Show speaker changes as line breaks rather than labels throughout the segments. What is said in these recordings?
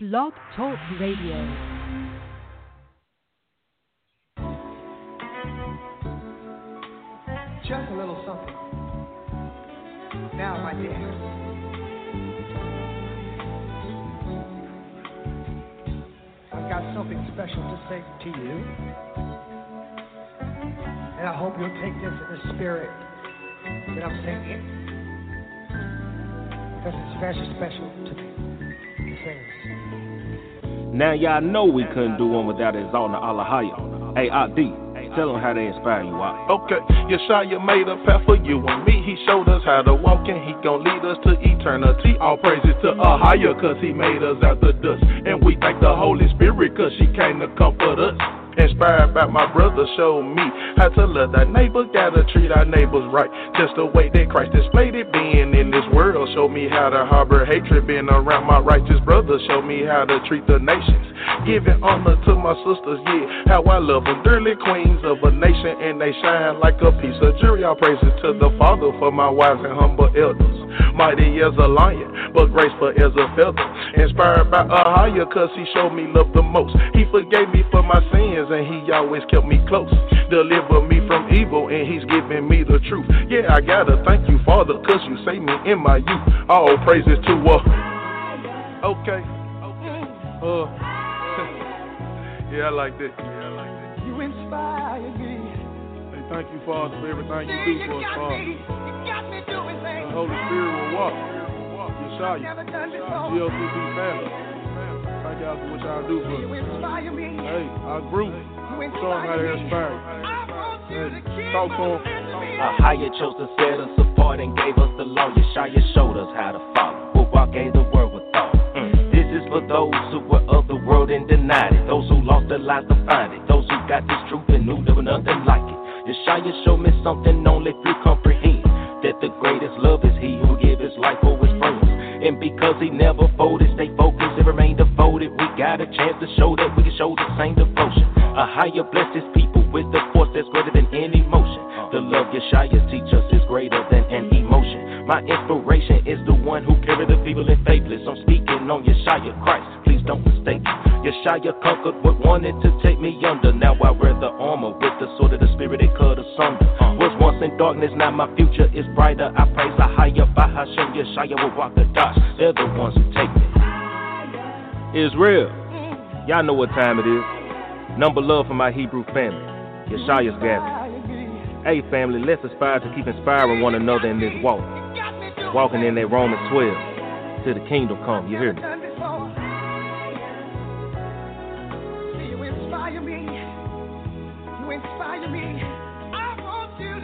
Blog Talk Radio.
Just a little something. Now, my dear. I've got something special to say to you. And I hope you'll take this in the spirit that I'm saying it. Because it's very special to me. Says,
Now y'all know we couldn't do one without Exalting Alahaya. Hey, ID, tell them how they inspire you out.
Okay, Yeshaya made a path for you and me. He showed us how to walk and he gon' lead us to eternity. All praises to a higher cause he made us out the dust. And we thank the Holy Spirit cause she came to comfort us. Inspired by my brother showed me how to love thy neighbor, gotta treat our neighbors right. Just the way that Christ displayed it being in this world. Show me how to harbor hatred, being around my righteous brothers. Show me how to treat the nations. Giving honor to my sisters, yeah. How I love them, dearly queens of a nation, and they shine like a piece of jewelry. All praises to the Father for my wise and humble elders. Mighty as a lion, but graceful as a feather. Inspired by a higher, cause he showed me love the most. He forgave me for my sins, and he always kept me close. Deliver me from evil, and he's giving me the truth. Yeah, I gotta thank you, Father, cause you saved me in my youth. All praises to uh Okay. Uh Yeah, I like that. Yeah, I like that.
You inspire me.
Hey, thank you, Father, for everything you do for us, Father.
me. You got me doing
The Holy Spirit will walk. Yeshaya.
never done before.
GLCB family. Thank y'all for what y'all do for us. Hey, our group.
You
Show them how
inspire
they inspire you.
I want you to keep
Talk to
on
'em.
sending me
A higher chose to set us apart and gave us the law. Yeshaya showed us how to follow. What walk gave the word with thought. Mm. This is for those who were of the world and denied it. Those who lost their lives to find it. Those who got this truth and knew there was nothing like it. Yeshaya showed me something only few comprehend. That the greatest love is he who gave his life for his friends. And because he never folded, stay focused and remain devoted. We got a chance to show that we can show the same devotion. A higher bless his people with the force that's greater than any emotion. The love Yeshaya teach us is greater than an emotion. My inspiration is the one who carried the people in faithless. I'm speaking on Yeshaya Christ. Please don't mistake it. Yeshaya conquered what wanted to take me under. Now I wear the armor with the sword of the spirit it cut asunder. Was once in darkness, now my future is brighter. I praise a higher by Hashem. Yeshaya will walk the dots. They're the ones who take me.
Israel, y'all know what time it is. Number love for my Hebrew family. Yeshaya's gathering. Hey family, let's aspire to keep inspiring one another in this walk. Walking in that Romans 12 till the kingdom come. You hear me?
inspire me. I want you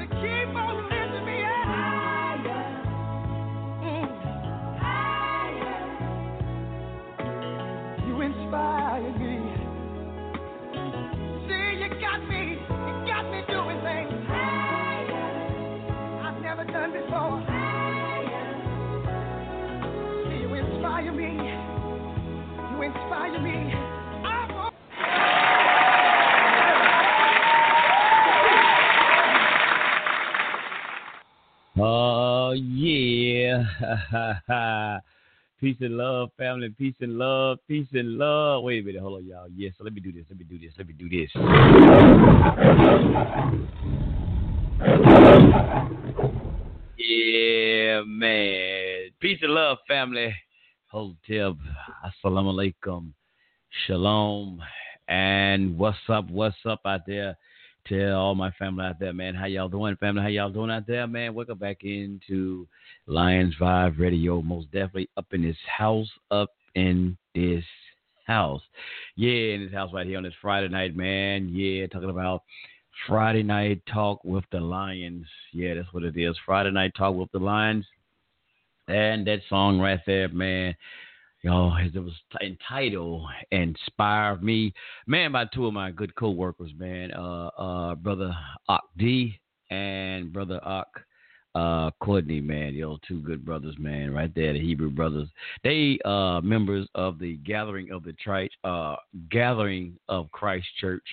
inspire me.
Oh yeah. peace and love, family. Peace and love. Peace and love. Wait a minute, hold on, y'all. Yes, so let me do this. Let me do this. Let me do this. Yeah, man. Peace and love, family. Hotel. Assalamu alaikum. Shalom. And what's up? What's up out there? Tell all my family out there, man. How y'all doing, family? How y'all doing out there, man? Welcome back into Lions Vibe Radio. Most definitely up in this house, up in this house. Yeah, in this house right here on this Friday night, man. Yeah, talking about Friday night talk with the Lions. Yeah, that's what it is. Friday night talk with the Lions. And that song right there, man. Y'all, as it was entitled "Inspire Me," man, by two of my good co-workers, man, uh, uh, brother Ak D and brother Ak uh, Courtney, man, yo, two good brothers, man, right there, the Hebrew brothers. They uh members of the Gathering of the Tri- uh Gathering of Christ Church.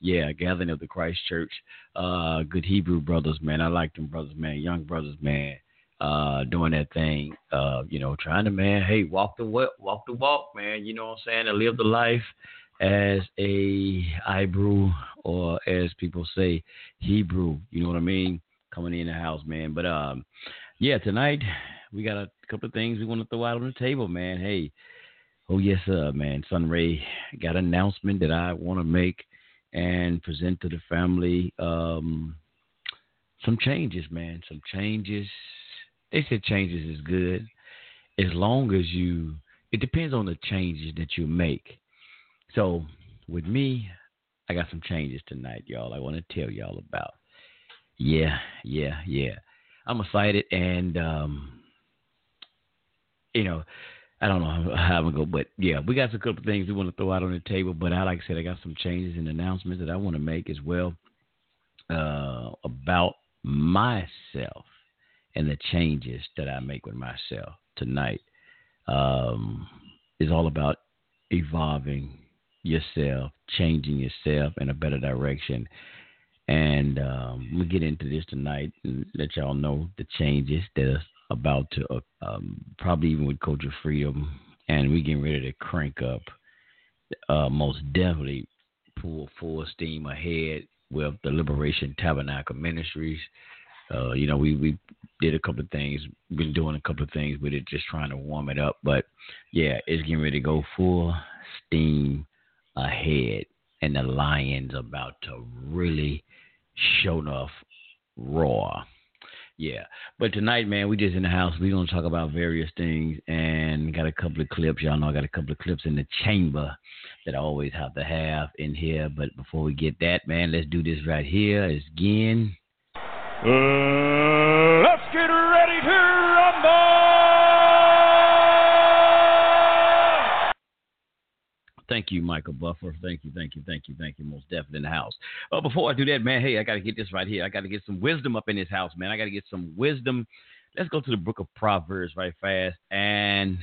Yeah, Gathering of the Christ Church. Uh, good Hebrew brothers, man. I like them brothers, man. Young brothers, man. Uh, doing that thing, uh, you know, trying to man, hey, walk the walk, walk the walk, man. You know what I'm saying? And live the life as a Hebrew or as people say Hebrew. You know what I mean? Coming in the house, man. But um, yeah, tonight we got a couple of things we want to throw out on the table, man. Hey, oh yes, sir, man. Sunray got an announcement that I want to make and present to the family. Um, some changes, man. Some changes. They said changes is good as long as you. It depends on the changes that you make. So with me, I got some changes tonight, y'all. I want to tell y'all about. Yeah, yeah, yeah. I'm excited, and um, you know, I don't know how I'm gonna go, but yeah, we got a couple things we want to throw out on the table. But I, like I said, I got some changes and announcements that I want to make as well uh, about myself and the changes that I make with myself tonight. Um, is all about evolving yourself, changing yourself in a better direction. And um, we get into this tonight and let y'all know the changes that are about to, uh, um, probably even with Culture Freedom, and we getting ready to crank up. Uh, most definitely pull full steam ahead with the Liberation Tabernacle Ministries. Uh, you know, we we did a couple of things, been doing a couple of things with it, just trying to warm it up. But yeah, it's getting ready to go full steam ahead, and the Lions about to really show enough raw. Yeah, but tonight, man, we just in the house. We gonna talk about various things, and got a couple of clips. Y'all know I got a couple of clips in the chamber that I always have to have in here. But before we get that, man, let's do this right here. Again.
Uh, let's get ready to rumble!
Thank you, Michael Buffer. Thank you, thank you, thank you, thank you. Most definitely in the house. Oh, before I do that, man, hey, I got to get this right here. I got to get some wisdom up in this house, man. I got to get some wisdom. Let's go to the book of Proverbs right fast. And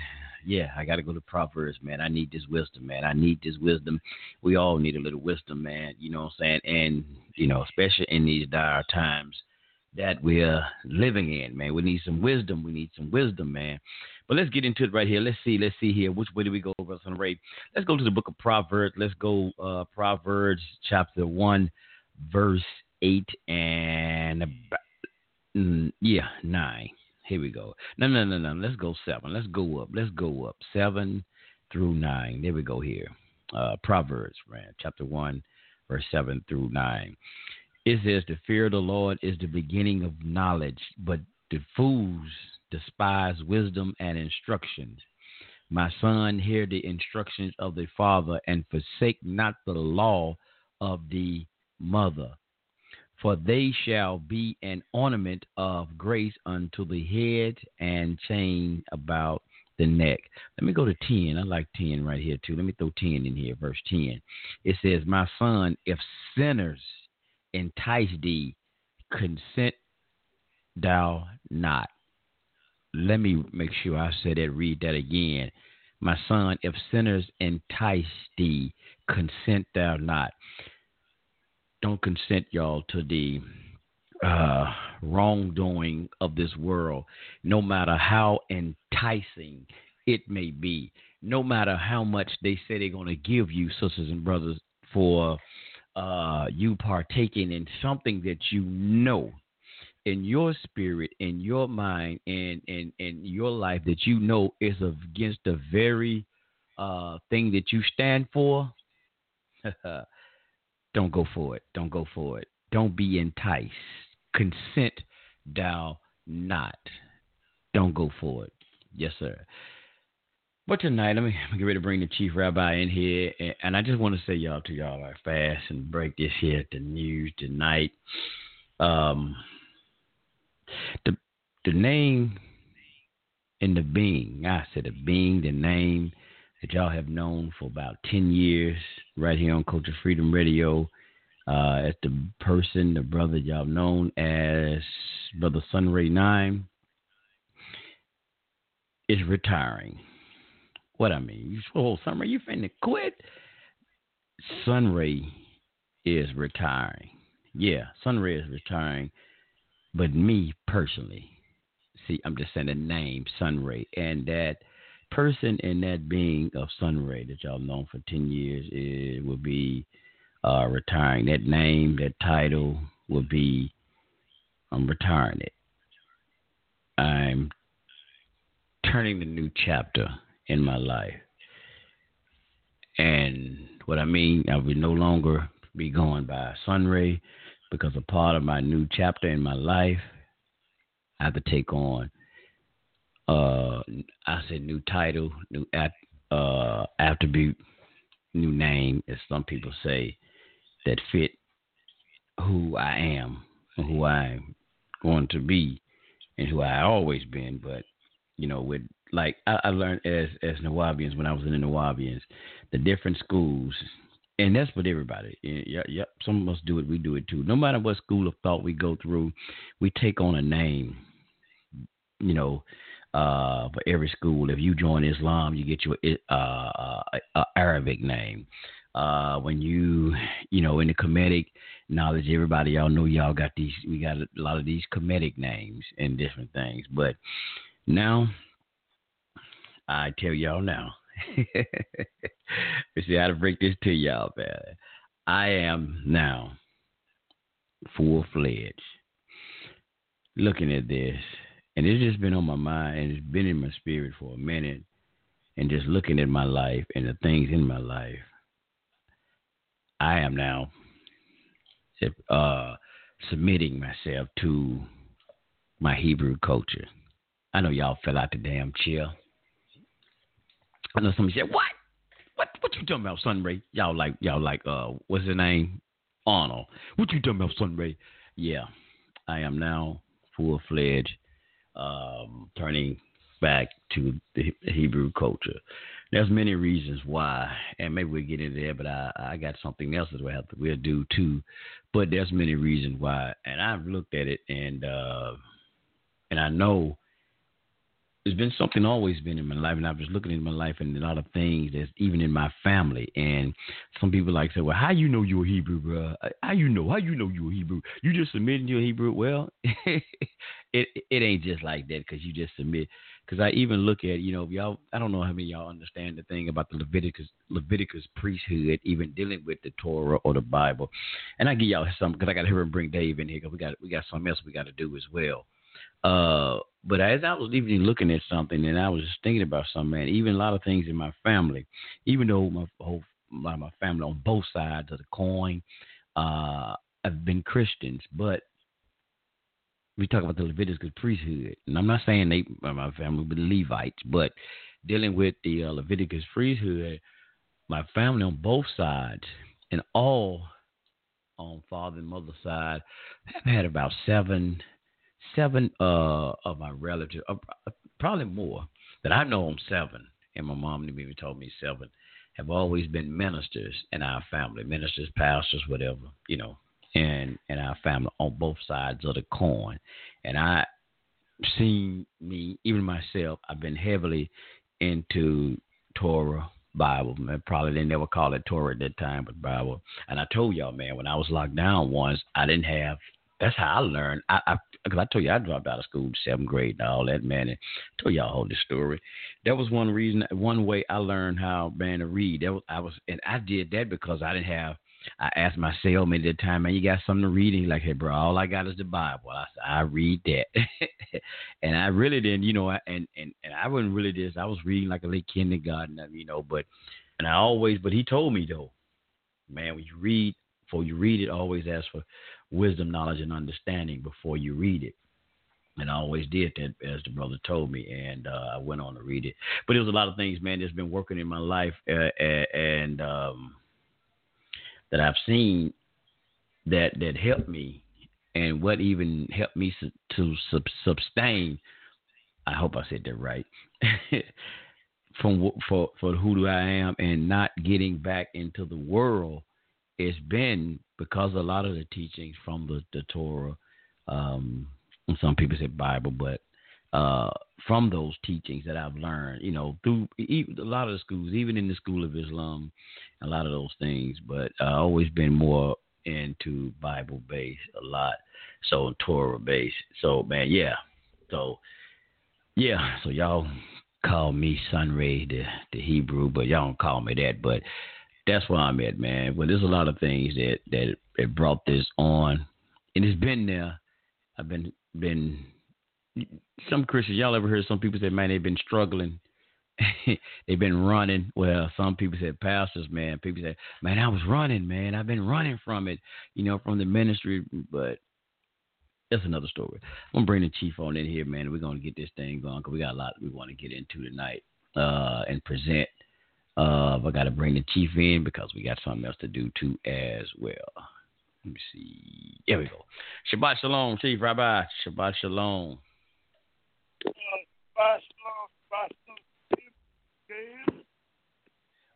yeah, I got to go to Proverbs, man. I need this wisdom, man. I need this wisdom. We all need a little wisdom, man. You know what I'm saying? And, you know, especially in these dire times that we're living in, man. We need some wisdom. We need some wisdom, man. But let's get into it right here. Let's see. Let's see here. Which way do we go, Brother Ray? Let's go to the book of Proverbs. Let's go uh, Proverbs chapter one, verse eight and mm, yeah, nine. Here we go. No, no, no, no. Let's go seven. Let's go up. Let's go up. Seven through nine. There we go here. Uh, Proverbs, man, chapter one, verse seven through nine. It says, The fear of the Lord is the beginning of knowledge, but the fools despise wisdom and instructions. My son, hear the instructions of the father, and forsake not the law of the mother. For they shall be an ornament of grace unto the head and chain about the neck. Let me go to 10. I like 10 right here, too. Let me throw 10 in here, verse 10. It says, My son, if sinners entice thee, consent thou not. Let me make sure I said that, read that again. My son, if sinners entice thee, consent thou not. Don't consent, y'all, to the uh, wrongdoing of this world, no matter how enticing it may be, no matter how much they say they're going to give you, sisters and brothers, for uh, you partaking in something that you know in your spirit, in your mind, and in, in your life that you know is against the very uh, thing that you stand for, don't go for it. Don't go for it. Don't be enticed. Consent thou not. Don't go for it. Yes, sir. But tonight, let me get ready to bring the chief rabbi in here, and, and I just want to say y'all to y'all are fast and break this here the news tonight. Um, the the name and the being, I said the being, the name that y'all have known for about ten years, right here on Culture Freedom Radio. Uh, as the person, the brother y'all known as Brother Sunray Nine, is retiring what I mean. You oh Sunray, you finna quit? Sunray is retiring. Yeah, Sunray is retiring. But me personally, See, I'm just saying the name Sunray, and that person and that being of Sunray that y'all known for ten years is will be uh, retiring. That name, that title will be I'm retiring it. I'm turning the new chapter in my life. And what I mean, I will no longer be going by Sunray because a part of my new chapter in my life, I have to take on. Uh, I said new title, new uh, attribute, new name, as some people say, that fit who I am who I'm going to be and who I always been. But you know, with like I, I learned as as Nuwaubians when I was in the Nuwaubians, the different schools, and that's with everybody. Yeah, yeah. Some of us do it. We do it too. No matter what school of thought we go through, we take on a name. You know, uh, for every school. If you join Islam, you get your uh, uh, uh, Arabic name. Uh, when you, you know, in the Kemetic knowledge, everybody y'all know y'all got these. We got a lot of these Kemetic names and different things. But now, I tell y'all now. see how to break this to y'all, man. I am now full fledged looking at this, and it's just been on my mind and it's been in my spirit for a minute, and just looking at my life and the things in my life. I am now uh, submitting myself to my Hebrew culture. I know y'all fell out the damn chair. I know somebody said, "What? What? What you talking about, Sunray? Y'all like y'all like uh, what's his name? Arnold. What you talking about, Sunray? Yeah, I am now full fledged, um, turning back to the Hebrew culture. There's many reasons why, and maybe we'll get into that, but I, I got something else that we'll have to we'll do too. But there's many reasons why, and I've looked at it, and uh, and I know there's been something always been in my life, and I was looking in my life and a lot of things that's even in my family. And some people like say, "Well, how you know you're a Hebrew, bro? How you know? How you know you're a Hebrew? You just submitting you're a Hebrew? Well, it it ain't just like that because you just submit. Because I even look at you know y'all. I don't know how many y'all understand the thing about the Leviticus Leviticus priesthood, even dealing with the Torah or the Bible. And I give y'all some because I got to hear him bring Dave in here because we got we got something else we got to do as well. Uh, but as I was even looking at something and I was just thinking about something, man, even a lot of things in my family, even though my whole my, my family on both sides of the coin uh, have been Christians, but we talk about the Leviticus priesthood, and I'm not saying they my family were Levites, but dealing with the uh, Leviticus priesthood, my family on both sides and all on father and mother side have had about seven seven uh, of my relatives, uh, probably more, that I know on seven, and my mom even told me seven, have always been ministers in our family, ministers, pastors, whatever, you know, and in our family on both sides of the coin. And I seen me, even myself, I've been heavily into Torah, Bible. Man, probably they never called it Torah at that time, but Bible. And I told y'all, man, when I was locked down once, I didn't have that's how I learned. I, I because I told you I dropped out of school seventh grade and all that, man. And I told y'all all this story. That was one reason, one way I learned how man to read. That was I was, and I did that because I didn't have. I asked my cellmate at the time, man, you got something to read? And he's like, hey, bro, all I got is the Bible. I said, I read that, and I really didn't, you know, and and and I wasn't really this. I was reading like a late kindergarten, uh, you know, but and I always, but he told me though, man, when you read, before you read it, always ask for wisdom, knowledge, and understanding before you read it. And I always did that, as the brother told me, and uh, I went on to read it. But there was a lot of things, man, that's been working in my life, uh, and um, that I've seen that that helped me, and what even helped me su- to sub- sustain. I hope I said that right. From for for who do I am, and not getting back into the world it's been because a lot of the teachings from the, the Torah, um, some people say Bible, but uh, from those teachings that I've learned, you know, through even, a lot of the schools, even in the School of Islam, a lot of those things. But I've always been more into Bible based a lot, so Torah based. So man, yeah. So Yeah, so y'all call me Sunray the the Hebrew, but y'all don't call me that. But that's where I'm at, man. Well, there's a lot of things that that, that brought this on, and it's been there. I've been been some Christians. Y'all ever heard some people say, man, they've been struggling. they've been running. Well, some people said pastors, man. People say, man, I was running, man. I've been running from it, you know, from the ministry. But that's another story. I'm gonna bring the chief on in here, man. We're gonna get this thing going because we got a lot we want to get into tonight uh, and present. Uh, I got to bring the chief in because we got something else to do too as well. Let me see. There we go. Shabbat shalom, Chief Rabbi. Shabbat shalom.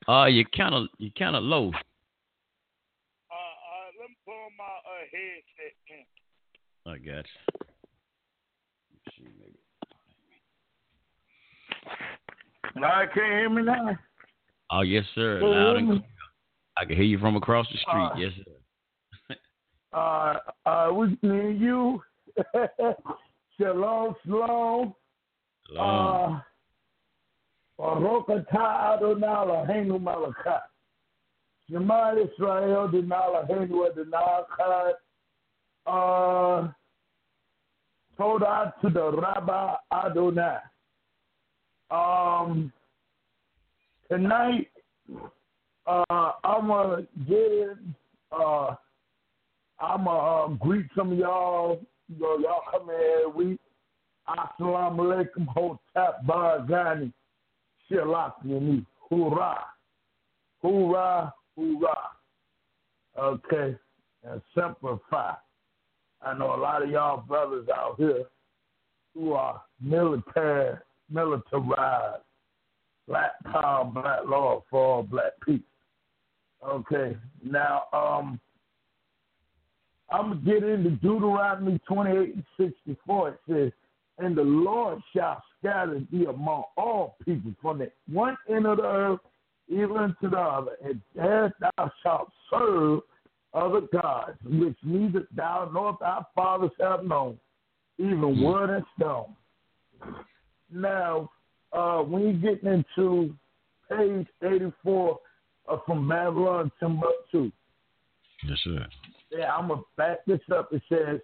Uh, you kind of you kind of low.
Uh, uh, let me pull my uh, headset in.
I got you.
Now, can't hear me now?
Oh yes, sir.
Can
Loud and clear. I can hear you from across the street.
Uh,
yes, sir.
Uh, uh, with me you. shalom, shalom.
Shalom.
Uh, Baruch atah Adonai Eloheinu Malachai. Shema Yisrael Adonai Eloheinu Adonai Echad. Uh, Todah to the Rabbi Adonai. Um, tonight, uh, I'm gonna get in. Uh, I'm gonna uh, greet some of y'all. You know, y'all come here every week. Assalamu alaikum, hotep, barzani, shilakini, hoorah, hoorah, hoorah. Okay, and simplify. I know a lot of y'all brothers out here who are military, militarized, black power, black law for all black people. Okay, now um, I'm gonna get into Deuteronomy 28 and 64. It says, "And the Lord shall scatter thee among all people from the one end of the earth even to the other, and there thou shalt serve other gods, which neither thou nor thy fathers have known, even wood and stone." Now, uh, when you get into page 84 uh, from Babylon Timbuktu,
Yes, sir.
yeah, I'm gonna back this up. It says,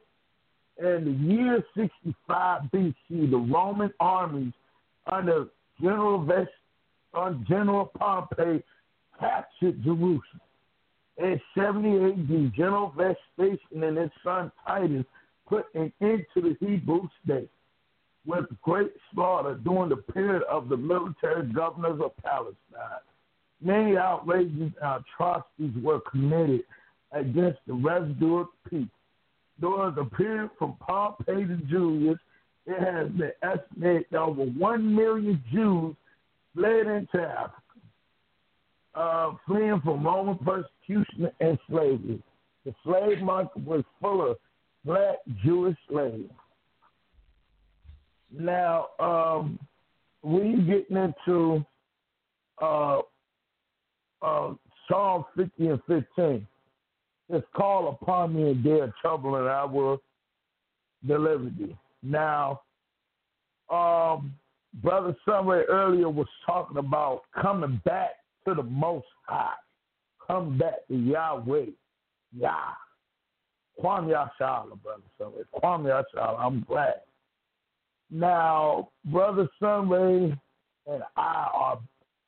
in the year 65 BC, the Roman armies under General Vest, on General Pompey captured Jerusalem. In 70 AD, General Vespasian and his son Titus put an end to the Hebrew state with great slaughter during the period of the military governors of Palestine. Many outrages and atrocities were committed against the the people. During the period from Pompey to Julius, it has been estimated that over 1 million Jews fled into Africa, uh, fleeing from Roman persecution and slavery. The slave market was full of black Jewish slaves. Now, um, when you getting into uh, uh, Psalm 50 and 15, it's call upon me in their trouble and I will deliver thee. Now, um, Brother Sunray earlier was talking about coming back to the Most High. Come back to Yahweh. Yah. Kwam Yashala, Brother Sunray. Kwam Yashala. I'm glad. Now, Brother Sunray and I are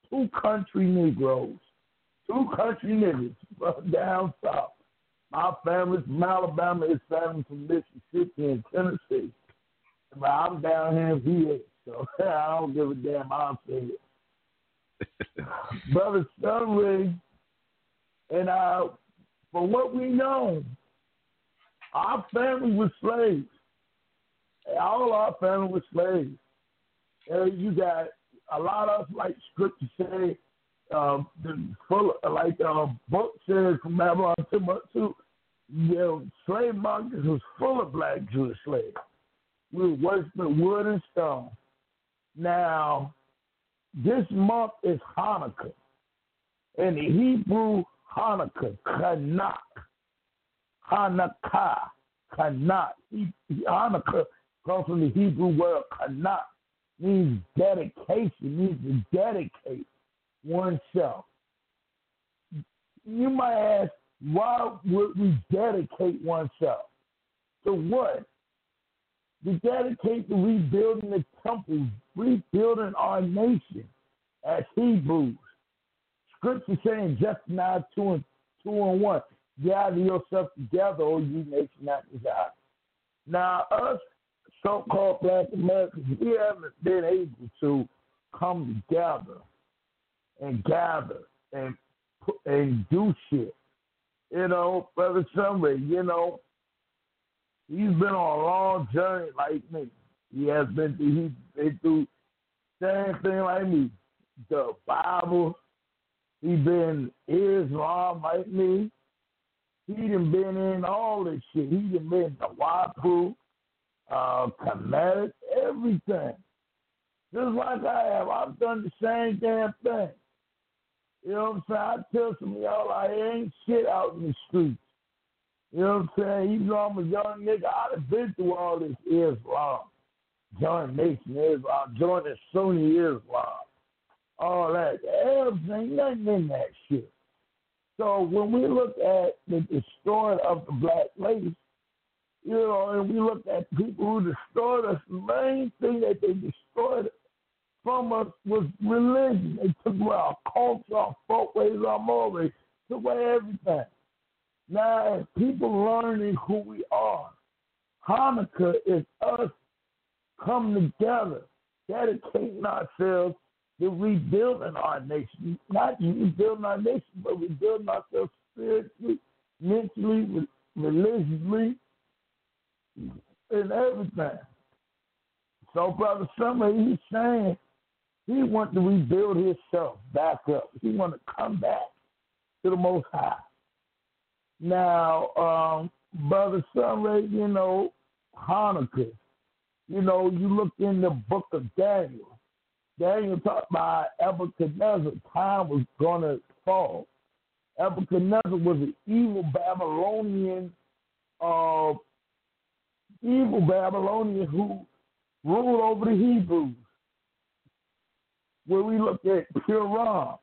two country Negroes, two country niggas from down south. My family's from Alabama, his family's from Mississippi and Tennessee. But I'm down here in VA, so I don't give a damn how I say it. Brother Sunray and I, from what we know, our family was slaves. All our family was slaves. And you got a lot of, like scripture say, um, the full like um, book says from Babylon Timbuktu, you know, slave markets was full of black Jewish slaves. We were worshiping wood and stone. Now, this month is Hanukkah. In the Hebrew, Hanukkah, Kanak, Hanukkah, Kanak. Hanukkah comes from the Hebrew word Kanak, means dedication, means to dedicate oneself. You might ask, why would we dedicate oneself? To what? To dedicate to rebuilding the temple, rebuilding our nation as Hebrews. Scripture saying Zephaniah 2 and 2 and 1. Gather yourself together, O you nation not desire. Now, us so called black Americans, we haven't been able to come together and gather and and do shit. You know, Brother Sunray, you know, he's been on a long journey like me. He has been through, he's been through same thing like me. The Bible, he been Islam like me. He done been in all this shit. He done been the Wapu, uh, Kemetic, everything. Just like I have. I've done the same damn thing. You know what I'm saying? I tell some of y'all I ain't shit out in the streets. You know what I'm saying? Even though I'm a young nigga, I'd have been through all this Islam. Join Nation Islam, join the Sunni Islam, all that. Everything, nothing in that shit. So when we look at the story of the black race, you know, and we look at people who destroyed us, the main thing that they destroyed from us was religion. They took away our culture, our folkways, our morals, took away everything. Now, as people learning who we are, Hanukkah is us coming together, dedicating ourselves to rebuilding our nation. Not rebuilding our nation, but rebuilding ourselves spiritually, mentally, religiously, and everything. So, Brother Sunray, he's saying he wants to rebuild himself back up. He wants to come back to the Most High. Now, um, Brother Sunray, you know, Hanukkah, you know, you look in the book of Daniel. Daniel talked about Nebuchadnezzar, time was going to fall. Nebuchadnezzar was an evil Babylonian, uh, evil Babylonian who ruled over the Hebrews where we look at Purim,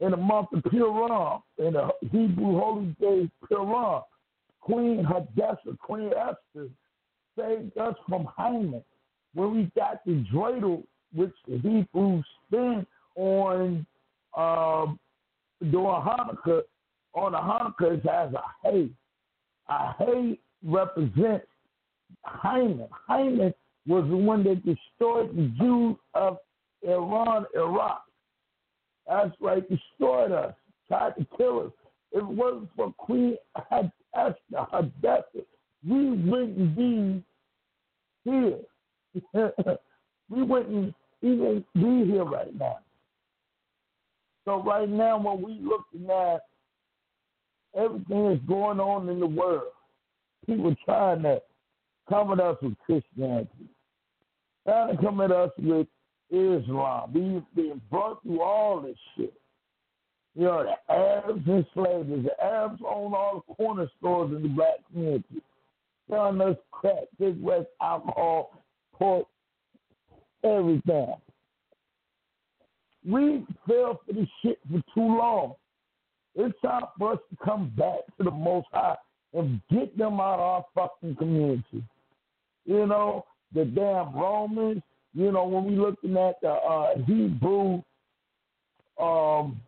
in the month of Purim, in the Hebrew holy day Purim, Queen Hadassah, Queen Esther, saved us from Haman. When we got the dreidel, which the Hebrews spent on um, during Hanukkah, on the Hanukkah it has a hay. A hay represents Haman. Haman was the one that destroyed the Jews of Iran, Iraq. That's right, destroyed us, tried to kill us. If it wasn't for Queen Esther, Hadassah, we wouldn't be here. we wouldn't even be here right now. So right now, when we looking at everything that's going on in the world, people trying to come at us with Christianity, trying to come at us with Islam. We've been brought through all this shit. You know, the Arabs and slaves. The Arabs own all the corner stores in the black community. Selling us crack, cigarettes, alcohol, pork, everything. We fell for this shit for too long. It's time for us to come back to the Most High and get them out of our fucking community. You know, the damn Romans, you know, when we looking at the uh, Hebrew um,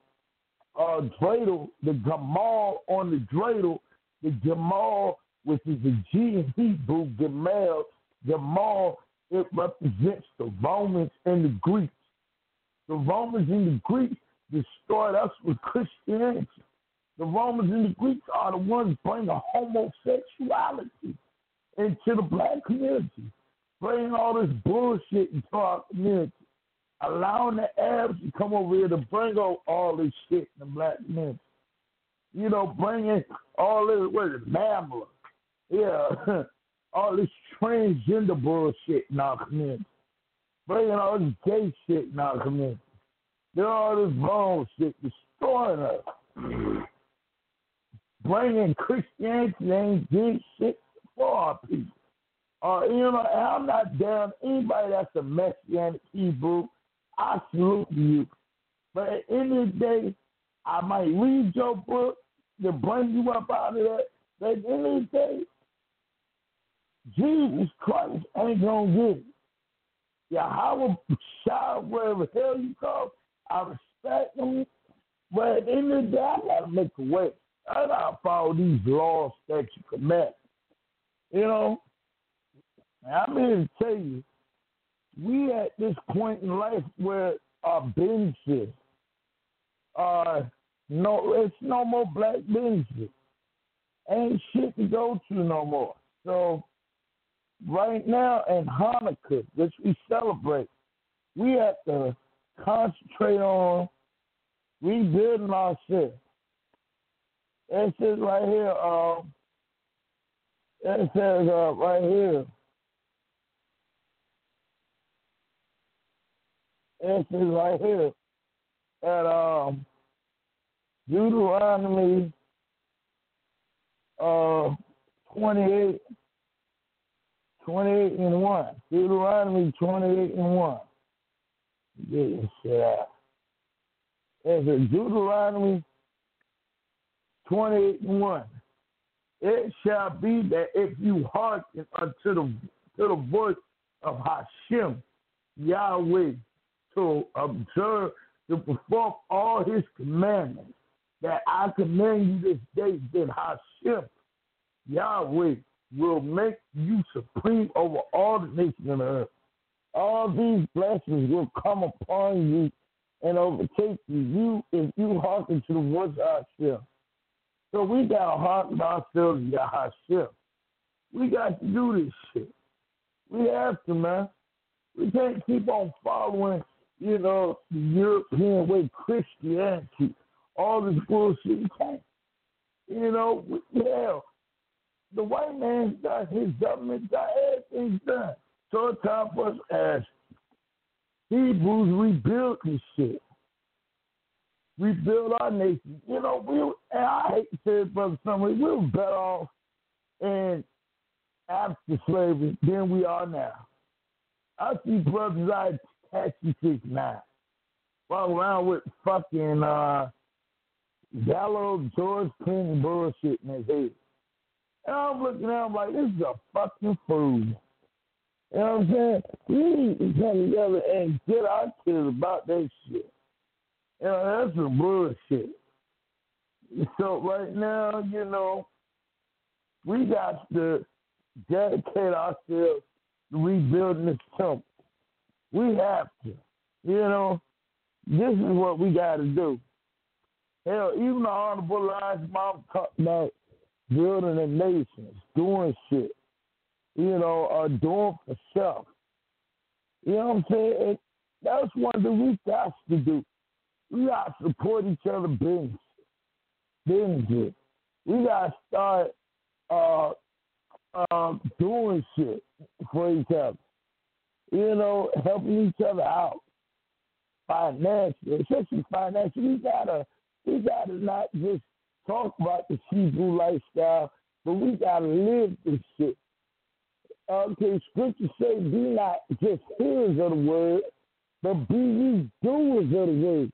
uh, dreidel, the Gamal on the dreidel, the Gamal, which is the G in Hebrew, Gamal, Gamal, it represents the Romans and the Greeks. The Romans and the Greeks destroyed us with Christianity. The Romans and the Greeks are the ones bringing homosexuality into the black community bringing all this bullshit into our community, allowing the Arabs to come over here to bring all this shit in the black community. You know, bringing all this, what is it? Yeah, all this transgender bullshit in our community. Bringing all this gay shit in our community. All this wrong shit, destroying us. Bringing Christianity and gay shit for our people. Uh, you know, and I'm not down anybody that's a Messianic Hebrew. I salute you. But at the end of the day, I might read your book to bring you up out of that. But at the end of the day, Jesus Christ ain't gonna get it. Yahweh Shah, wherever hell you go, I respect him. But at the end of the day, I gotta make a way. I gotta follow these laws that you commit. You know? I'm here to tell you, we at this point in life where our businesses are no it's no more black businesses. Ain't shit to go to no more. So right now in Hanukkah, which we celebrate, we have to concentrate on rebuilding ourselves. It says right here, um, it says uh, right here, it says right here at um, Deuteronomy uh, 28, 28 and 1. Deuteronomy 28 and 1. Get this shit out. It's a Deuteronomy 28 and 1. It shall be that if you hearken unto the to the voice of Hashem, Yahweh, to observe, to perform all his commandments, that I command you this day, then Hashem, Yahweh, will make you supreme over all the nations of the earth. All these blessings will come upon you and overtake you. You if you hearken to the voice of Hashem. So we gotta hearken ourselves to Hashem. We got to do this shit. We have to, man. We can't keep on following, you know, the European way Christianity, all this bullshit. We can't. You know, hell. the white man's got his government got everything done. So it's time for us as Hebrews rebuild this shit. Rebuild our nation. You know, we and I hate to say it, Brother Sunray, we were better off in after slavery than we are now. I see brothers like taxi six now. Walk around with fucking uh Gallo George Clinton bullshit in his head. And I'm looking at him like, this is a fucking fool. You know what I'm saying? We need to come together and get our kids about that shit. You know, that's some bullshit. So right now, you know, we got to dedicate ourselves to rebuilding this temple. We have to. You know, this is what we got to do. Hell, even the Honorable Elijah Muhammad talked about building a nation, doing shit, you know, uh, doing for self. You know what I'm saying? And that's one thing we got to do. We got to support each other business. Business. We got to start uh, uh, doing shit for each other. You know, helping each other out financially, especially financially. We gotta, we gotta not just talk about the Hebrew lifestyle, but we gotta live this shit. Okay, scripture say, be not just hearers of the word, but be ye doers of the word.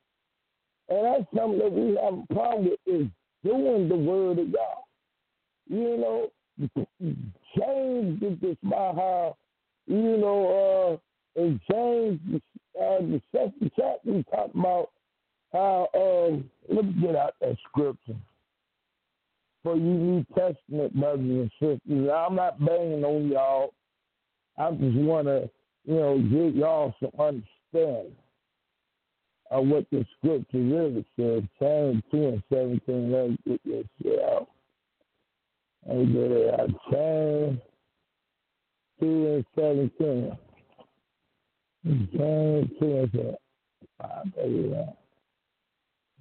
And that's something that we have a problem with is doing the word of God. You know, James did this by how, you know, uh, in James, uh, the second chapter, we talk about how, um, let me get out that scripture for you New Testament brothers and sisters. I'm not banging on y'all. I just want to, you know, give y'all some understanding of what the scripture really says. James 2 and 17, let me get this out. Let get it out. James 2 and 17. James 2 and 17. I'll tell you that.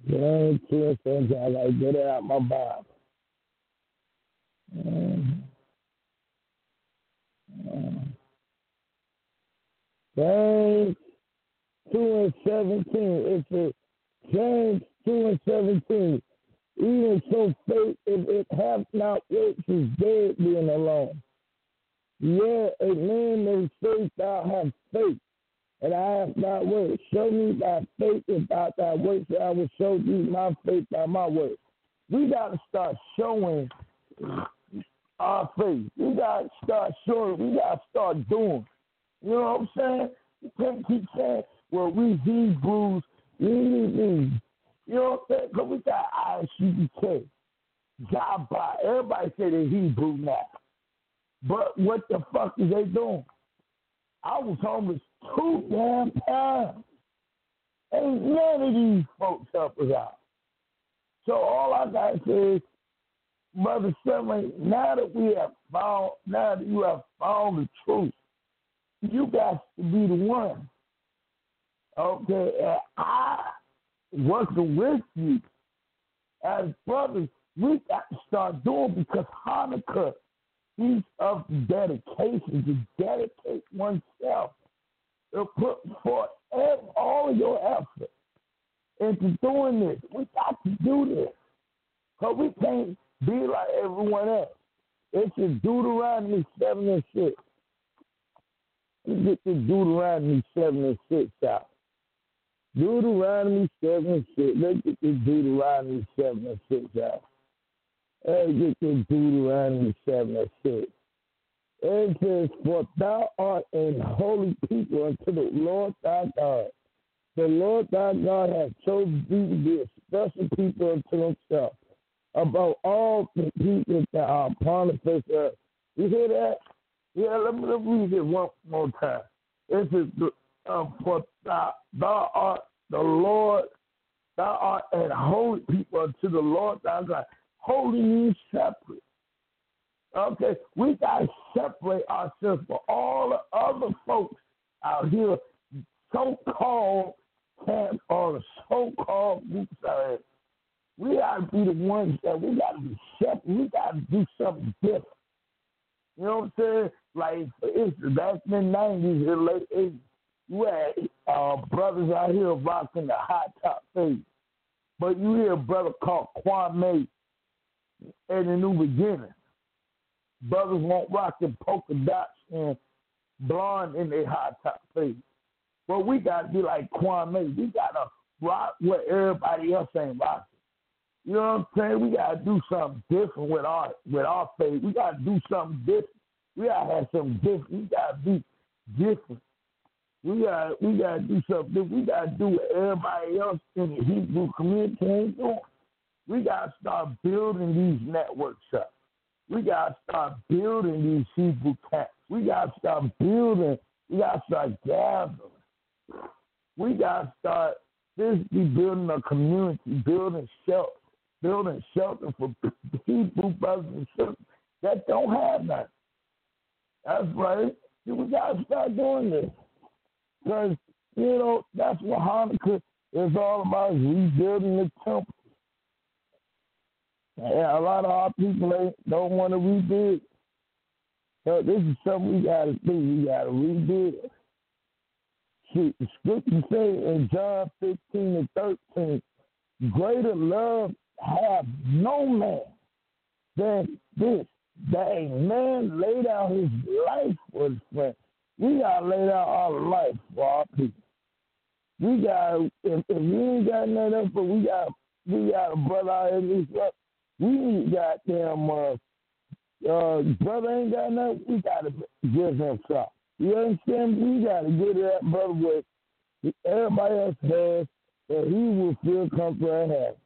James 2 and 17. I got to get it out my Bible. Um, um, James 2 and 17. It's a James 2 and 17. Even so faith, if it hath not works, is dead being alone. Yeah, a man may say thou have faith, and I have not works. Show me thy faith without thy works, and I will show thee my faith by my works. We got to start showing our faith. We got to start showing. We got to start doing. You know what I'm saying? You can't keep saying, well, we Hebrews, we, we, you know what I'm saying? Because we got ISUPK. God by. Everybody say they're Hebrew now. But what the fuck is they doing? I was homeless two damn times. Ain't none of these folks help us out. So all I say is, Mother Sterling, now that we have found, now that you have found the truth, you got to be the one. Okay, and I working with you as brothers, we got to start doing because Hanukkah speaks of dedication to dedicate oneself to put forth all your effort into doing this. We got to do this. Because we can't be like everyone else. It's in Deuteronomy 7 and 6. Let's get the Deuteronomy 7 and 6 out. Deuteronomy 7 and 6. Let's get the Deuteronomy 7 and 6 out. Let's get the Deuteronomy 7 and 6. It says, For thou art an holy people unto the Lord thy God. The Lord thy God hath chosen thee to be a special people unto himself above all the people that are upon the face of earth. You hear that? Yeah, let me, let me read it one more time. It says, um, For thou, thou art the Lord, thou art an holy people unto the Lord thy God. Holy means separate. Okay, we got to separate ourselves from all the other folks out here, so called camps or so called groups out here. We got to be the ones that we got to be separate. We got to do something different. You know what I'm saying? Like, instance, back in the 90s and late 80s, you uh, brothers out here rocking the hot top fade. But you hear a brother called Kwame in the new beginning. Brothers won't rock the polka dots and blonde in their hot top fade. But we got to be like Kwame. We got to rock what everybody else ain't rocking. You know what I'm saying? We gotta do something different with our with our faith. We gotta do something different. We gotta have something different. We gotta be different. We gotta we gotta do something. We gotta do what everybody else in the Hebrew community ain't doing. We gotta start building these networks up. We gotta start building these Hebrew camps. We gotta start building. We gotta start gathering. We gotta start physically building a community, building shelter building shelter for people, brothers and sisters that don't have nothing. That's right. We got to start doing this. Because, you know, that's what Hanukkah is all about, is rebuilding the temple. A lot of our people don't want to rebuild. So this is something we got to do. We got to rebuild. See, the scripture say in John 15 and 13, greater love have no man than this, that a man laid out his life for his friend. We gotta lay down our life for our people. We got if, if we ain't got nothing else, but we got we got a brother out this world. We need goddamn uh, uh brother ain't got nothing. We gotta give him something. You understand? We gotta give that brother what everybody else has, that he will feel comfortable and happy.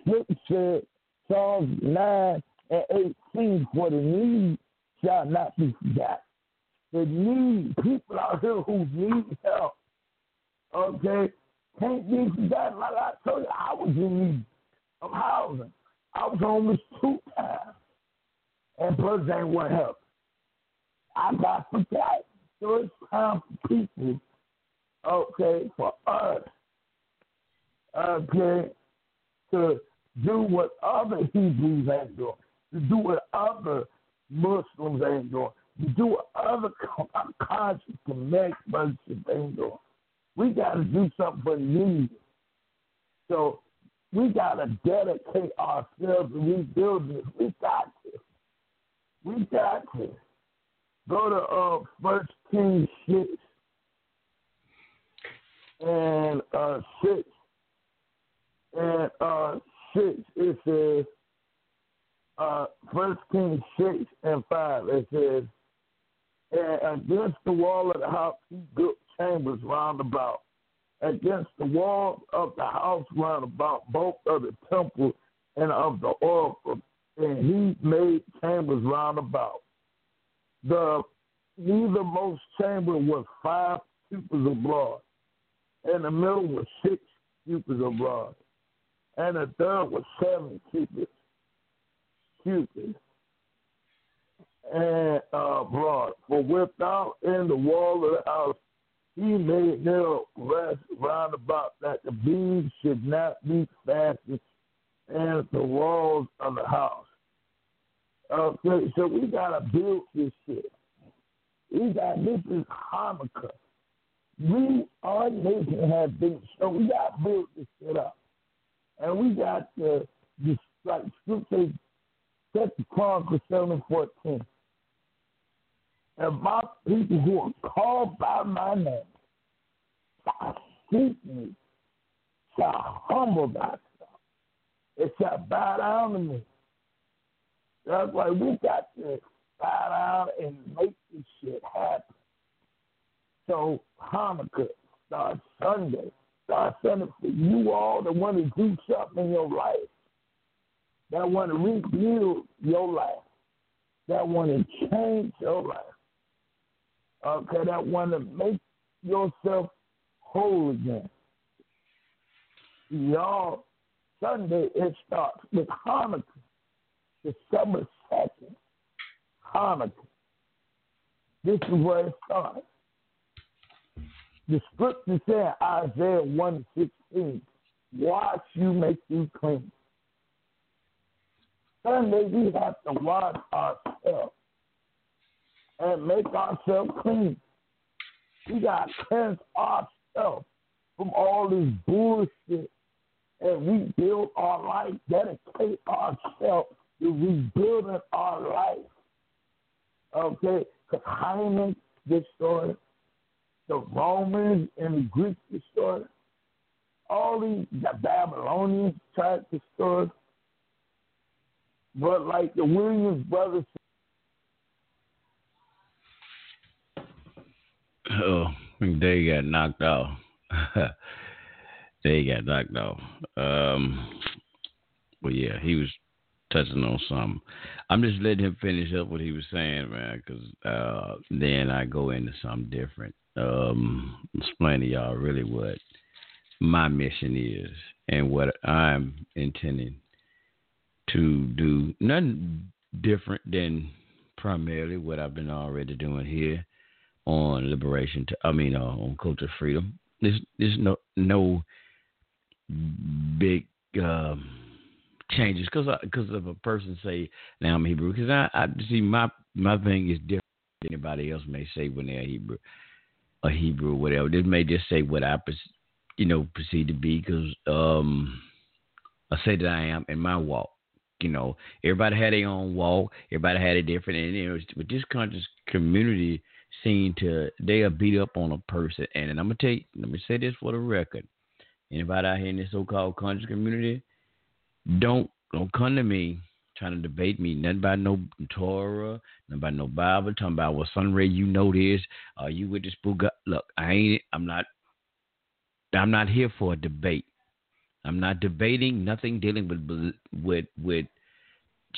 Scripture, Psalms 9 and 18, for the need shall not be forgotten. The need, people out here who need help, okay, can't be forgotten. Like I told you, I was in need of housing. I was homeless two times, and plus ain't what help. I got forgotten. So it's time for people, okay, for us, okay, to do what other Hebrews ain't doing, to do what other Muslims ain't doing, to do other conscious connect brothers ain't doing. We got to do something for need. So we got to dedicate ourselves to rebuilding this. We got to. we got to go to uh First Kings six and uh six and uh six it says uh First Kings six and five it says and against the wall of the house he built chambers round about. Against the wall of the house round about both of the temple and of the oracle, and he made chambers round about. The nethermost chamber was five cubits of broad, and the middle was six cubits of broad, and the third was seven cubits. And uh, broad. For without in the wall of the house, he made nail rest round about that the beams should not be fastened in the walls of the house. Okay, so we gotta build this shit. We got this is Hanukkah. We our nation has been so we gotta build this shit up. And we got to just like scripture the Chronicles seven fourteen and my people who are called by my name shall seek me, shall humble thyself, it shall bow down to me. That's why we got to bow down and make this shit happen. So Hanukkah starts Sunday. Starts Sunday for you all that want to do something in your life, that want to rebuild your life, that want to change your life okay, that want to make yourself whole again. Y'all, Sunday it starts with Hanukkah, December 2nd. Hanukkah. This is where it starts. The scripture said, Isaiah 116, Watch you, make you clean. Sunday, we have to wash ourselves and make ourselves clean. We got to cleanse ourselves from all this bullshit and rebuild our life, dedicate ourselves to rebuilding our life. Okay? Because Haman destroyed, the Romans and the Greeks destroyed, all these, the Babylonians tried to destroy. But like the Williams brothers
Oh, they got knocked off. they got knocked off. Um, yeah, he was touching on something. I'm just letting him finish up what he was saying, man, because uh, then I go into something different. Um, explain to y'all really what my mission is and what I'm intending to do. Nothing different than primarily what I've been already doing here on liberation. To, I mean, uh, on culture freedom. There's there's no no big um, changes because because of a person say now I'm Hebrew because I, I see my my thing is different than anybody else may say when they're Hebrew a Hebrew or whatever. This may just say what I you know perceive to be because um, I say that I am in my walk. You know, everybody had their own walk. Everybody had a different, and you know, with this conscious community, seemed to they'll beat up on a person. And, and I'm gonna you, let me say this for the record. Anybody out here in this so-called conscious community, don't don't come to me trying to debate me. Nothing about no Torah, nothing about no Bible. Talking about well, Sunray, you know this. Are you with this book? Look, I ain't. I'm not. I'm not here for a debate. I'm not debating nothing dealing with with with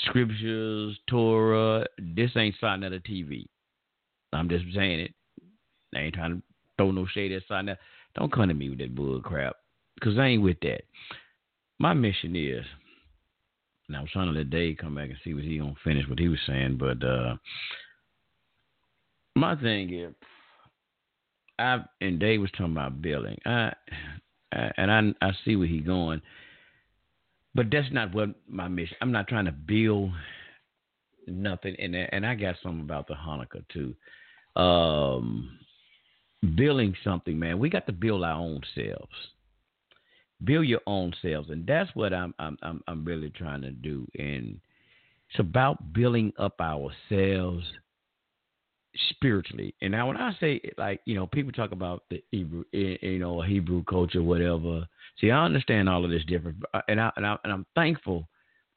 scriptures, Torah. This ain't sign at a TV. I'm just saying it. I ain't trying to throw no shade at something. Don't come to me with that bull crap, cause I ain't with that. My mission is, and I was trying to let Dave come back and see what he gonna finish what he was saying, but uh my thing is, I and Dave was talking about billing. I, I and I I see where he's going, but that's not what my mission. I'm not trying to build nothing, and and I got something about the Hanukkah too um, building something, man. We got to build our own selves. Build your own selves, and that's what I'm I'm I'm, I'm really trying to do. And It's about building up ourselves spiritually. And now when I say like, you know, people talk about the Hebrew, eh, eh, you know, Hebrew culture, whatever. See, I understand all of this different, uh, and I and, I, and I'm thankful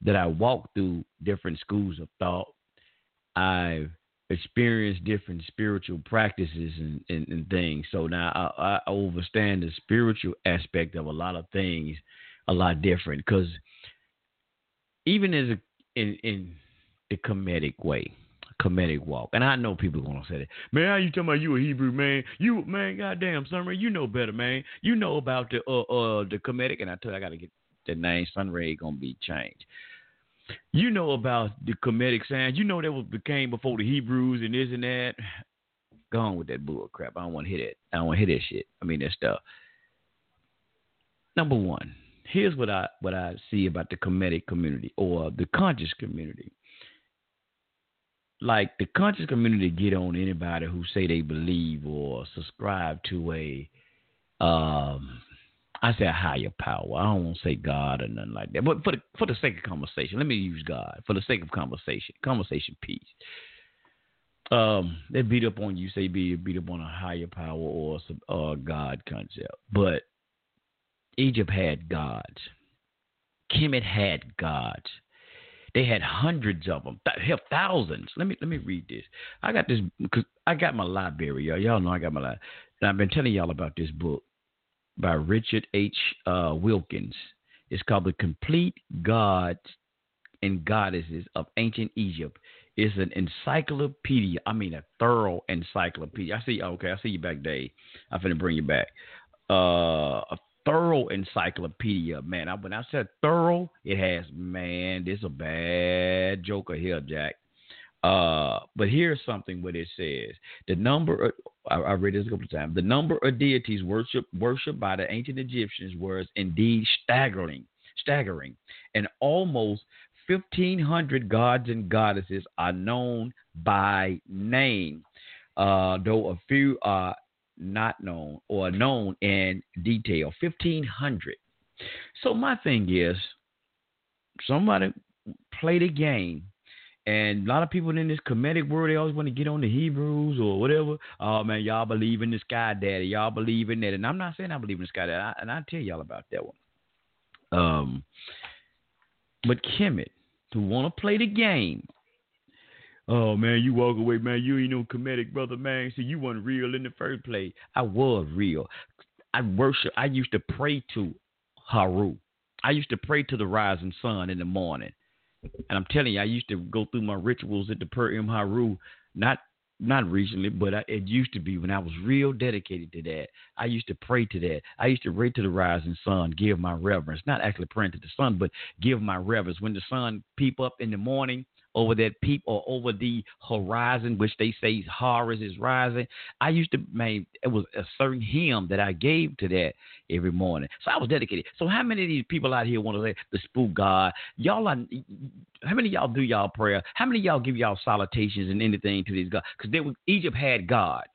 that I walked through different schools of thought. I've experienced different spiritual practices and, and, and things. So now I, I understand the spiritual aspect of a lot of things a lot different because even as a, in in the Kemetic way, Kemetic walk. And I know people are gonna say that. Man, how you talking about you a Hebrew man? You man, goddamn Sunray, you know better, man. You know about the uh uh the Kemetic and I tell you I gotta get the name Sunray gonna be changed. You know about the Kemetic signs. You know that was became before the Hebrews and this and that. Gone with that bull crap. I don't want to hear that. I don't want to hear that shit. I mean that stuff. Number one, here's what I what I see about the Kemetic community or the conscious community like the conscious community get on anybody who say they believe or subscribe to a um I say a higher power. I don't want to say God or nothing like that. But for the for the sake of conversation, let me use God. For the sake of conversation, conversation piece. Um, they beat up on you, say be beat up on a higher power or some uh, God concept. But Egypt had gods. Kemet had gods. They had hundreds of them, hell, thousands. Let me let me read this. I got this because I got my library, y'all. Y'all know I got my library. And I've been telling y'all about this book by Richard H. Uh, Wilkins. It's called The Complete Gods and Goddesses of Ancient Egypt. It's an encyclopedia. I mean, a thorough encyclopedia. I see. Okay, I see you back, Dave. I'm finna bring you back. Uh, a thorough encyclopedia, man. I, when I said thorough, it has, man, this is a bad joker here, Jack. Uh, but here's something what it says: the number. Of, I, I read this a couple of times. The number of deities worship worshipped by the ancient Egyptians was indeed staggering, staggering, and almost 1,500 gods and goddesses are known by name, uh, though a few are not known or known in detail 1500 so my thing is somebody played a game and a lot of people in this Kemetic world, they always want to get on the Hebrews or whatever. Oh man, y'all believe in the sky daddy. Y'all believe in that. And I'm not saying I believe in the sky daddy. And I'll tell y'all about that one. Um, but Kemet, to want to play the game, Oh man, you walk away, man. You ain't no Kemetic brother, man. See, you weren't real in the first place. I was real. I worship. I used to pray to Haru. I used to pray to the rising sun in the morning. And I'm telling you, I used to go through my rituals at the Purim Haru, not not recently, but I, it used to be when I was real dedicated to that. I used to pray to that. I used to pray to the rising sun, give my reverence, not actually praying to the sun, but give my reverence. When the sun peep up in the morning, over that peep or over the horizon, which they say Horus is rising. I used to man, it was a certain hymn that I gave to that every morning. So I was dedicated. So how many of these people out here want to say the spook God? Y'all are how many y'all do y'all prayer? How many y'all give y'all salutations and anything to these gods? Because Egypt had gods.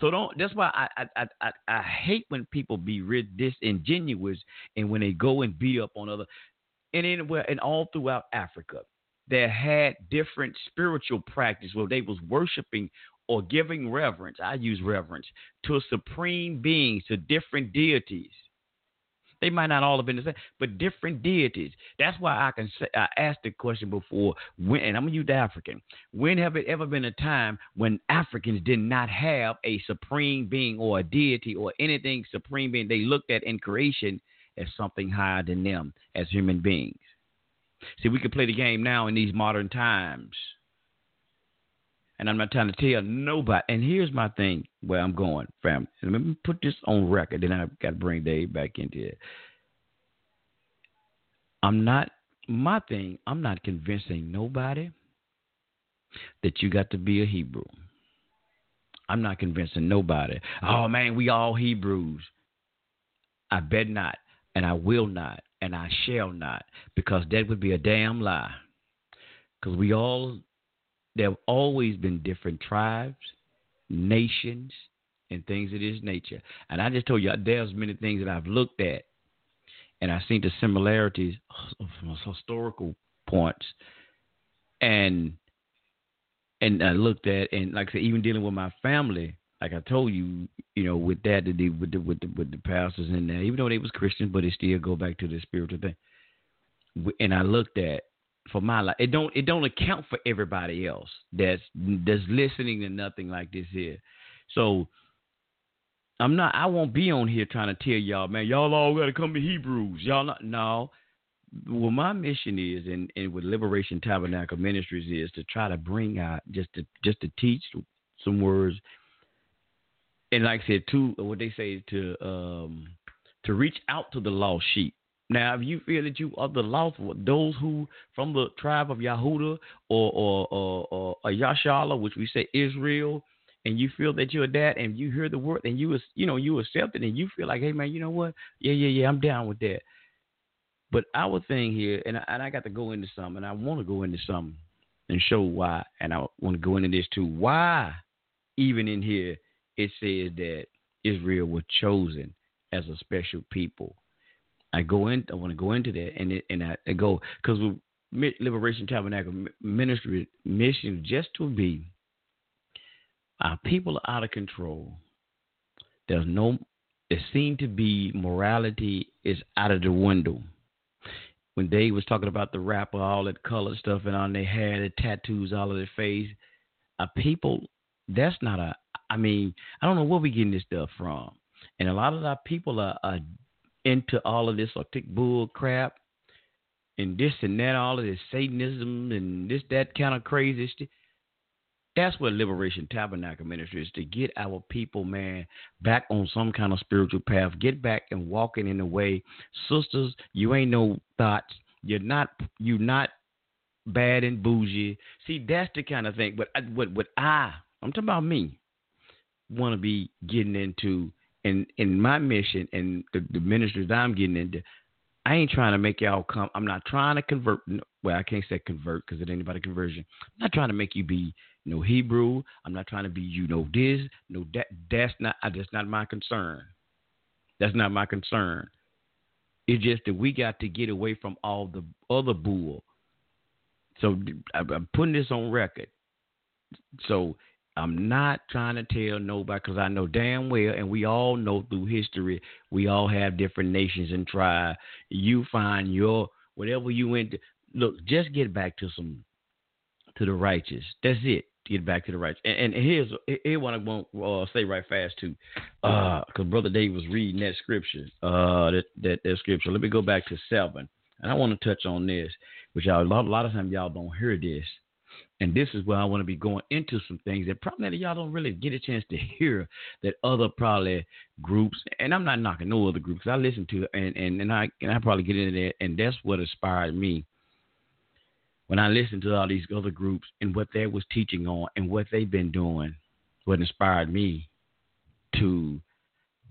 So don't. That's why I I, I I hate when people be disingenuous and when they go and beat up on other and anywhere and all throughout Africa that had different spiritual practice where they was worshiping or giving reverence. I use reverence to supreme beings, to different deities. They might not all have been the same, but different deities. That's why I can say I asked the question before. When and I'm gonna use the African. When have it ever been a time when Africans did not have a supreme being or a deity or anything supreme being they looked at in creation as something higher than them as human beings? See, we can play the game now in these modern times. And I'm not trying to tell nobody. And here's my thing where I'm going, fam. Let me put this on record, then I've got to bring Dave back into it. I'm not, my thing, I'm not convincing nobody that you got to be a Hebrew. I'm not convincing nobody. Oh man, we all Hebrews. I bet not, and I will not and I shall not, because that would be a damn lie. Because we all, there have always been different tribes, nations, and things of this nature. And I just told you, there's many things that I've looked at, and I've seen the similarities from historical points and and I looked at and like I said, even dealing with my family, like I told you, you know, with that, with the with the with the pastors in there, even though they was Christian, but it still go back to the spiritual thing. And I looked at for my life, it don't it don't account for everybody else that's that's listening to nothing like this here. So I'm not. I won't be on here trying to tell y'all, man. Y'all all got to come to Hebrews. Y'all not. No. What my mission is, and, and with Liberation Tabernacle Ministries is to try to bring out just to just to teach some words, and like I said, to what they say to um to reach out to the lost sheep. Now, if you feel that you are the lost, those who from the tribe of Yahuda or or or, or, or Yashala, which we say Israel, and you feel that you're that, and you hear the word, and you you know you accept it, and you feel like, hey man, you know what? Yeah, yeah, yeah, I'm down with that. But our thing here, and I, and I got to go into something, and I want to go into something and show why, and I want to go into this too. Why, even in here, it says that Israel was chosen as a special people. I go in. I want to go into that, and it, and I, go because Liberation Tabernacle Ministry mission just to be our people are out of control. There's no, it seemed to be morality is out of the window. When Dave was talking about the rapper, all that color stuff and on their hair, the tattoos all of their face, our people, that's not a, I mean, I don't know where we getting this stuff from. And a lot of our people are, are into all of this octic bull crap and this and that, all of this Satanism and this, that kind of crazy stuff. That's what Liberation Tabernacle Ministry is to get our people, man, back on some kind of spiritual path. Get back and walking in the way. Sisters, you ain't no thoughts. You're not you're not bad and bougie. See, that's the kind of thing. But what what I I'm talking about me want to be getting into and in my mission and the, the ministries I'm getting into. I ain't trying to make y'all come. I'm not trying to convert. Well, I can't say convert because it ain't about a conversion. I'm not trying to make you be no Hebrew. I'm not trying to be you know this, no that. That's not. That's not my concern. That's not my concern. It's just that we got to get away from all the other bull. So I'm putting this on record. So I'm not trying to tell nobody because I know damn well, and we all know through history, we all have different nations and tribes. You find your whatever you went to. Look, just get back to some to the righteous. That's it get back to the righteous. And, and here's here what I want to uh, say right fast too, because uh, brother Dave was reading that scripture, uh, that, that that scripture. Let me go back to seven, and I want to touch on this, which y'all, a lot, a lot of times y'all don't hear this, and this is where I want to be going into some things that probably y'all don't really get a chance to hear that other probably groups, and I'm not knocking no other groups. I listen to and and and I and I probably get into that, and that's what inspired me when I listened to all these other groups and what they was teaching on and what they've been doing, what inspired me to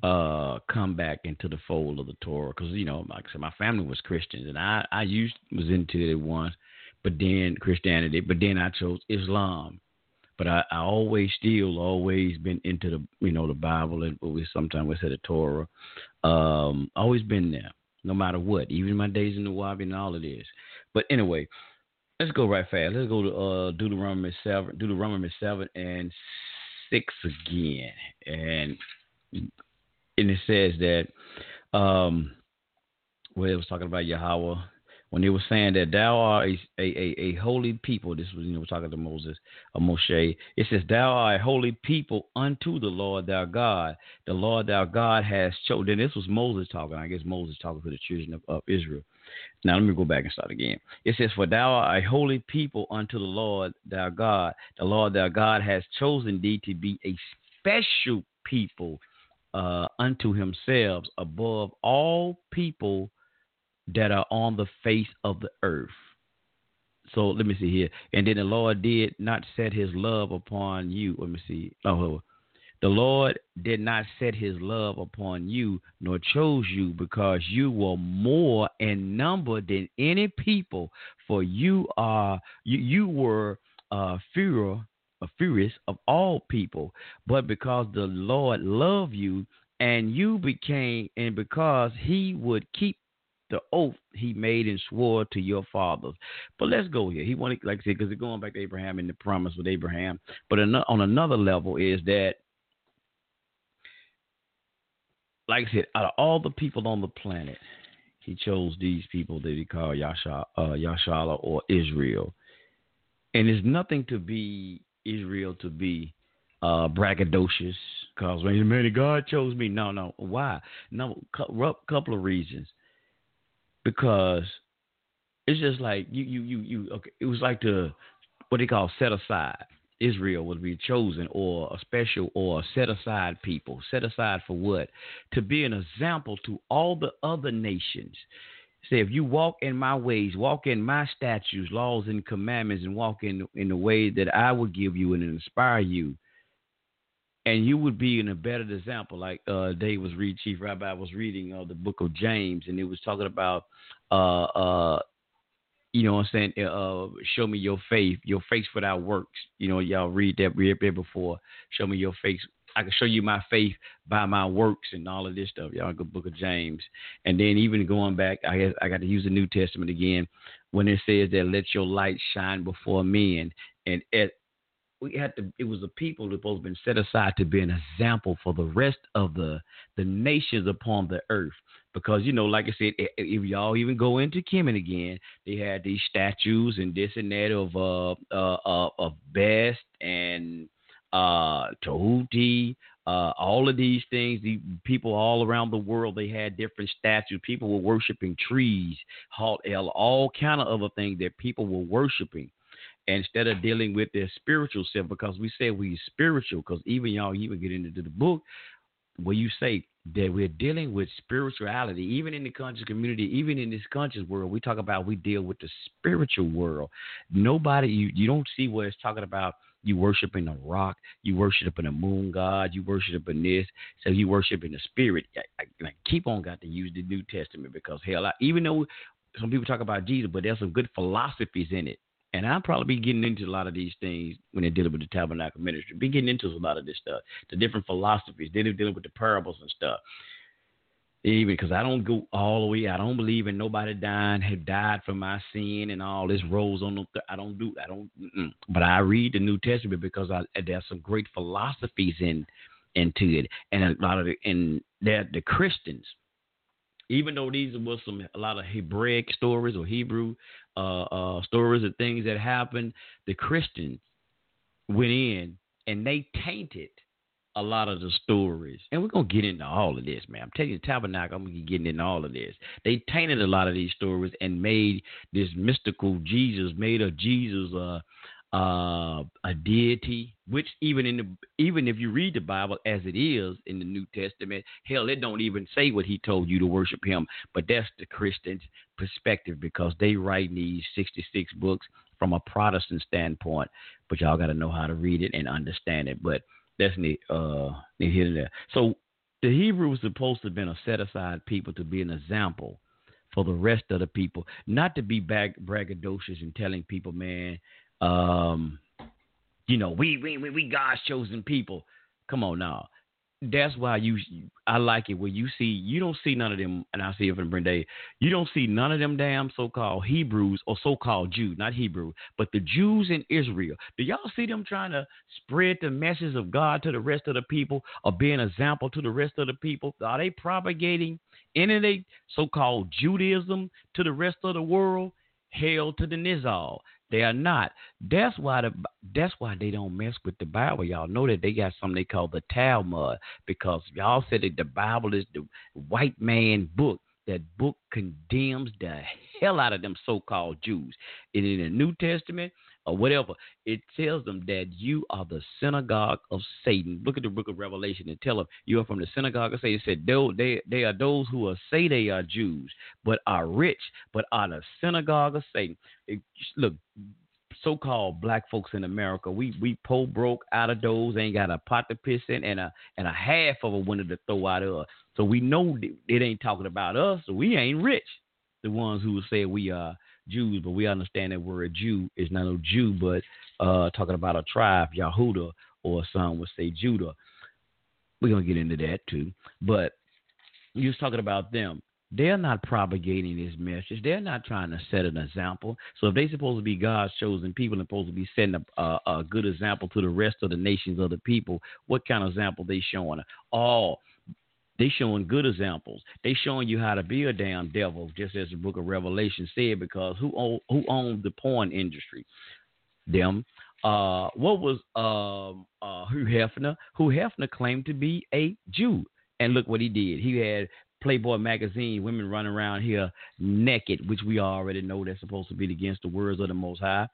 uh, come back into the fold of the Torah. Because you know, like I said, my family was Christians, and I I used was into it once, but then Christianity, but then I chose Islam. But I, I always still always been into the you know the Bible and we sometimes we say the Torah. Um, always been there, no matter what. Even my days in the Wabi and all of this. But anyway, Let's go right fast. Let's go to uh, Deuteronomy seven, Deuteronomy seven and six again, and and it says that um, where it was talking about Yahweh when they were saying that thou art a, a, a, holy people. This was you know talking to Moses, a Moshe. It says thou art a holy people unto the Lord thy God. The Lord thy God has chosen. This was Moses talking. I guess Moses talking to the children of, of Israel. Now let me go back and start again. It says, For thou art a holy people unto the Lord thy God. The Lord thy God has chosen thee to be a special people uh, unto himself above all people that are on the face of the earth. So let me see here. And then the Lord did not set his love upon you. Let me see. Oh, the Lord did not set his love upon you, nor chose you, because you were more in number than any people, for you are you, you were uh, fearer, uh, furious of all people, but because the Lord loved you, and you became, and because He would keep the oath he made and swore to your fathers. But let's go here. He wanted, like I said, because it's going back to Abraham and the promise with Abraham. But on another level is that, like I said, out of all the people on the planet, he chose these people that he called Yasha, uh, Yashala or Israel. And it's nothing to be Israel to be uh, braggadocious because man, God chose me. No, no. Why? No, couple of reasons. Because it's just like you, you, you, you. Okay, it was like the what they call set aside. Israel would be chosen or a special or a set aside people. Set aside for what? To be an example to all the other nations. Say, if you walk in my ways, walk in my statutes, laws, and commandments, and walk in in the way that I would give you and inspire you, and you would be in a better example. Like uh, Dave was reading, Chief Rabbi was reading uh, the book of James, and it was talking about uh, uh, you know what I'm saying? Uh, show me your faith, your faith without works. You know, y'all read that read there before. Show me your faith. I can show you my faith by my works and all of this stuff. Y'all go book of James. And then even going back, I guess I got to use the New Testament again when it says that let your light shine before men. And we had to it was the people that supposed to been set aside to be an example for the rest of the the nations upon the earth because you know, like I said, if y'all even go into Kemet again, they had these statues and this and that of uh uh, uh of Best and uh Tahuti, uh all of these things. The people all around the world they had different statues. People were worshiping trees, all all kind of other things that people were worshiping instead of dealing with their spiritual self, because we say we spiritual, because even y'all even get into the book where you say that we're dealing with spirituality, even in the conscious community, even in this conscious world, we talk about we deal with the spiritual world. Nobody, you, you don't see where it's talking about you worshiping a rock, you worshiping a moon god, you worshiping this, so you worshiping the spirit. I, I, I keep on got to use the New Testament because hell, I, even though some people talk about Jesus, but there's some good philosophies in it. And I'll probably be getting into a lot of these things when they're dealing with the tabernacle ministry. Be getting into a lot of this stuff, the different philosophies, they're dealing with the parables and stuff. Even because I don't go all the way, I don't believe in nobody dying, have died for my sin and all this rolls on them. I don't do, I don't. Mm-mm. But I read the New Testament because I, there's some great philosophies in into it, and a lot of the, and that the Christians even though these were some a lot of Hebraic stories or Hebrew uh, uh, stories of things that happened, the Christians went in and they tainted a lot of the stories. And we're gonna get into all of this, man. I'm telling you, Tabernacle, I'm gonna be getting into all of this. They tainted a lot of these stories and made this mystical Jesus, made a Jesus uh uh, a deity, which even in the even if you read the Bible as it is in the New Testament, hell, it don't even say what he told you to worship him. But that's the Christian's perspective because they write these sixty six books from a Protestant standpoint. But y'all got to know how to read it and understand it. But that's neat, uh, neat here and there. So the Hebrew was supposed to have been a set aside people to be an example for the rest of the people, not to be bag- braggadocious and telling people, man, um, you know, we we we, we God's chosen people. Come on now. That's why you I like it when you see you don't see none of them and I see it from Brenda. You don't see none of them damn so called Hebrews or so called Jews, not Hebrew, but the Jews in Israel. Do y'all see them trying to spread the message of God to the rest of the people or be an example to the rest of the people? Are they propagating any so called Judaism to the rest of the world? Hell to the Nizal. They are not. That's why the that's why they don't mess with the Bible. Y'all know that they got something they call the Talmud because y'all said that the Bible is the white man book. That book condemns the hell out of them so-called Jews. And in the New Testament, or whatever, it tells them that you are the synagogue of Satan. Look at the book of Revelation and tell them you are from the synagogue of Satan. It said they, they are those who are, say they are Jews, but are rich, but are the synagogue of Satan. It, look, so-called black folks in America, we we po broke out of those, ain't got a pot to piss in and a and a half of a window to throw out of. So we know it ain't talking about us. So we ain't rich. The ones who say we are Jews, but we understand that word Jew is not a Jew, but uh, talking about a tribe, Yahuda, or some would say Judah. We're gonna get into that too. But you was talking about them. they're not propagating this message. They're not trying to set an example. So if they're supposed to be God's chosen people and supposed to be setting a, a, a good example to the rest of the nations of the people, what kind of example they showing? Oh, they showing good examples. They showing you how to be a damn devil, just as the book of Revelation said, because who own, who owned the porn industry? Them. Uh, what was um, uh, Hugh Hefner? Hugh Hefner claimed to be a Jew. And look what he did. He had Playboy magazine, women running around here naked, which we already know that's supposed to be against the words of the Most High.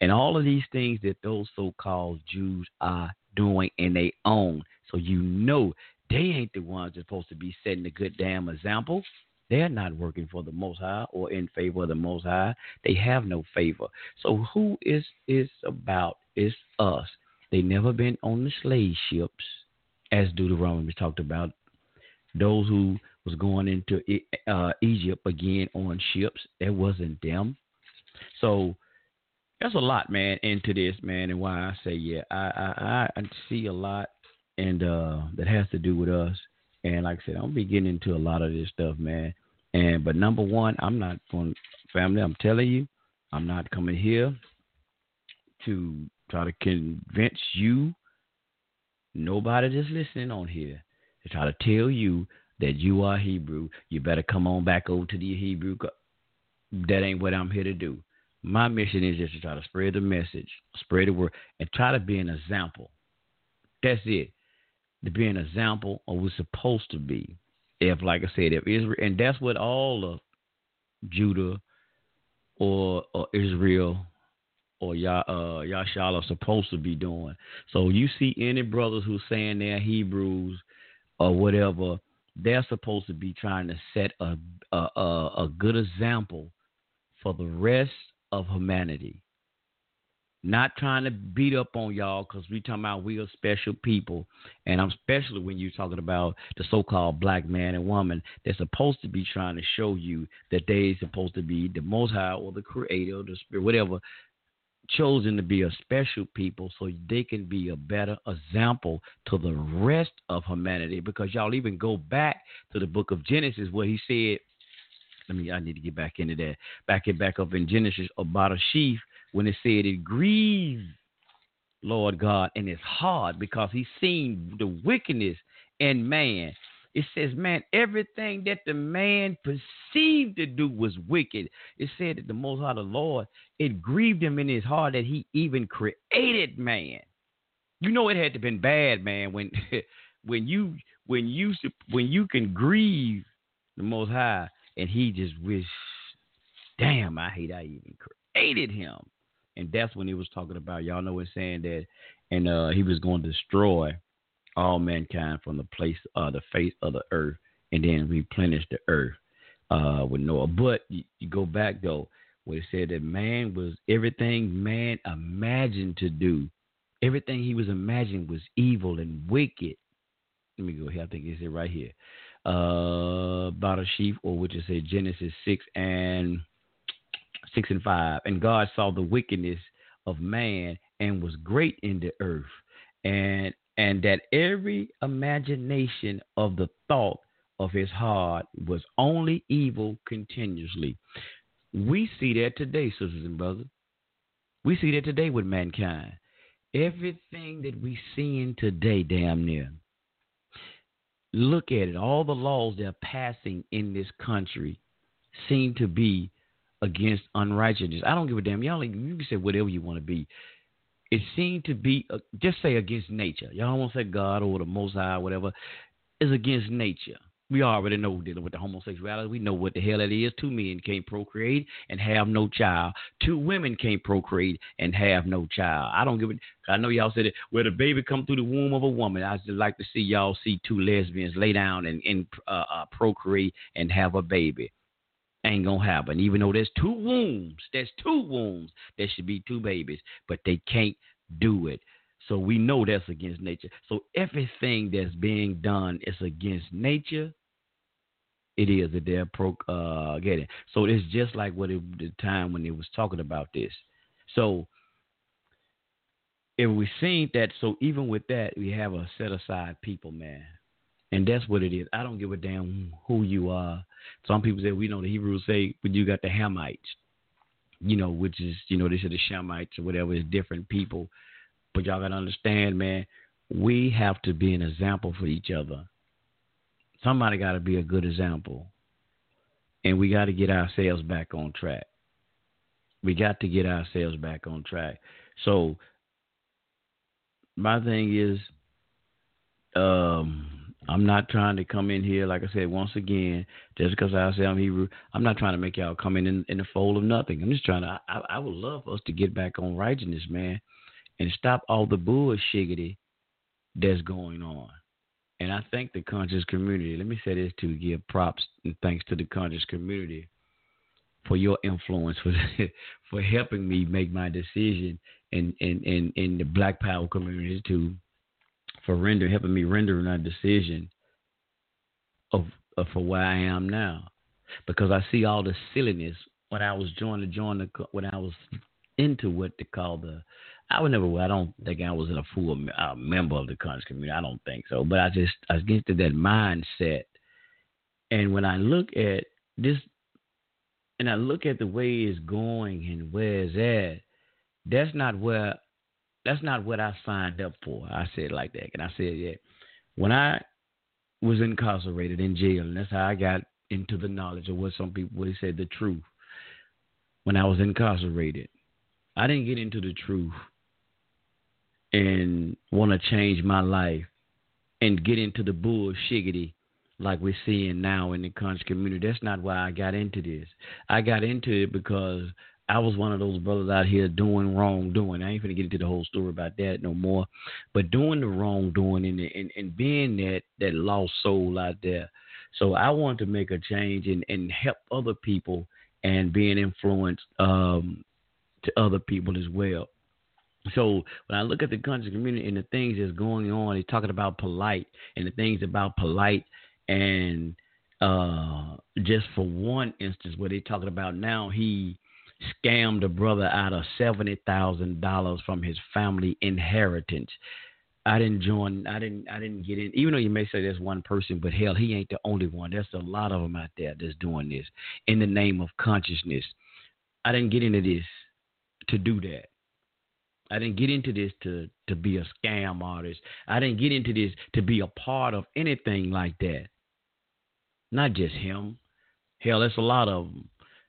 And all of these things that those so called Jews are doing and they own. So you know they ain't the ones that's supposed to be setting a good damn example. They're not working for the Most High or in favor of the Most High. They have no favor. So who is is about It's us. They never been on the slave ships, as Deuteronomy talked about. Those who was going into uh, Egypt again on ships. It wasn't them. So there's a lot, man, into this, man, and why I say yeah, I I, I see a lot, and uh, that has to do with us. And like I said, I'm gonna be getting into a lot of this stuff, man. And but number one, I'm not going family. I'm telling you, I'm not coming here to try to convince you, nobody that's listening on here, to try to tell you that you are Hebrew, you better come on back over to the Hebrew. That ain't what I'm here to do. My mission is just to try to spread the message, spread the word, and try to be an example. That's it. To be an example of what's supposed to be. If, like I said, if Israel, and that's what all of Judah or, or Israel or Yah, uh, Yashal are supposed to be doing. So you see any brothers who saying they're Hebrews or whatever, they're supposed to be trying to set a, a, a good example for the rest of humanity. Not trying to beat up on y'all because we talking about we are special people, and I'm especially when you're talking about the so-called black man and woman. They're supposed to be trying to show you that they supposed to be the Most High or the Creator, or the Spirit, whatever, chosen to be a special people so they can be a better example to the rest of humanity. Because y'all even go back to the book of Genesis where he said, let me I need to get back into that. Back it back up in Genesis about a sheaf when it said it grieved Lord God and it's hard because he's seen the wickedness in man it says, man, everything that the man perceived to do was wicked. It said that the Most High, the Lord, it grieved him in his heart that he even created man. You know, it had to been bad, man. When, when you, when you, when you can grieve the Most High, and he just wish, damn, I hate I even created him. And that's when he was talking about. Y'all know it's saying that, and uh, he was going to destroy all mankind from the place uh the face of the earth and then replenish the earth uh with Noah. But you, you go back though, where it said that man was everything man imagined to do, everything he was imagining was evil and wicked. Let me go here. I think it's it right here. Uh about a sheep, or which is say Genesis six and six and five. And God saw the wickedness of man and was great in the earth. And and that every imagination of the thought of his heart was only evil continuously. We see that today, sisters and brothers. We see that today with mankind. Everything that we seeing today, damn near. Look at it. All the laws they're passing in this country seem to be against unrighteousness. I don't give a damn. Y'all, you can say whatever you want to be it seemed to be uh, just say against nature. Y'all won't say God or the Most High, whatever. Is against nature. We already know dealing with the homosexuality. We know what the hell it is. Two men can't procreate and have no child. Two women can't procreate and have no child. I don't give a. I know y'all said it. Where the baby come through the womb of a woman, I just like to see y'all see two lesbians lay down and, and uh, uh, procreate and have a baby ain't gonna happen. Even though there's two wombs, there's two wombs. There should be two babies, but they can't do it. So we know that's against nature. So everything that's being done is against nature. It is that they're pro uh, getting. So it's just like what it, the time when they was talking about this. So if we seen that, so even with that, we have a set aside people, man, and that's what it is. I don't give a damn who you are Some people say we know the Hebrews say, but you got the Hamites, you know, which is you know they say the Shemites or whatever is different people. But y'all gotta understand, man, we have to be an example for each other. Somebody got to be a good example, and we got to get ourselves back on track. We got to get ourselves back on track. So my thing is, um, I'm not trying to come in here, like I said, once again, just because I say I'm Hebrew. I'm not trying to make y'all come in, in in the fold of nothing. I'm just trying to. I, I would love us to get back on righteousness, man, and stop all the bullshiggity that's going on. And I thank the conscious community. Let me say this to give props and thanks to the conscious community for your influence for for helping me make my decision and in, in, in the Black Power community to for render helping me render my decision of, of for where I am now, because I see all the silliness when I was joining join the when I was into what they call the I would never. I don't think I was a full uh, member of the conscious community. I don't think so. But I just I get to that mindset, and when I look at this, and I look at the way it's going and where it's at, that's not where that's not what I signed up for. I said like that, and I said yeah. When I was incarcerated in jail, and that's how I got into the knowledge of what some people would say the truth. When I was incarcerated, I didn't get into the truth and want to change my life and get into the bullshiggity like we're seeing now in the conscious community. That's not why I got into this. I got into it because I was one of those brothers out here doing wrongdoing. I ain't gonna get into the whole story about that no more. But doing the wrongdoing and, and, and being that, that lost soul out there. So I want to make a change and, and help other people and being influenced um, to other people as well. So when I look at the country community and the things that's going on, he's talking about Polight and the things about Polight and uh, just for one instance where they're talking about now he scammed a brother out of seventy thousand dollars from his family inheritance. I didn't join. I didn't. I didn't get in. Even though you may say there's one person, but hell, he ain't the only one. There's a lot of them out there that's doing this in the name of consciousness. I didn't get into this to do that. I didn't get into this to to be a scam artist. I didn't get into this to be a part of anything like that. Not just him. Hell, there's a lot of them.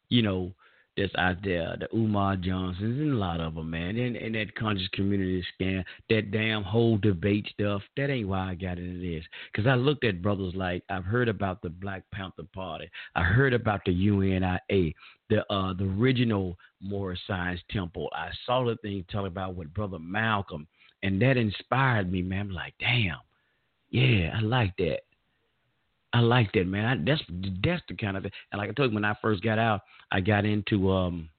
You know, that's out there, the Umar Johnsons and a lot of them, man. And, and that conscious community scam, that damn whole debate stuff, that ain't why I got into this. Because I looked at brothers like, I've heard about the Black Panther Party. I heard about the UNIA, the uh, the original Moorish Science Temple. I saw the thing talking about with Brother Malcolm, and that inspired me, man. I'm like, damn, yeah, I like that. I like that, man. I, that's that's the kind of thing. And like I told you, when I first got out, I got into um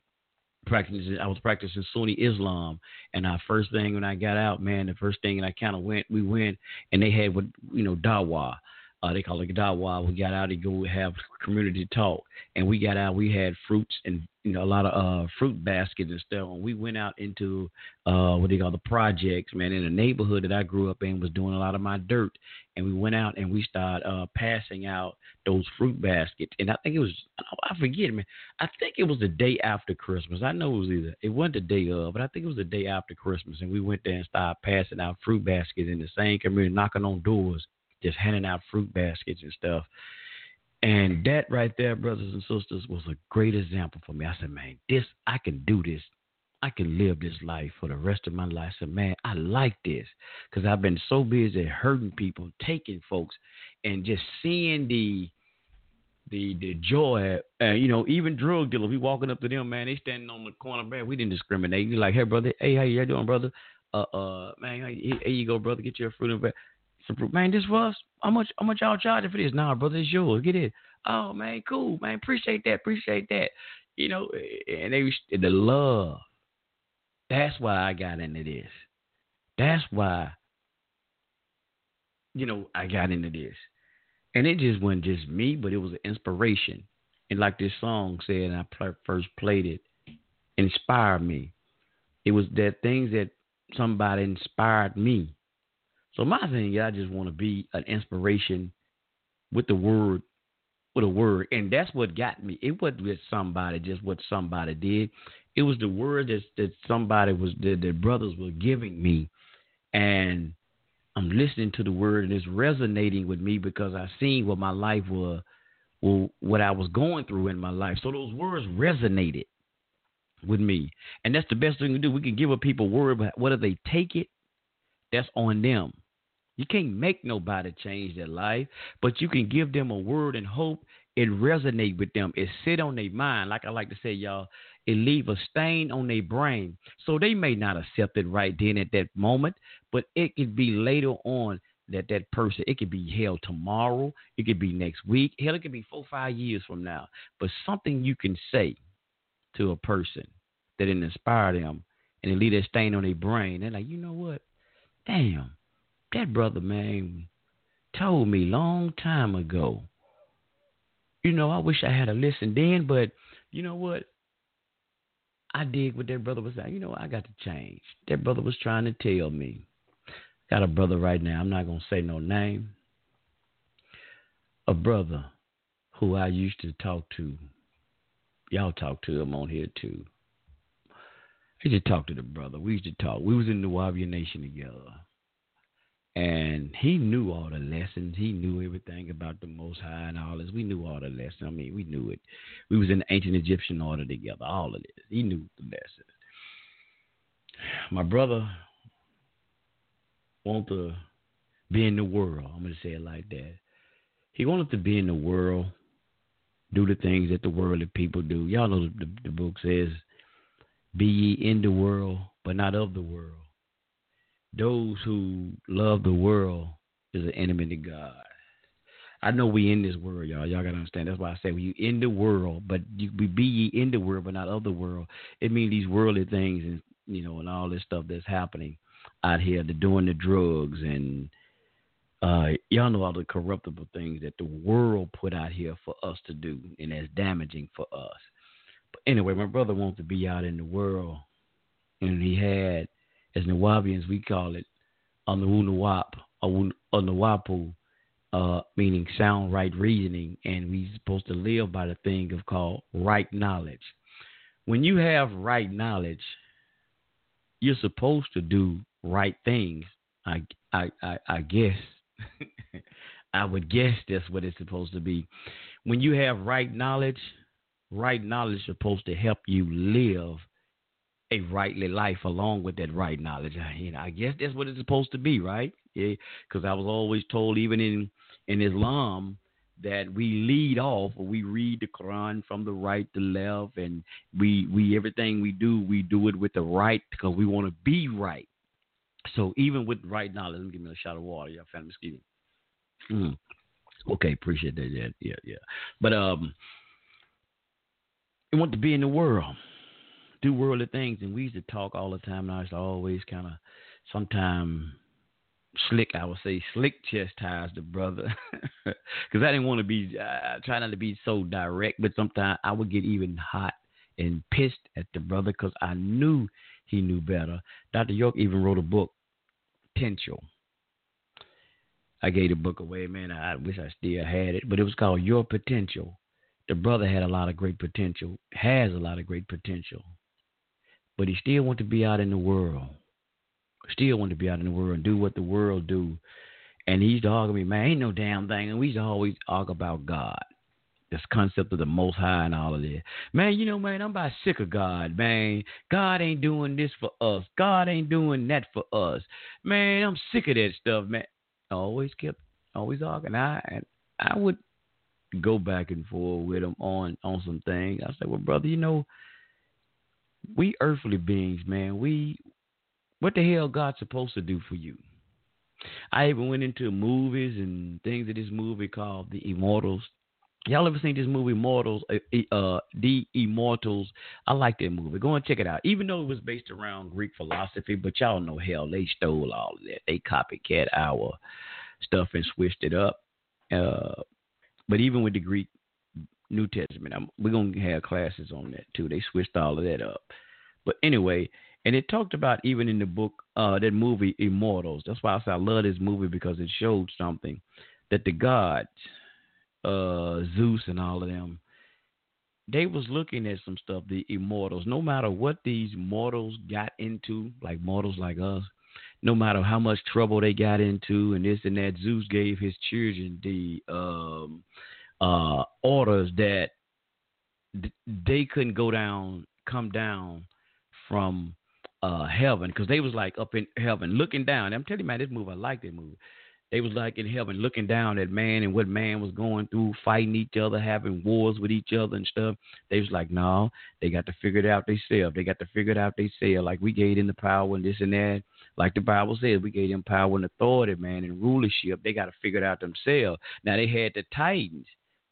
practicing. I was practicing Sunni Islam, and our first thing when I got out, man, the first thing and I kind of went, we went, and they had what you know dawa. Uh, they call it dawa. We got out to go have community talk, and we got out. We had fruits and you know a lot of uh, fruit baskets and stuff. And we went out into uh, what they call the projects, man. In the neighborhood that I grew up in, was doing a lot of my dirt, and we went out and we started uh, passing out those fruit baskets. And I think it was I forget, man. I think it was the day after Christmas. I know it was either it wasn't the day of, but I think it was the day after Christmas. And we went there and started passing out fruit baskets in the same community, knocking on doors, just handing out fruit baskets and stuff. And that right there, brothers and sisters, was a great example for me. I said, man, this I can do this. I can live this life for the rest of my life. I said, man, I like this because I've been so busy hurting people, taking folks, and just seeing the the the joy. Uh, you know, even drug dealers, we walking up to them, man. They standing on the corner, man. We didn't discriminate. We like, hey, brother, hey, how you doing, brother? Uh, uh, man, here you go, brother. Get your fruit and man, this was how much how much y'all charging for this? Nah, brother, it's yours. Get it. Oh man, cool, man. Appreciate that. Appreciate that. You know, and they the love. That's why I got into this. That's why, you know, I got into this. And it just wasn't just me, but it was an inspiration. And like this song said, I first played it, inspired me. It was that things that somebody inspired me so my thing, I just want to be an inspiration with the word with a word, and that's what got me. It wasn't with somebody, just what somebody did. It was the word that that somebody was that the brothers were giving me, and I'm listening to the word, and it's resonating with me because I seen what my life was, what I was going through in my life. So those words resonated with me, and that's the best thing can do. We can give a people word, but whether they take it, that's on them. You can't make nobody change their life, but you can give them a word and hope. It resonate with them. It sit on their mind. Like I like to say, y'all, it leave a stain on their brain. So they may not accept it right then at that moment, but it could be later on that that person, it could be hell tomorrow. It could be next week. Hell, it could be four, five years from now. But something you can say to a person that inspire them and it leave that stain on their brain. They're like, you know what? Damn that brother man told me long time ago. You know, I wish I had a listened then, but you know what? I dig what that brother was saying. You know, I got to change. That brother was trying to tell me. Got a brother right now. I'm not gonna say no name. A brother who I used to talk to. Y'all talk to him on here too. I used to talk to the brother. We used to talk. We was in the Nuwaubian Nation together and he knew all the lessons. He knew everything about the Most High and all this. We knew all the lessons. I mean, we knew it. We was in the ancient Egyptian order together. All of this. He knew the lessons. My brother wanted to be in the world. I'm gonna say it like that. He wanted to be in the world, do the things that the worldly people do. Y'all know the, the, the book says, "Be ye in the world, but not of the world." Those who love the world is an enemy to God. I know we in this world, y'all. Y'all gotta understand. That's why I say we in the world, but you we be ye in the world, but not of the world. It means these worldly things and you know, and all this stuff that's happening out here. They're doing the drugs and uh, y'all know all the corruptible things that the world put out here for us to do, and that's damaging for us. But anyway, my brother wants to be out in the world, and he had as Nuwaubians we call it, on the Unawap, on the Wapu, uh, meaning sound right reasoning, and we're supposed to live by the thing of called right knowledge. When you have right knowledge, you're supposed to do right things. I I I, I guess I would guess that's what it's supposed to be. When you have right knowledge, right knowledge is supposed to help you live a rightly life along with that right knowledge. You know, I guess that's what it's supposed to be, right? Because I was always told, even in in Islam, that we lead off or we read the Quran from the right to left, and we we everything we do, we do it with the right because we want to be right. So even with right knowledge, let me give me a shot of water, y'all. Excuse me. Mm. Okay, appreciate that. Yeah, yeah, yeah. But um, we want to be in the world do worldly things, and we used to talk all the time. And I used to always kind of, sometimes slick, I would say, slick chastise the brother, because I didn't want to be, uh, try not to be so direct, but sometimes I would get even hot and pissed at the brother because I knew he knew better. Dr. York even wrote a book, Potential. I gave the book away, man. I wish I still had it, but it was called Your Potential. The brother had a lot of great potential, has a lot of great potential but he still want to be out in the world. Still want to be out in the world and do what the world do. And he used to argue me, man, ain't no damn thing. And we used to always argue about God. This concept of the most high and all of that. Man, you know, man, I'm about sick of God, man. God ain't doing this for us. God ain't doing that for us. Man, I'm sick of that stuff, man. I always kept always arguing. I and I would go back and forth with him on on some things. I said, Well, brother, you know, we earthly beings, man, we what the hell God supposed to do for you? I even went into movies and things of this movie called The Immortals. Y'all ever seen this movie, Immortals? Uh, uh, The Immortals. I like that movie. Go and check it out. Even though it was based around Greek philosophy, but y'all know hell, they stole all of that. They copycat our stuff and switched it up. Uh, but even with the Greek New Testament. I'm, we're to have classes on that too. They switched all of that up. But anyway, and it talked about even in the book, uh, that movie Immortals. That's why I say I love this movie because it showed something that the gods uh, Zeus and all of them, they was looking at some stuff. The immortals, no matter what these mortals got into, like mortals like us, no matter how much trouble they got into, and this and that, Zeus gave his children the um, uh, orders that they couldn't go down, come down from uh, heaven because they was like up in heaven looking down. I'm telling you, man, this movie, I like that movie. They was like in heaven looking down at man and what man was going through, fighting each other, having wars with each other and stuff. They was like, no, they got to figure it out themselves. They got to figure it out themselves. Like we gave them the power and this and that. Like the Bible says, we gave them power and authority, man, and rulership. They got to figure it out themselves. Now they had the Titans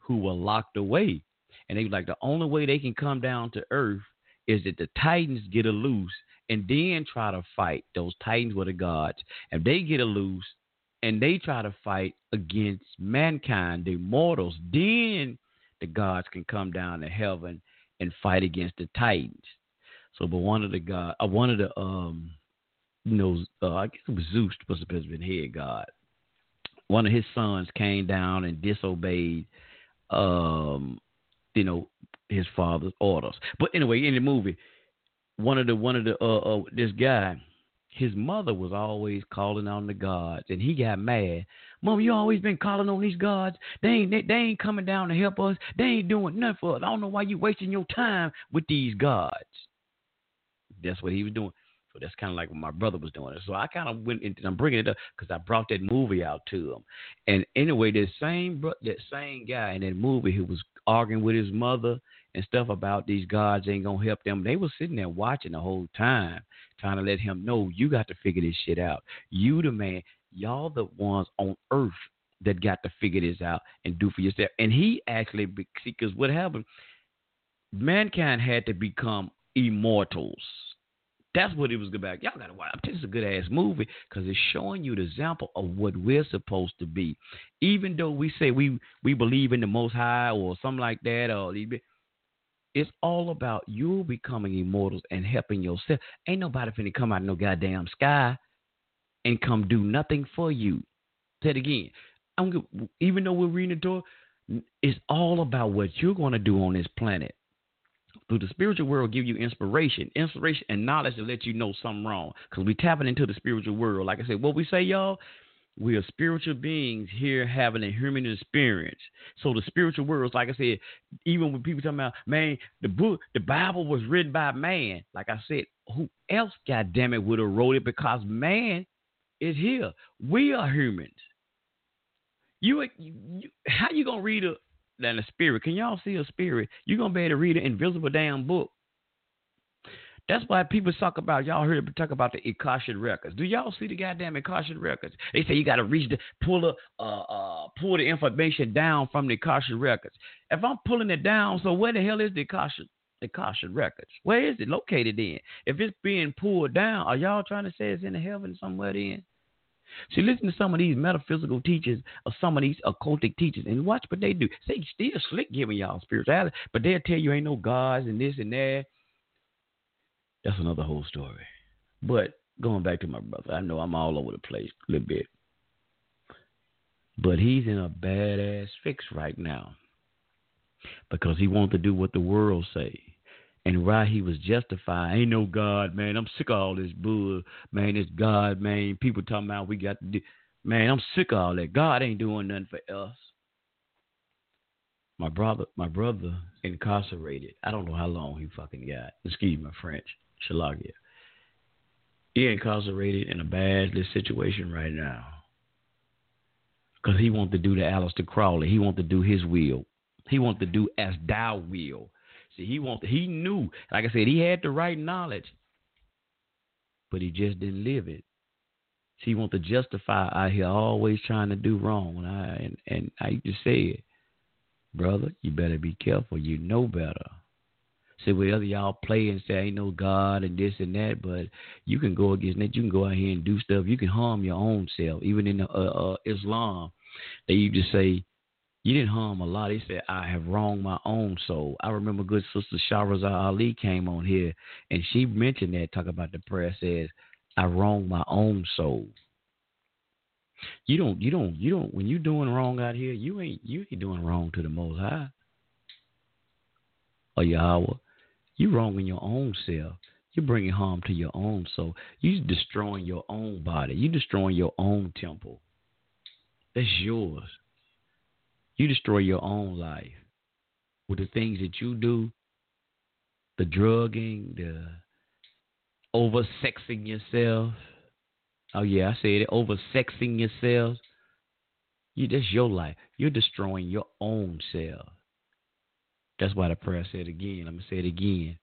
who were locked away. And they was like, the only way they can come down to earth is that the Titans get a loose and then try to fight. Those Titans were the gods. If they get a loose and they try to fight against mankind, the mortals, then the gods can come down to heaven and fight against the Titans. So, but one of the god, uh, one of the um, you know, uh, I guess it was Zeus supposed to be head god. One of his sons came down and disobeyed, um, you know, his father's orders. But anyway, in the movie, one of the one of the uh, uh this guy, his mother was always calling on the gods, and he got mad. Mom, you always been calling on these gods. They ain't they, they ain't coming down to help us. They ain't doing nothing for us. I don't know why you wasting your time with these gods. That's what he was doing. So that's kind of like what my brother was doing. So I kind of went into. I'm bringing it up because I brought that movie out to him. And anyway, that same that same guy in that movie who was arguing with his mother and stuff about these gods ain't gonna help them. They were sitting there watching the whole time, trying to let him know you got to figure this shit out. You the man. Y'all the ones on earth that got to figure this out and do for yourself. And he actually, because what happened, mankind had to become immortals. That's what it was about. Y'all gotta watch. This is a good ass movie because it's showing you the example of what we're supposed to be. Even though we say we we believe in the Most High or something like that, or it's all about you becoming immortals and helping yourself. Ain't nobody finna come out of no goddamn sky and come do nothing for you. Say it again. I'm, even though we're reading the door, it's all about what you're to do on this planet. Through the spiritual world, give you inspiration, inspiration and knowledge to let you know something wrong. Because we tapping into the spiritual world. Like I said, what we say, y'all, we are spiritual beings here having a human experience. So the spiritual world, like I said, even when people talking about man, the book, the Bible was written by man. Like I said, who else, God damn it, would have wrote it? Because man is here. We are humans. You, you how you gonna read a than a spirit? Can y'all see a spirit? You're gonna be able to read an invisible damn book. That's why people talk about y'all heard talk about the Akashic records. Do y'all see the goddamn Akashic records? They say you got to reach the pull the uh, uh, pull the information down from the Akashic records. If I'm pulling it down, so where the hell is the Akashic the Akashic records? Where is it located in? If it's being pulled down, are y'all trying to say it's in the heaven somewhere then? See, listen to some of these metaphysical teachers or some of these occultic teachers and watch what they do. They still slick giving y'all spirituality, but they'll tell you ain't no gods and this and that. That's another whole story. But going back to my brother, I know I'm all over the place a little bit. But he's in a badass fix right now because he wants to do what the world say. And why he was justified, ain't no God, man. I'm sick of all this bull, man. It's God, man. People talking about we got to do, man. I'm sick of all that. God ain't doing nothing for us. My brother, my brother, incarcerated. I don't know how long he fucking got. Excuse my French. Shalagia. He incarcerated in a bad situation right now. Because he want to do the Aleister Crowley. He want to do his will. He want to do as thou will. See, he want he knew, like I said, he had the right knowledge, but he just didn't live it. See, he want to justify out here always trying to do wrong. And I and, and I just said, brother, you better be careful. You know better. Say whether y'all play and say ain't no God and this and that, but you can go against that. You can go out here and do stuff. You can harm your own self. Even in the, uh, uh, Islam, they used to say you didn't harm a lot. They said I have wronged my own soul. I remember good sister Shahrazad Ali came on here and she mentioned that talk about the prayer says I wronged my own soul. You don't you don't you don't when you doing wrong out here, you ain't you ain't doing wrong to the most high. Or Yahweh. You wrong in your own self. You're bringing harm to your own soul. You're destroying your own body. You're destroying your own temple. That's yours. You destroy your own life with the things that you do, the drugging, the oversexing yourself. Oh yeah, I said it. Oversexing yourself. You that's your life. You're destroying your own self. That's why the prayer said again. I'm gonna say it again.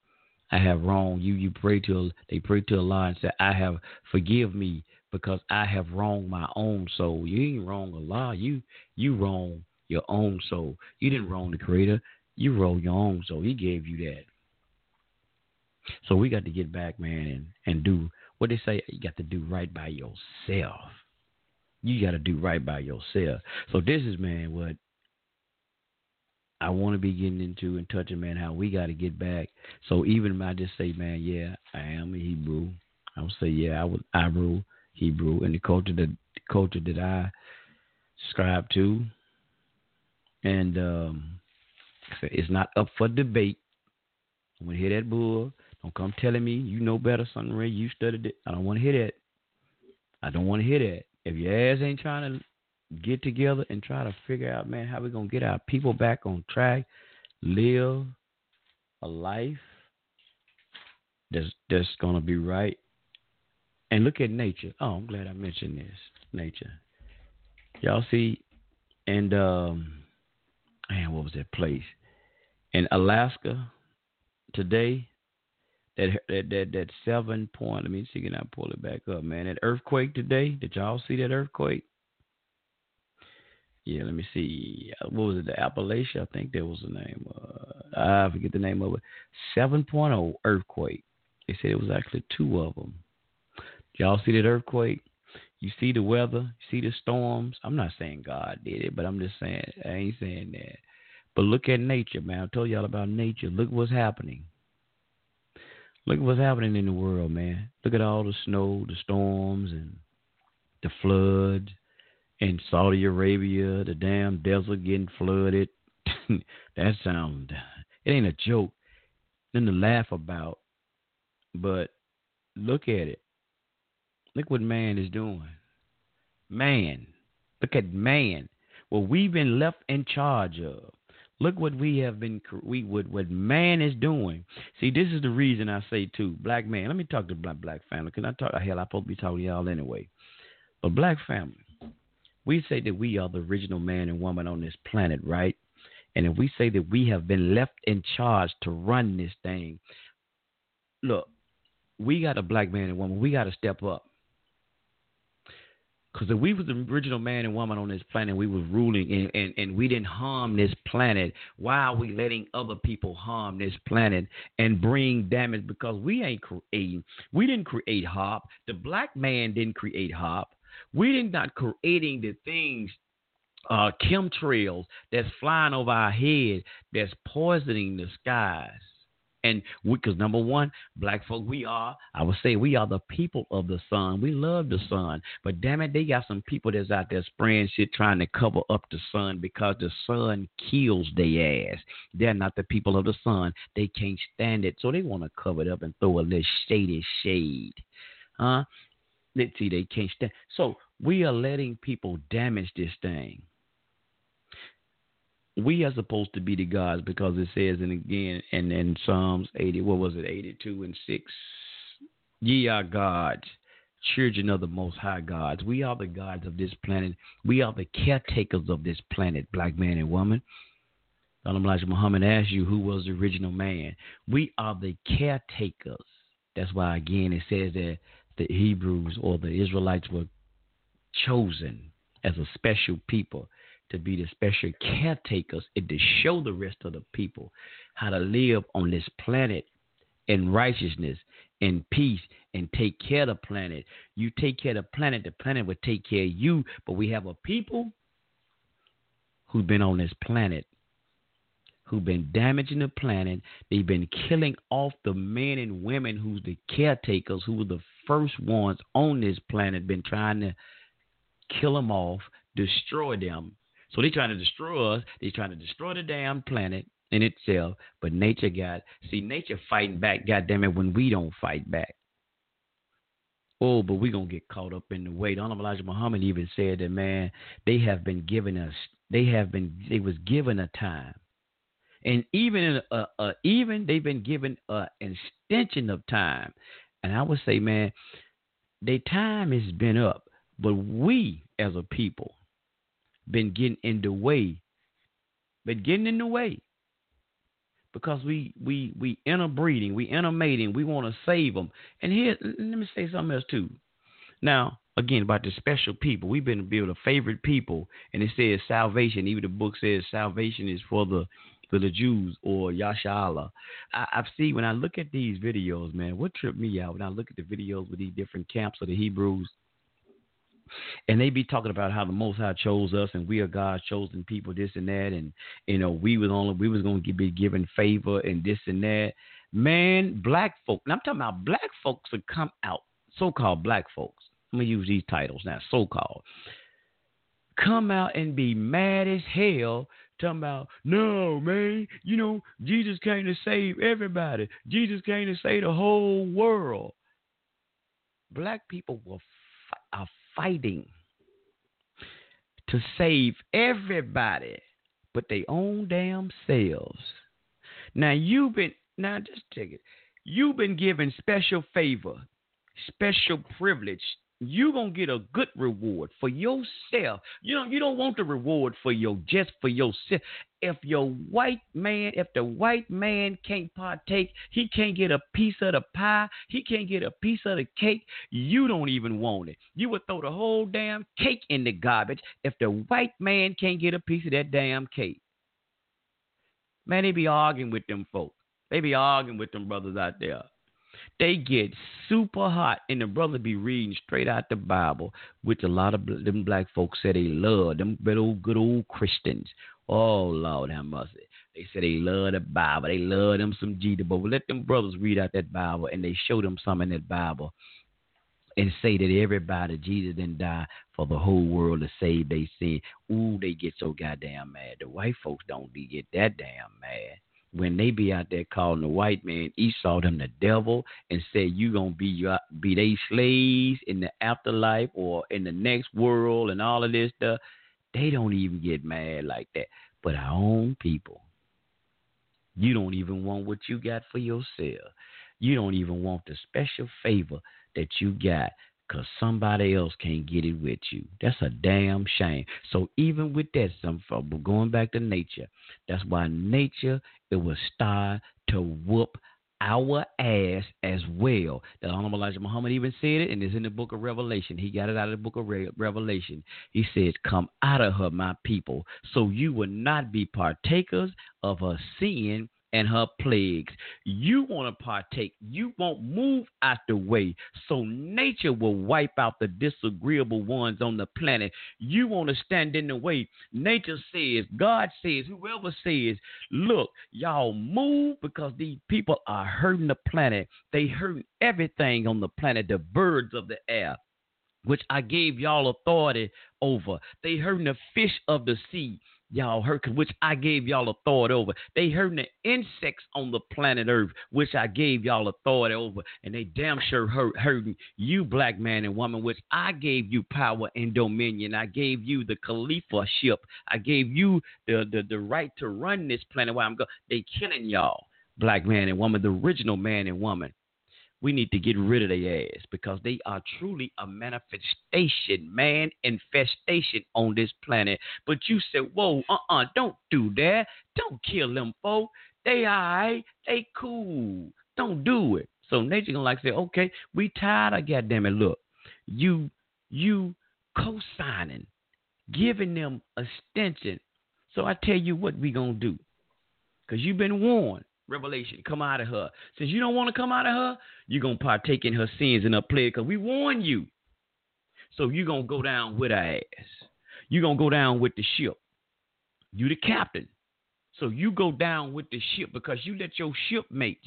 I have wronged you. You pray to they pray to Allah and say, I have forgive me because I have wronged my own soul. You ain't wrong Allah. You you wrong your own soul. You didn't wrong the Creator. You wrong your own soul. He gave you that. So we got to get back, man, and and do what they say. You got to do right by yourself. You got to do right by yourself. So this is, man, what I want to be getting into and touching, man, how we got to get back. So even if I just say, man, yeah, I am a Hebrew. I would say, yeah, I was Hebrew, Hebrew, and the culture that the culture that I subscribe to, and um, it's not up for debate. I'm gonna hear that bull. Don't come telling me you know better, Sunray. You studied it. I don't want to hear that. I don't want to hear that. If your ass ain't trying to get together and try to figure out, man, how we gonna get our people back on track, live a life that's that's gonna be right. And look at nature. Oh, I'm glad I mentioned this. Nature. Y'all see, and um, man, what was that place in Alaska today? That that that that seven point. Let me see. Can I pull it back up, man? That earthquake today. Did y'all see that earthquake? yeah, let me see. Uh, what was it? The Appalachia, I think that was the name. Uh, I forget the name of it. 7.0 earthquake. They said it was actually two of them. Y'all see that earthquake? You see the weather, you see the storms. I'm not saying God did it, but I'm just saying I ain't saying that. But look at nature, man. I told y'all about nature. Look what's happening. Look what's happening in the world, man. Look at all the snow, the storms, and the floods in Saudi Arabia, the damn desert getting flooded. that sounds it ain't a joke. Nothing to laugh about. But look at it. Look what man is doing. Man. Look at man. What we've been left in charge of. Look what we have been we what what man is doing. See, this is the reason I say too, black man. Let me talk to black black family because I talk hell. I'm supposed to be talking to y'all anyway. But black family, we say that we are the original man and woman on this planet, right? And if we say that we have been left in charge to run this thing, look, we got a black man and woman. We got to step up. Because if we was the original man and woman on this planet, we was ruling and, and, and we didn't harm this planet, why are we letting other people harm this planet and bring damage? Because we ain't creating. We didn't create hop. The black man didn't create hop. We did not creating the things, uh, chemtrails that's flying over our head that's poisoning the skies. And because number one, black folk, we are, I would say, we are the people of the sun. We love the sun. But damn it, they got some people that's out there spraying shit trying to cover up the sun because the sun kills their ass. They're not the people of the sun. They can't stand it. So they want to cover it up and throw a little shady shade. Huh? Let's see, they can't stand. So we are letting people damage this thing. We are supposed to be the gods because it says, and again, and in Psalms 80, what was it, 82 and 6? Ye are gods, children of the Most High gods. We are the gods of this planet. We are the caretakers of this planet, black man and woman. Elijah Muhammad asked you who was the original man. We are the caretakers. That's why, again, it says that the Hebrews or the Israelites were chosen as a special people to be the special caretakers and to show the rest of the people how to live on this planet in righteousness, in peace, and take care of the planet. You take care of the planet, the planet will take care of you. But we have a people who've been on this planet who've been damaging the planet. They've been killing off the men and women who's the caretakers, who were the first ones on this planet, been trying to kill them off, destroy them. So they're trying to destroy us. They're trying to destroy the damn planet in itself. But nature got see nature fighting back. Goddamn it, when we don't fight back. Oh, but we're gonna get caught up in the way. The Elijah Muhammad even said that man, they have been given us they have been they was given a time. And even a even they've been given an extension of time. And I would say, man, their time has been up. But we as a people been getting in the way. Been getting in the way. Because we we we interbreeding, we intermating, we want to save them. And here, let me say something else too. Now, again about the special people. We've been built a favorite people, and it says salvation. Even the book says salvation is for the for the Jews or Yashala. I, I've seen when I look at these videos, man. What tripped me out when I look at the videos with these different camps of the Hebrews and they be talking about how the Most High chose us, and we are God's chosen people, this and that, and you know we was only we was going to be given favor and this and that. Man, black folk, and I'm talking about black folks that come out, so-called black folks. I'm gonna use these titles now, so-called. Come out and be mad as hell talking about no man you know jesus came to save everybody jesus came to save the whole world black people were fighting to save everybody but their own damn selves. Now you've been now just take it. You've been given special favor, special privilege you're gonna get a good reward for yourself. You know, you don't want the reward for your just for yourself. If your white man, if the white man can't partake, he can't get a piece of the pie, he can't get a piece of the cake, you don't even want it. You would throw the whole damn cake in the garbage if the white man can't get a piece of that damn cake. Man, they be arguing with them folks. They be arguing with them brothers out there. They get super hot, and the brother be reading straight out the Bible, which a lot of them black folks say they love. Them good old, good old Christians. Oh, Lord have mercy. They say they love the Bible. They love them some Jesus. But let them brothers read out that Bible, and they show them some in that Bible and say that everybody Jesus didn't die for the whole world to save they sin. Ooh, they get so goddamn mad. The white folks don't get that damn mad when they be out there calling the white man Esau them the devil and say you gonna be your be they slaves in the afterlife or in the next world and all of this stuff, they don't even get mad like that. But our own people, you don't even want what you got for yourself. You don't even want the special favor that you got because somebody else can't get it with you. That's a damn shame. So even with that, some going back to nature. That's why nature it will start to whoop our ass as well. The Honorable Elijah Muhammad even said it, and it's in the book of Revelation. He got it out of the book of Re- Revelation. He said, Come out of her, my people, so you will not be partakers of her sin and her plagues. You want to partake. You won't move out the way. So nature will wipe out the disagreeable ones on the planet. You want to stand in the way. Nature says, God says, whoever says, look, y'all move because these people are hurting the planet. They hurting everything on the planet, the birds of the air which I gave y'all authority over. They hurting the fish of the sea y'all hurt, which I gave y'all authority over. They hurting the insects on the planet Earth, which I gave y'all authority over. And they damn sure hurt, hurting you, black man and woman, which I gave you power and dominion. I gave you the Khalifa ship. I gave you the, the, the right to run this planet while I'm going. They killing y'all, black man and woman, the original man and woman we need to get rid of their ass because they are truly a manifestation, man, infestation on this planet. But you said, whoa, uh uh-uh, uh, don't do that. Don't kill them folk. They alright, they cool. Don't do it. So nature gonna like say, okay, we tired of goddamn it. Look, you you co-signing, giving them extension. So I tell you what we gonna do. Cause you've been warned. Revelation, come out of her. Since you don't want to come out of her, you're going to partake in her sins and her plague because we warn you. So you're going to go down with her ass. You're going to go down with the ship. You the captain. So you go down with the ship because you let your shipmates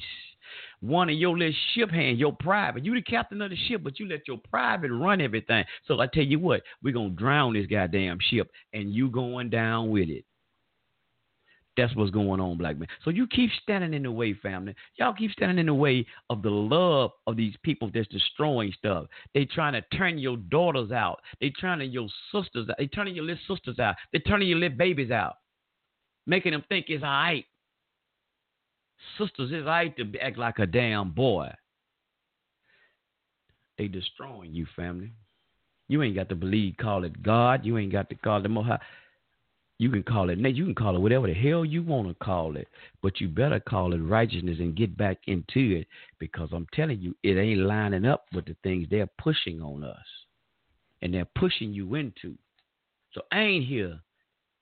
one of your little ship hands, your private. You the captain of the ship, but you let your private run everything. So I tell you what, we're gonna drown this goddamn ship, and you going down with it. That's what's going on, black man. So you keep standing in the way, family. Y'all keep standing in the way of the love of these people that's destroying stuff. They trying to turn your daughters out. They turning your sisters out. They turning your little sisters out. They turning your little babies out, making them think it's all right. Sisters, it's all right to act like a damn boy. They destroying you, family. You ain't got to believe, call it God. You ain't got to call it Mohai. You can call it you can call it whatever the hell you want to call it, but you better call it righteousness and get back into it because I'm telling you, it ain't lining up with the things they're pushing on us, and they're pushing you into. So I ain't here,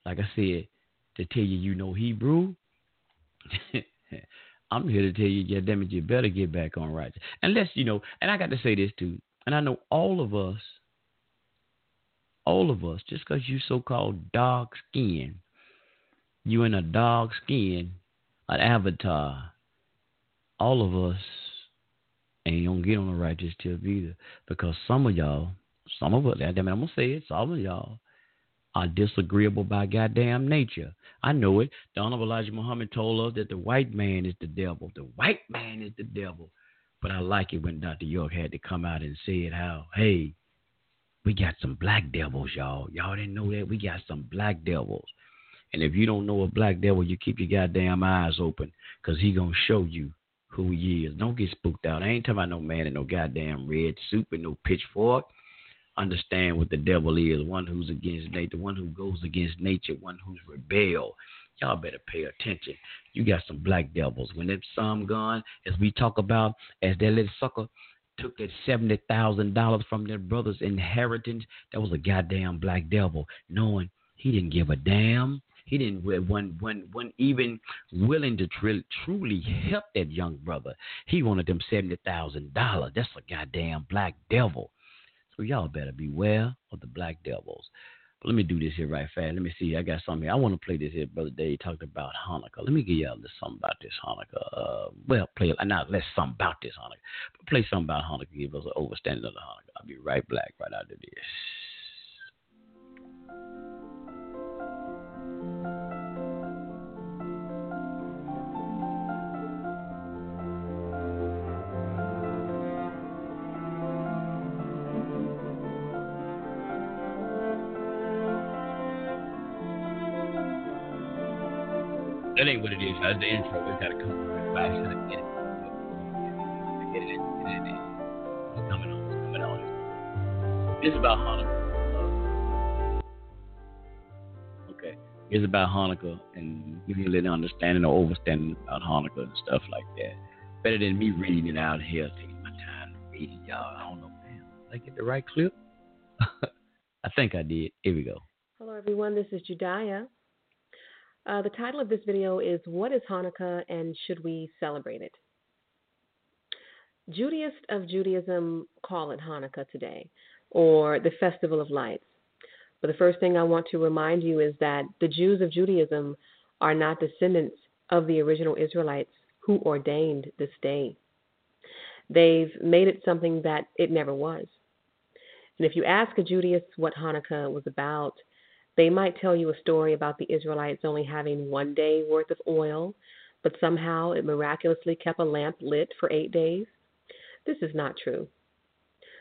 like I said, to tell you you know Hebrew. I'm here to tell you, yeah, damn it, you better get back on right. Unless you know, and I got to say this too, and I know all of us all of us, just because you so called dark skin, you in a dark skin, an avatar, all of us ain't gonna get on the righteous tip either. Because some of y'all, some of us, damn it, I'm gonna say it, some of y'all are disagreeable by goddamn nature. I know it. The Honorable Elijah Muhammad told us that the white man is the devil. The white man is the devil. But I like it when Dr. York had to come out and say it how, hey, we got some black devils, y'all. Y'all didn't know that? We got some black devils. And if you don't know a black devil, you keep your goddamn eyes open because he going to show you who he is. Don't get spooked out. I ain't talking about no man in no goddamn red suit and no pitchfork. Understand what the devil is one who's against nature, one who goes against nature, one who's rebel. Y'all better pay attention. You got some black devils. When that some gone, as we talk about, as that little sucker took that seventy thousand dollars from their brother's inheritance. That was a goddamn black devil, knowing he didn't give a damn. He didn't when when when even willing to tr- truly help that young brother. He wanted them seventy thousand dollars. That's a goddamn black devil. So y'all better beware of the black devils let me do this here right fast. Let me see. I got something. I want to play this here. Brother Dave talked about Hanukkah. Let me give y'all something about this Hanukkah. Uh, well, play. Not let's something about this Hanukkah. But play something about Hanukkah. Give us an overstanding of the Hanukkah. I'll be right back right after this. That ain't what it is. That's the intro. We gotta come back to the get it. Get it in. Get it in. It's coming on. It's coming on. It's about Hanukkah. Okay. It's about Hanukkah and give you a little understanding or overstanding about Hanukkah and stuff like that. Better than me reading it out here, taking my time to read it, y'all. I don't know, man. Did I get the right clip? I think I did. Here we go.
Hello, everyone. This is Judaya. Uh, the title of this video is What is Hanukkah and Should We Celebrate It? Judaists of Judaism call it Hanukkah today, or the Festival of Lights. But the first thing I want to remind you is that the Jews of Judaism are not descendants of the original Israelites who ordained this day. They've made it something that it never was. And if you ask a Judaist what Hanukkah was about, they might tell you a story about the Israelites only having one day worth of oil, but somehow it miraculously kept a lamp lit for eight days. This is not true.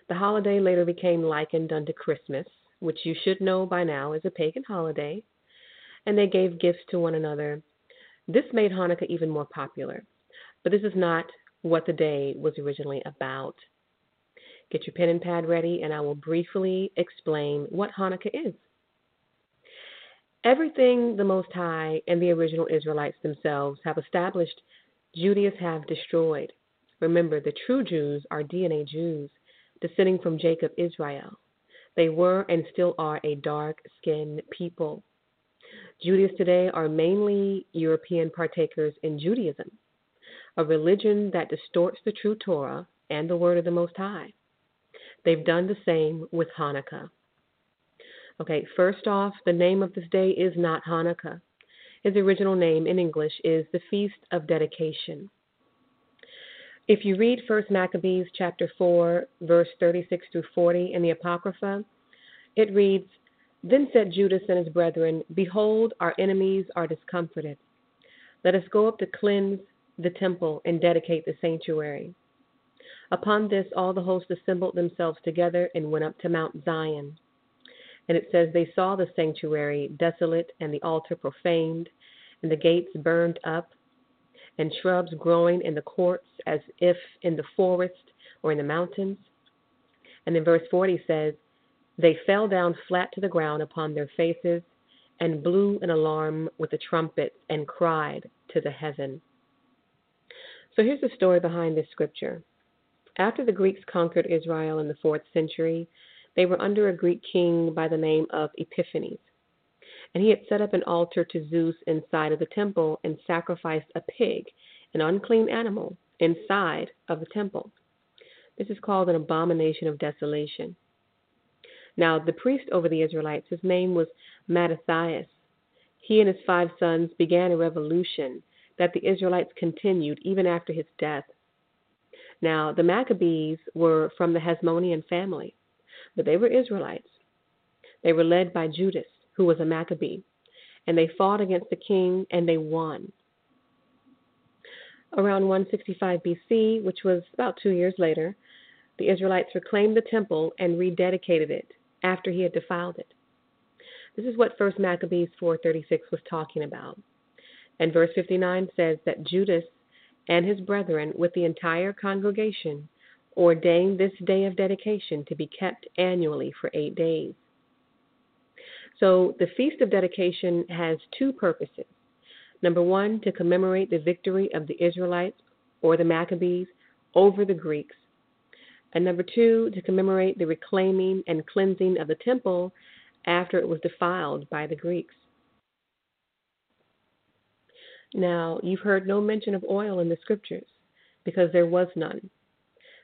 The holiday later became likened unto Christmas, which you should know by now is a pagan holiday, and they gave gifts to one another. This made Hanukkah even more popular, but this is not what the day was originally about. Get your pen and pad ready, and I will briefly explain what Hanukkah is. Everything the Most High and the original Israelites themselves have established, Judaists have destroyed. Remember, the true Jews are DNA Jews, descending from Jacob Israel. They were and still are a dark skinned people. Judaists today are mainly European partakers in Judaism, a religion that distorts the true Torah and the word of the Most High. They've done the same with Hanukkah. Okay, first off, the name of this day is not Hanukkah. His original name in English is the Feast of Dedication. If you read First Maccabees chapter 4, verse 36 through 40 in the Apocrypha, it reads, Then said Judas and his brethren, Behold, our enemies are discomfited. Let us go up to cleanse the temple and dedicate the sanctuary. Upon this, all the hosts assembled themselves together and went up to Mount Zion. And it says, They saw the sanctuary desolate, and the altar profaned, and the gates burned up, and shrubs growing in the courts as if in the forest or in the mountains. And then verse 40 says, They fell down flat to the ground upon their faces and blew an alarm with the trumpets and cried to the heaven. So here's the story behind this scripture. After the Greeks conquered Israel in the fourth century, they were under a Greek king by the name of Epiphanes. And he had set up an altar to Zeus inside of the temple and sacrificed a pig, an unclean animal, inside of the temple. This is called an abomination of desolation. Now, the priest over the Israelites, his name was Mattathias. He and his five sons began a revolution that the Israelites continued even after his death. Now, the Maccabees were from the Hasmonean family, but they were Israelites. They were led by Judas, who was a Maccabee, and they fought against the king and they won. Around 165 BC, which was about two years later, the Israelites reclaimed the temple and rededicated it after he had defiled it. This is what 1 Maccabees 4:36 was talking about. And verse 59 says that Judas and his brethren with the entire congregation ordained this day of dedication to be kept annually for 8 days. So the feast of dedication has two purposes. Number 1 to commemorate the victory of the Israelites or the Maccabees over the Greeks and number two, to commemorate the reclaiming and cleansing of the temple after it was defiled by the Greeks. Now, you've heard no mention of oil in the scriptures because there was none.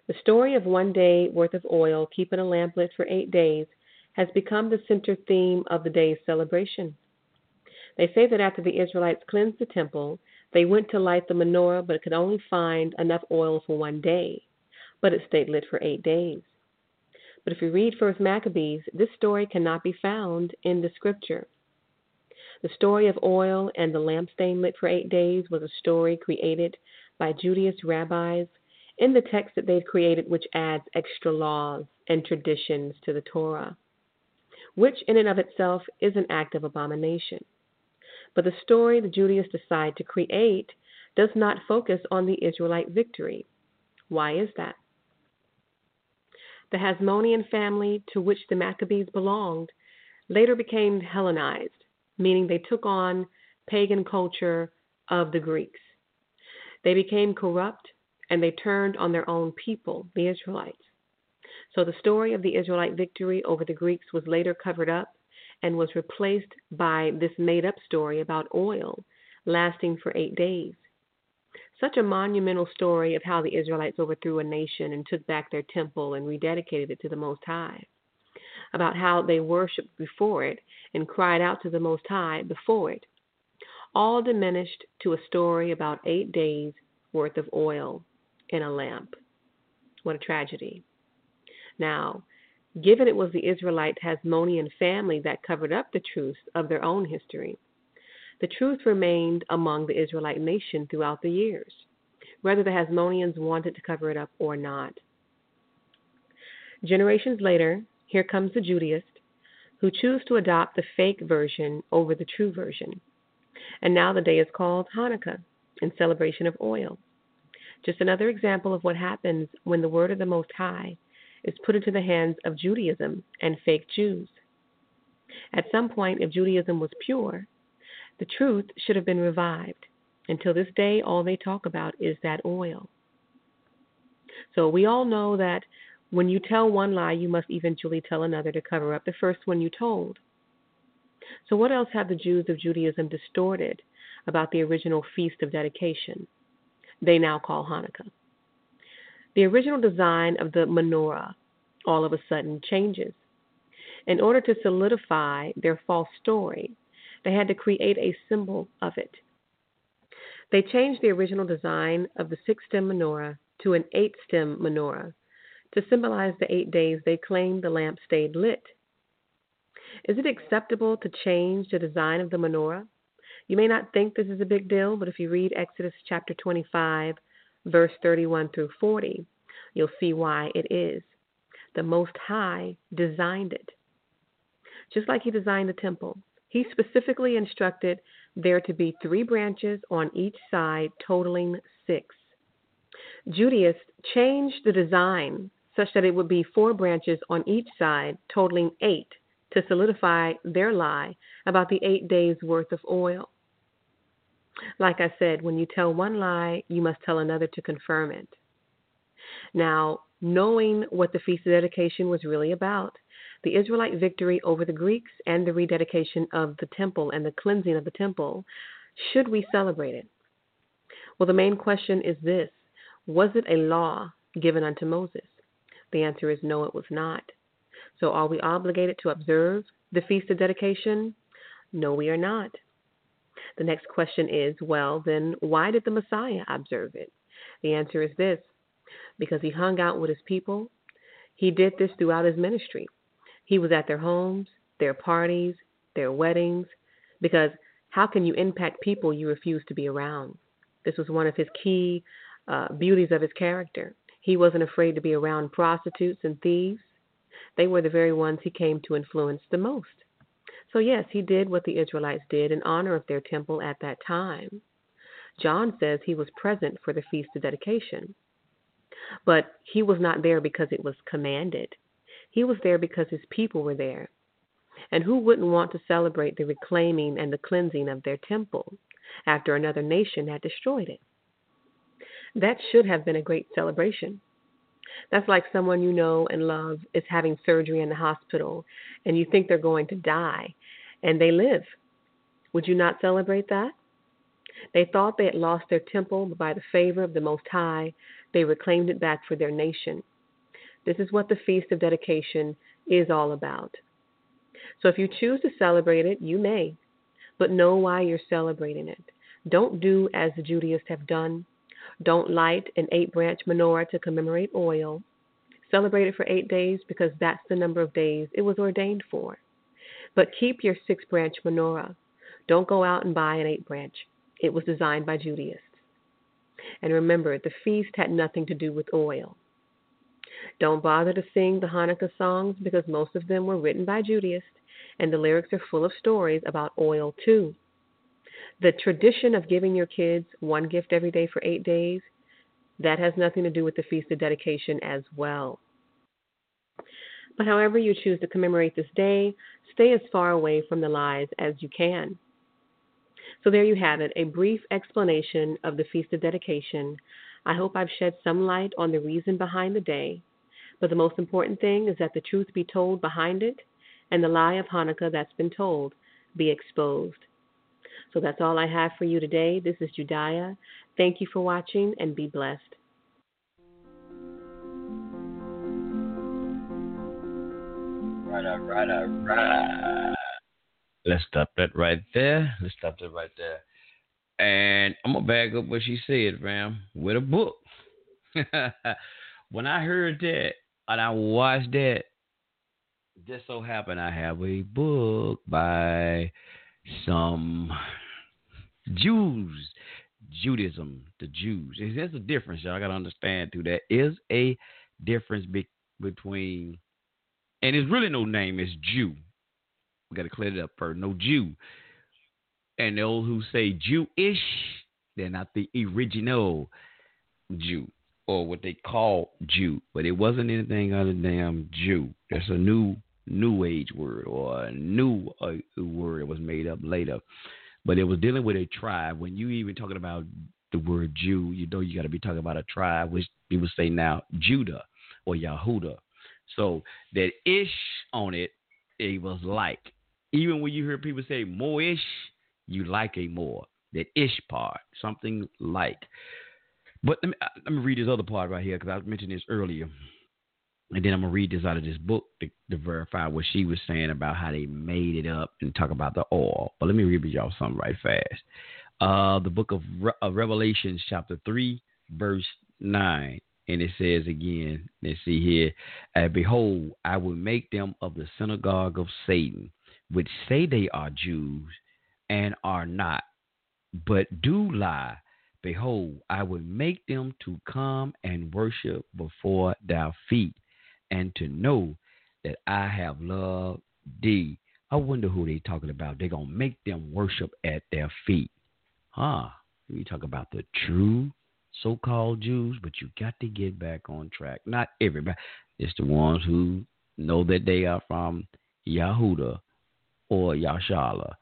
The story of one day worth of oil keeping a lamp lit for eight days has become the center theme of the day's celebration. They say that after the Israelites cleansed the temple, they went to light the menorah but could only find enough oil for one day but it stayed lit for eight days. But if you read First Maccabees, this story cannot be found in the scripture. The story of oil and the lampstand lit for eight days was a story created by Judaist rabbis in the text that they've created, which adds extra laws and traditions to the Torah, which in and of itself is an act of abomination. But the story the Judaists decide to create does not focus on the Israelite victory. Why is that? The Hasmonean family to which the Maccabees belonged later became Hellenized, meaning they took on pagan culture of the Greeks. They became corrupt and they turned on their own people, the Israelites. So the story of the Israelite victory over the Greeks was later covered up and was replaced by this made up story about oil lasting for eight days. Such a monumental story of how the Israelites overthrew a nation and took back their temple and rededicated it to the Most High, about how they worshiped before it and cried out to the Most High before it, all diminished to a story about eight days' worth of oil in a lamp. What a tragedy. Now, given it was the Israelite Hasmonean family that covered up the truth of their own history, the truth remained among the Israelite nation throughout the years, whether the Hasmoneans wanted to cover it up or not. Generations later, here comes the Judaist who choose to adopt the fake version over the true version. And now the day is called Hanukkah in celebration of oil. Just another example of what happens when the word of the Most High is put into the hands of Judaism and fake Jews. At some point, if Judaism was pure, the truth should have been revived. Until this day, all they talk about is that oil. So we all know that when you tell one lie, you must eventually tell another to cover up the first one you told. So, what else have the Jews of Judaism distorted about the original feast of dedication? They now call Hanukkah. The original design of the menorah all of a sudden changes. In order to solidify their false story, they had to create a symbol of it. They changed the original design of the six stem menorah to an eight stem menorah to symbolize the eight days they claimed the lamp stayed lit. Is it acceptable to change the design of the menorah? You may not think this is a big deal, but if you read Exodus chapter 25, verse 31 through 40, you'll see why it is. The Most High designed it. Just like He designed the temple, He specifically instructed there to be three branches on each side, totaling six. Judaists changed the design such that it would be four branches on each side, totaling eight, to solidify their lie about the eight days' worth of oil. Like I said, when you tell one lie, you must tell another to confirm it. Now, knowing what the Feast of Dedication was really about, the Israelite victory over the Greeks and the rededication of the temple and the cleansing of the temple, should we celebrate it? Well, the main question is this Was it a law given unto Moses? The answer is no, it was not. So, are we obligated to observe the Feast of Dedication? No, we are not. The next question is well, then why did the Messiah observe it? The answer is this because he hung out with his people. He did this throughout his ministry. He was at their homes, their parties, their weddings, because how can you impact people you refuse to be around? This was one of his key uh, beauties of his character. He wasn't afraid to be around prostitutes and thieves. They were the very ones he came to influence the most. So, yes, he did what the Israelites did in honor of their temple at that time. John says he was present for the Feast of Dedication. But he was not there because it was commanded. He was there because his people were there. And who wouldn't want to celebrate the reclaiming and the cleansing of their temple after another nation had destroyed it? That should have been a great celebration. That's like someone you know and love is having surgery in the hospital and you think they're going to die and they live. Would you not celebrate that? They thought they had lost their temple, but by the favor of the Most High, they reclaimed it back for their nation. This is what the Feast of Dedication is all about. So if you choose to celebrate it, you may, but know why you're celebrating it. Don't do as the Judaists have done. Don't light an eight branch menorah to commemorate oil. Celebrate it for eight days because that's the number of days it was ordained for. But keep your six branch menorah. Don't go out and buy an eight branch. It was designed by Judaists. And remember, the feast had nothing to do with oil. Don't bother to sing the Hanukkah songs because most of them were written by Judaists and the lyrics are full of stories about oil too. The tradition of giving your kids one gift every day for eight days, that has nothing to do with the Feast of Dedication as well. But however you choose to commemorate this day, stay as far away from the lies as you can. So there you have it, a brief explanation of the Feast of Dedication. I hope I've shed some light on the reason behind the day. But the most important thing is that the truth be told behind it and the lie of Hanukkah that's been told be exposed. So that's all I have for you today. This is Judiah. Thank you for watching and be blessed.
Right, all right, all right. Let's stop that right there. Let's stop that right there. And I'm gonna back up what she said, fam, with a book. when I heard that and I watched that, just so happened I have a book by some Jews, Judaism, the Jews. There's a difference, y'all. I gotta understand too. There is a difference be- between, and it's really no name. It's Jew. We gotta clear it up first. No Jew. And those who say Jewish, they're not the original Jew or what they call Jew, but it wasn't anything other than Jew. That's a new New Age word or a new uh, word that was made up later but it was dealing with a tribe. When you even talking about the word Jew, you know you got to be talking about a tribe, which people say now Judah or Yahuda. So that ish on it, it was like. Even when you hear people say more ish, you like a more. That ish part, something like. But let me, uh, let me read this other part right here because I mentioned this earlier. And then I'm gonna read this out of this book to, to, verify what she was saying about how they made it up and talk about the oil. But let me read y'all something right fast. Uh, the book of, Re- of Revelations, chapter three, verse nine. And it says again, let's see here, behold, I will make them of the synagogue of Satan, which say they are Jews and are not, but do lie. Behold, I will make them to come and worship before thy feet, and to know that I have loved thee. I wonder who they talking about. They're gonna make them worship at their feet. Huh. We talk about the true so called Jews, but you got to get back on track. Not everybody. It's the ones who know that they are from Yahuda or Yashala,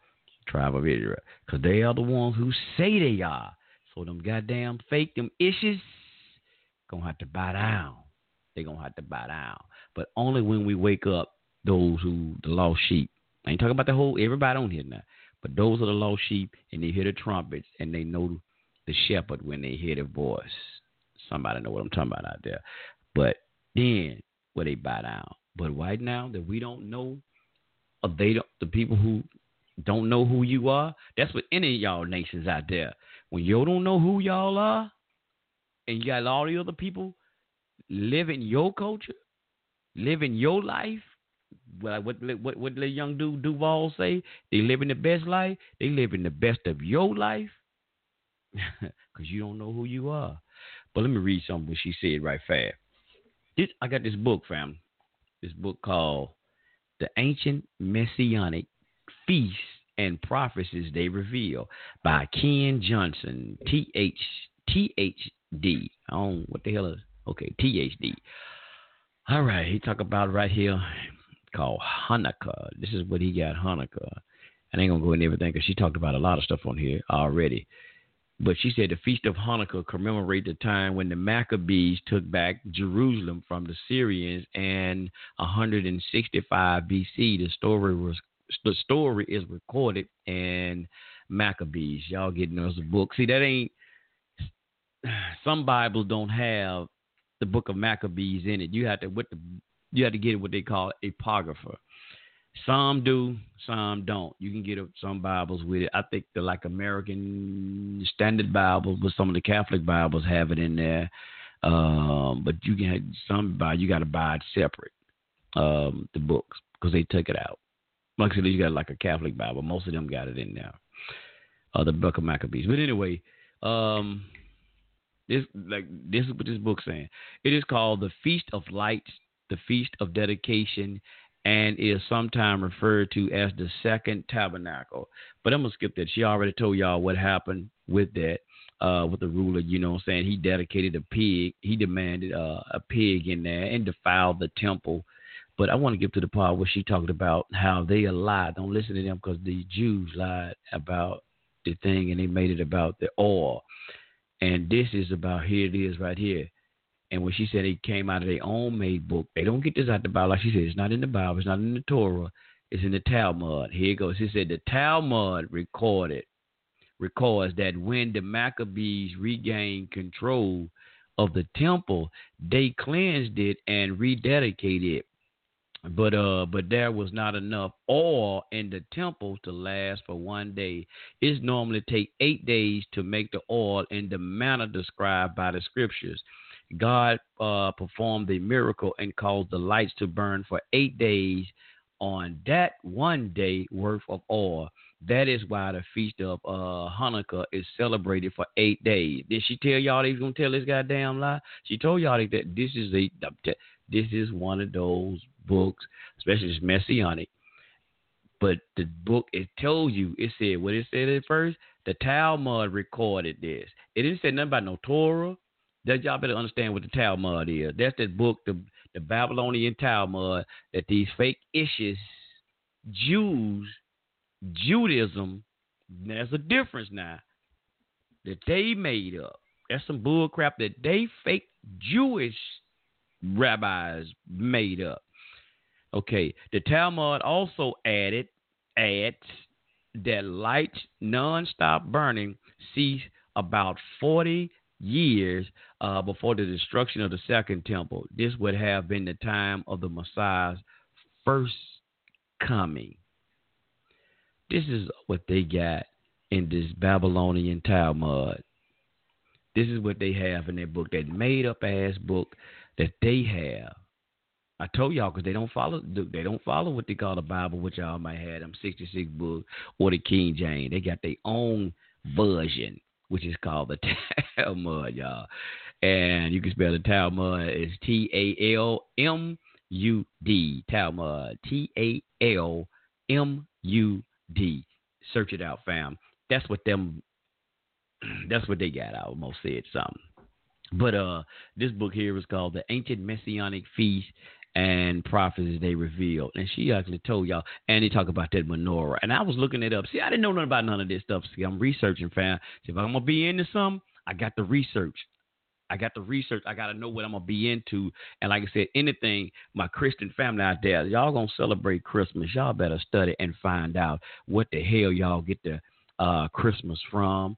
tribe of Israel. Because they are the ones who say they are. So them goddamn fake, them issues, gonna have to bow down. They gonna have to bow down. But only when we wake up those who the lost sheep. I ain't talking about the whole everybody on here now. But those are the lost sheep and they hear the trumpets and they know the shepherd when they hear the voice. Somebody know what I'm talking about out there. But then will they bow down? But right now that we don't know, or they don't, the people who don't know who you are, that's what any of y'all nations out there. When y'all don't know who y'all are, and you got all the other people living your culture, living your life, well, what what what the young dude Duval say? They living the best life. They living the best of your life because you don't know who you are. But let me read something she said right fast. This, I got this book, fam. This book called The Ancient Messianic Feasts and Prophecies They Reveal by Ken Johnson, T H T H D. I don't what the hell is okay, T H D. All right, he talk about right here called Hanukkah. This is what he got Hanukkah. I ain't gonna go into everything because she talked about a lot of stuff on here already. But she said the Feast of Hanukkah commemorates the time when the Maccabees took back Jerusalem from the Syrians and 165 BC. The story was the story is recorded in Maccabees. Y'all getting us a book. See, that ain't some Bibles don't have the book of Maccabees in it. You have to with the you have to get what they call apocrypha. Some do, some don't. You can get some Bibles with it. I think the like American Standard Bibles, but some of the Catholic Bibles have it in there. Um, but you can some buy you got to buy it separate. Um, the books because they took it out. Like I said, you got like a Catholic Bible. Most of them got it in there. Uh, the Book of Maccabees. But anyway, um, this like this is what this book's saying. It is called the Feast of Lights, the Feast of Dedication, and is sometimes referred to as the second tabernacle. But I'm gonna skip that. She already told y'all what happened with that, uh, with the ruler. You know, what I'm saying he dedicated a pig. He demanded uh, a pig in there and defiled the temple. But I want to get to the part where she talked about how they lied. Don't listen to them because the Jews lied about the thing and they made it about the oil. And this is about here it is right here. And when she said it came out of their own made book, they don't get this out the Bible. Like she said, it's not in the Bible, it's not in the Torah, it's in the Talmud. Here it goes. She said the Talmud recorded records that when the Maccabees regained control of the temple, they cleansed it and rededicated it. But uh, but there was not enough oil in the temple to last for one day. It's normally take eight days to make the oil in the manner described by the scriptures. God uh, performed the miracle and caused the lights to burn for eight days on that one day worth of oil. That is why the feast of uh, Hanukkah is celebrated for eight days. Did she tell y'all was gonna tell this goddamn lie? She told y'all that this is a this is one of those books, especially this messianic. But the book it told you it said what it said at first. The Talmud recorded this. It didn't say nothing about no Torah. That y'all better understand what the Talmud is. That's the book, the the Babylonian Talmud, that these fake issues, Jews, Judaism, there's a difference now that they made up. That's some bull crap that they fake Jewish rabbis made up. Okay, the Talmud also added adds that lights non-stop burning ceased about 40 years uh, before the destruction of the second temple. This would have been the time of the Messiah's first coming. This is what they got in this Babylonian Talmud. This is what they have in their book, that made up ass book that they have. I told y'all because they don't follow they don't follow what they call the Bible, which y'all might have them sixty six book or the King James. They got their own version, which is called the Talmud, y'all. And you can spell the Talmud is T A L M U D Talmud T A L M U D. Search it out, fam. That's what them. That's what they got. I almost said something. But uh, this book here is called The Ancient Messianic Feast and Prophecies They Revealed. And she actually told y'all, and they talk about that menorah. And I was looking it up. See, I didn't know nothing about none of this stuff. See, I'm researching, fam. See, if I'm to be into something, I got the research. I got the research. I got to know what I'm to be into. And like I said, anything, my Christian family out there, y'all to celebrate Christmas. Y'all better study and find out what the hell y'all get the uh, Christmas from.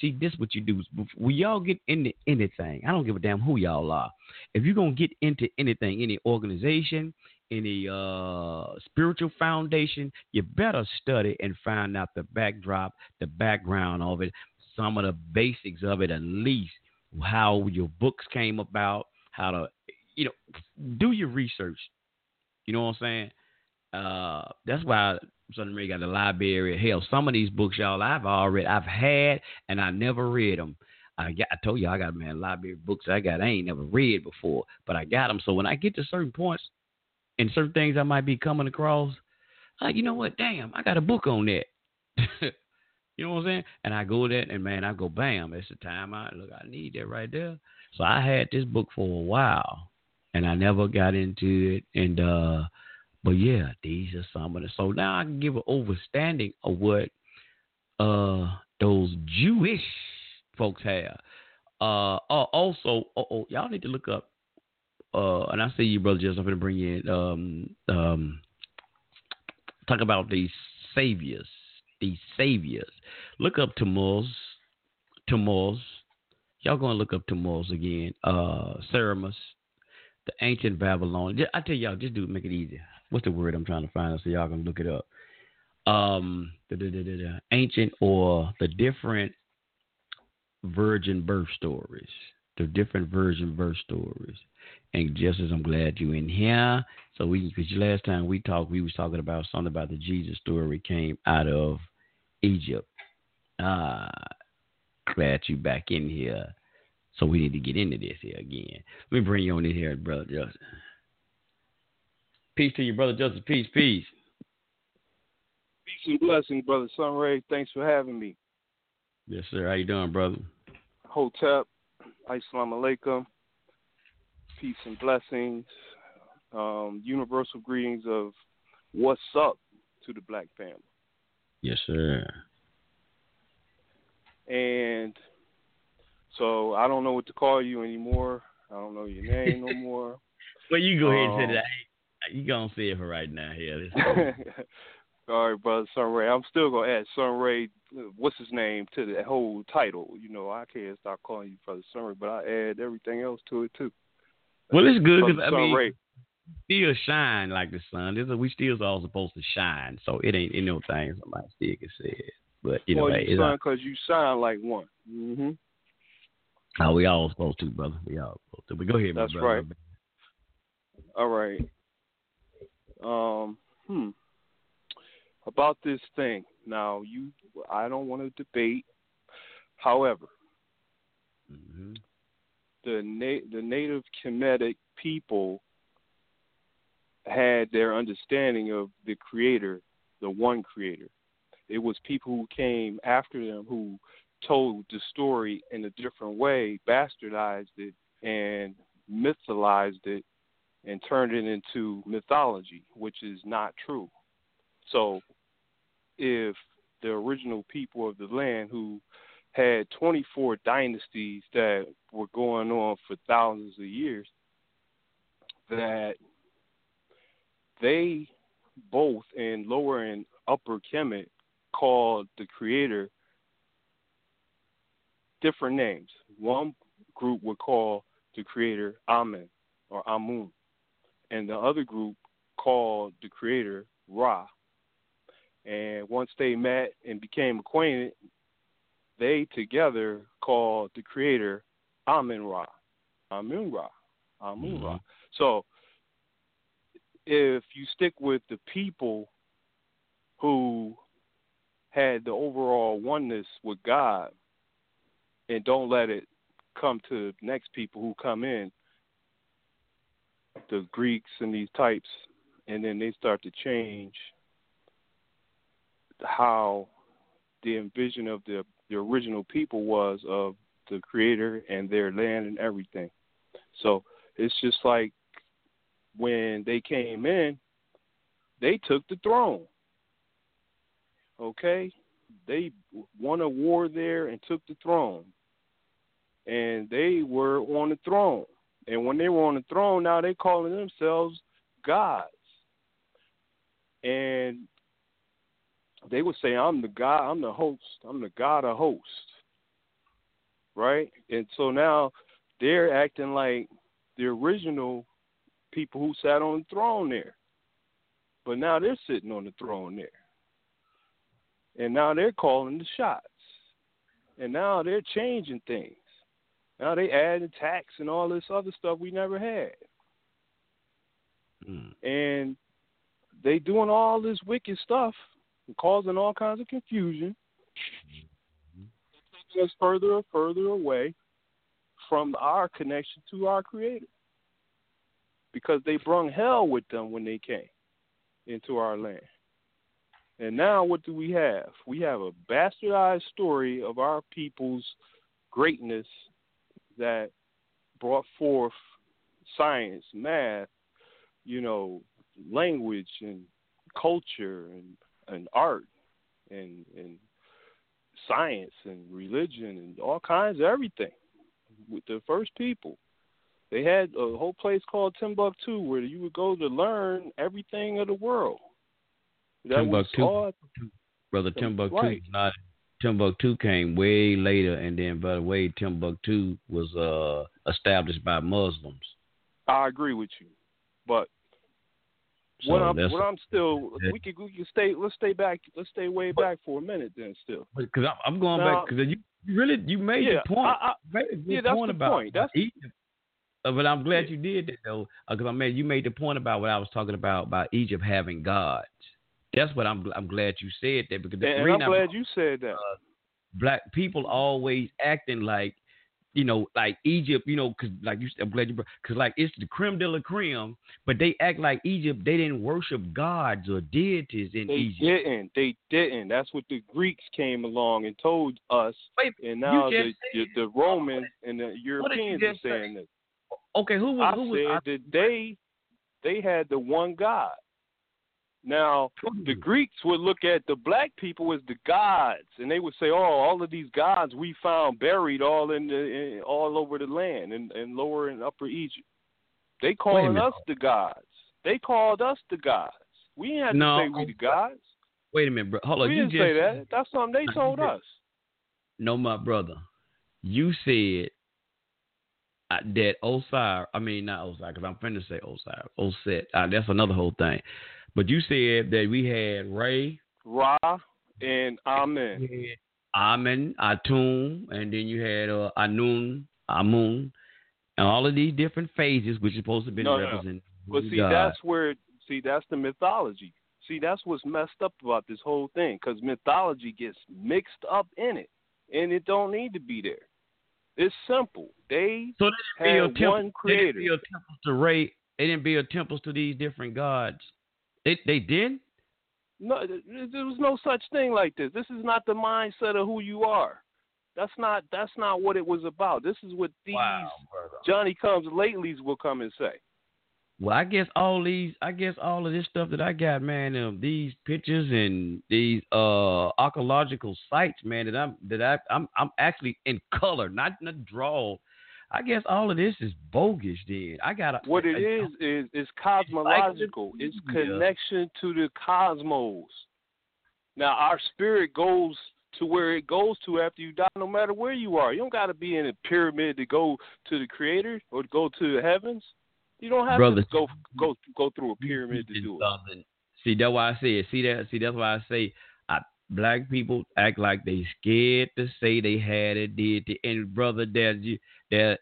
See, this what you do. When y'all get into anything, I don't give a damn who y'all are. If you're gonna get into anything, any organization, any uh, spiritual foundation, you better study and find out the backdrop, the background of it, some of the basics of it, at least how your books came about, how to, you know, do your research. You know what I'm saying? Uh, that's why Sunray got the library. Hell, some of these books, y'all, I've already, I've had, and I never read them. I got, I told you, I got man library books I got I ain't never read before, but I got them. So when I get to certain points and certain things I might be coming across, like you know what, damn, I got a book on that. you know what I'm saying? And I go there and man, I go bam, it's the time I look, I need that right there. So I had this book for a while, and I never got into it, and uh but yeah, these are some of the. So now I can give an understanding of what uh those Jewish folks have. Uh, uh also, oh, y'all need to look up. Uh, and I see you, brother. Just I'm gonna bring in um um talk about these saviors, these saviors. Look up Tammuz, Tammuz. Y'all gonna look up Tammuz again. Uh, Semiramis, the ancient Babylon. I tell y'all, just do make it easy what's the word I'm trying to find so y'all can look it up. Um, ancient or the different virgin birth stories, the different virgin birth stories. And just as I'm glad you in here, so we because last time we talked, we was talking about something about the Jesus story came out of Egypt. Ah, glad you back in here. So we need to get into this here again. Let me bring you on in here, brother Justin. Peace to you, brother Joseph. Peace, peace.
Peace and blessings, brother Sunray. Thanks for having me.
Yes, sir. How you doing, brother?
Hotep. Assalamu alaikum. Peace and blessings. Um, universal greetings of what's up to the black family.
Yes, sir.
And so I don't know what to call you anymore. I don't know your name no more.
well, you go ahead and say um, that you gonna see it for right now here.
All right, brother Sunray. I'm still gonna add Sunray. What's his name to the whole title? You know, I can't stop calling you brother Sunray, but I add everything else to it too.
Well, it's good because I mean, Ray. still shine like the sun. This is, we still all supposed to shine, so it ain't know thing somebody still can say it. But you know,
well,
you
shine because you shine like one. Mm-hmm.
Oh, we all supposed to, brother. We all supposed to. But go ahead,
That's
right.
All right. Um, hmm. About this thing. Now, you, I don't want to debate. However,
mm-hmm.
the na- the native Kemetic people had their understanding of the creator, the one creator. It was people who came after them who told the story in a different way, bastardized it, and mythologized it and turned it into mythology, which is not true. So, if the original people of the land who had 24 dynasties that were going on for thousands of years, that they both in lower and upper Kemet called the creator different names. One group would call the creator Amen or Amun and the other group called the creator Ra. And once they met and became acquainted, they together called the creator Amun Ra. Amun Ra. Amun Ra. Mm-hmm. So if you stick with the people who had the overall oneness with God and don't let it come to next people who come in, the Greeks and these types, and then they start to change how the envision of the the original people was of the creator and their land and everything. So it's just like when they came in, they took the throne. Okay? They won a war there and took the throne. And they were on the throne. And when they were on the throne, now they calling themselves gods. And they would say, I'm the God, I'm the host, I'm the God of hosts. Right? And so now they're acting like the original people who sat on the throne there. But now they're sitting on the throne there. And now they're calling the shots. And now they're changing things. Now they adding tax and all this other stuff we never had.
Mm.
And they doing all this wicked stuff and causing all kinds of confusion. Taking us further and further away from our connection to our Creator. Because they brung hell with them when they came into our land. And now what do we have? We have a bastardized story of our people's greatness that brought forth science, math, you know, language and culture and, and art and and science and religion and all kinds of everything with the first people. They had a whole place called Timbuktu where you would go to learn everything of the world. That
Timbuktu, brother Timbuktu,
Right.
is not Timbuktu came way later, and then by the way, Timbuktu was uh, established by Muslims.
I agree with you, but
So
what I'm what I'm still we can we can stay let's stay back let's stay way back for a minute then still.
because I'm, I'm going
Now-
back because you really you made
Yeah,
the point.
I- I-
made
yeah, that's
point
the
about
point. That's-
Egypt. Uh, but I'm glad you did that though, because I mean you made the point about what I was talking about about Egypt having gods. That's what I'm I'm glad you said that because the
And, and I'm
I-
glad you said that.
Uh, black people always acting like you know like Egypt you know because like you said I'm glad you because like it's the creme de la creme but they act like Egypt they didn't worship gods or deities in
They
Egypt
didn't. They didn't. That's what the Greeks came along and told us.
Wait,
and now the, the the Romans and the Europeans are
just say?
saying this.
okay who was
I
who
said
was
that they they had the one God. Now the Greeks would look at the black people as the gods, and they would say, "Oh, all of these gods we found buried all in the in, all over the land in, in lower and upper Egypt. They calling
minute.
us the gods. They called us the gods. We didn't have
No,
to say we the gods.
wait a minute bro hold on
we
you
didn't
just
say that. That's something they told us.
no my brother you said uh, that Osiris I mean not Osiris because I'm finna say Osiris Oset uh, that's another whole thing but you said that we had Ray
Ra and Amen.
Amen, Atum, and then you had uh, Anun, Amun, and all of these different phases, which are supposed to be
No, no. But see,
God.
that's where see that's the mythology. See, that's what's messed up about this whole thing because mythology gets mixed up in it, and it don't need to be there. It's simple. They
so they didn't build
one
They didn't build temples to Ray. They didn't build temples to these different gods. They they did.
No, there was no such thing like this. This is not the mindset of who you are. That's not that's not what it was about. This is what these Johnny Comes Latelys will come and say.
Well, I guess all these, I guess all of this stuff that I got, man, um, these pictures and these uh archaeological sites, man, that I'm that I I'm I'm actually in color, not not draw. I guess all of this is bogus. Then I got to.
What it is is is cosmological. It's
Yeah.
connection to the cosmos. Now our spirit goes to where it goes to after you die, no matter where you are. You don't got to be in a pyramid to go to the Creator or to go to the heavens. You don't have
Brother,
to go go go through a pyramid to do it.
See, that's why I say it. See that? See, that's why I say I black people act like they scared to say they had it, did it, and brother, that you that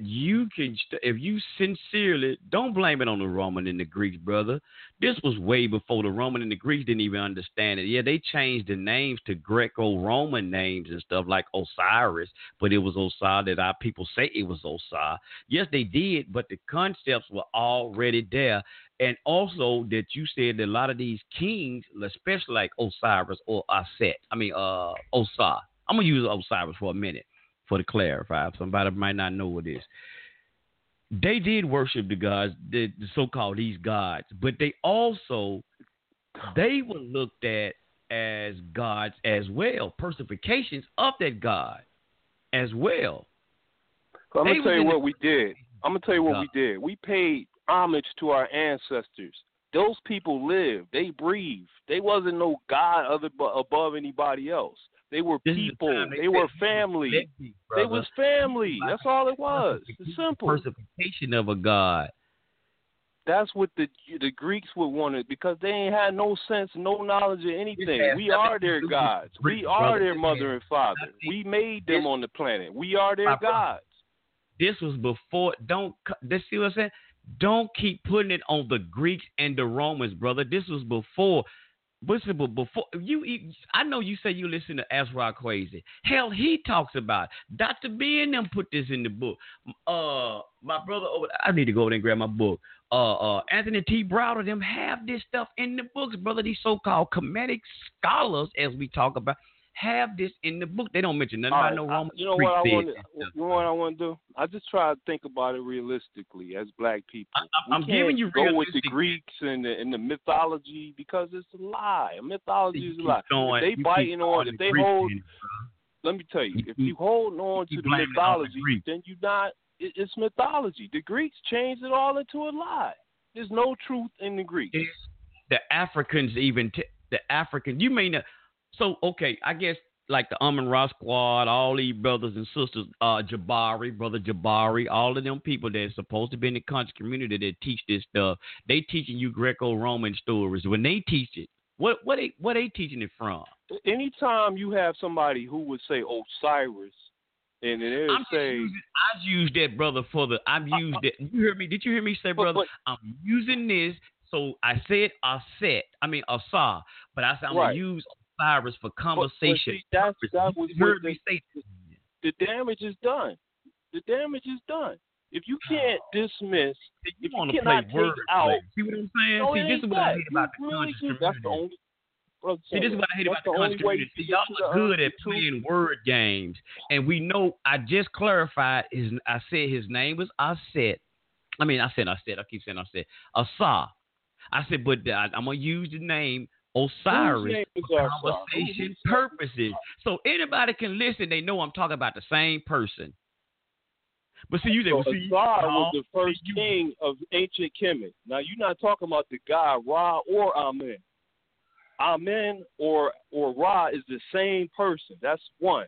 you can if you sincerely don't blame it on the Roman and the Greeks, brother. This was way before the Roman and the Greeks didn't even understand it. Yeah, they changed the names to Greco-Roman names and stuff like Osiris, but it was Osiris that our people say it was Osiris. Yes, they did, but the concepts were already there. And also that you said that a lot of these kings, especially like Osiris or Aset, I mean uh Osiris. I'm gonna use Osiris for a minute for to clarify. Somebody might not know what it is. They did worship the gods, the, the so-called these gods, but they also they were looked at as gods as well, personifications of that god as well.
I'm gonna tell you what
the-
we did. I'm gonna tell you what we did. We paid homage to our ancestors. Those people lived. They breathed. They wasn't no god other above anybody else. They were
This is the
people. They,
they
were family.
They
They was family. That's all it was. It's simple.
personification of a god.
That's what the the Greeks would want it because they ain't had no sense, no knowledge of anything. We are their gods. We are their mother and father. We made them on the planet. We are their gods.
This was before. Don't. This see what I'm saying? Don't keep putting it on the Greeks and the Romans, brother. This was before. This was before you. I know you say you listen to Ezra Crazy. Hell, he talks about it. Dr. B and them put this in the book. Uh, my brother over. I need to go over there and grab my book. Uh, uh, Anthony T. Browder, them have this stuff in the books, brother. These so-called Kemetic scholars, as we talk about, have this in the book. They don't mention nothing
All
about
right,
no
I-
Roman.
you know what I want? To, you know what I want to do? I just try to think about it realistically as black people.
I'm
can't
giving you
go with the Greeks and the, and the mythology because it's a lie. A mythology
You
is a lie.
throwing-
if
you
they biting on, if they hold,
in
let me tell you,
You
if
keep-
you hold on
keep
to the
on the
mythology, then you're not. It, it's mythology. The Greeks changed it all into a lie. There's no truth in the Greeks.
the Africans even t- the African you may not so okay I guess like the Amun Ra squad all these brothers and sisters uh Jabari brother Jabari all of them people that's supposed to be in the conscious community that teach this stuff they teaching you Greco-Roman stories. When they teach it what what they what they teaching it from?
Anytime you have somebody who would say Osiris, and then they'll
I'm
say
using, I've used that brother for the I've used it you hear me? Did you hear me say brother? I'm using this so I said Aset I mean Asa but I said I'm
Right.
gonna use Osiris for
but
conversation
see, that's that
You heard me
the,
say
the damage is done. The damage is done. If you can't dismiss, if you
want to play
cannot take
word
out,
play. See what I'm saying?
No,
See, this is what I hate about
You
the
really
conscious community.
That's the only. Brother
See, this is what I hate about the
the
conscious community.
you
y'all are good at playing word games, and we know. I just clarified. His, I said his name was Aset. I mean, I said I said. I keep saying I said Asa. I said, but I, I'm gonna use the name Osiris for conversation purposes. So anybody can listen. They know I'm talking about the same person. But see, you
So
well, see, no,
was the first king of ancient Kemet. Now you're not talking about the god Ra or Amen. Amen or or Ra is the same person. That's one.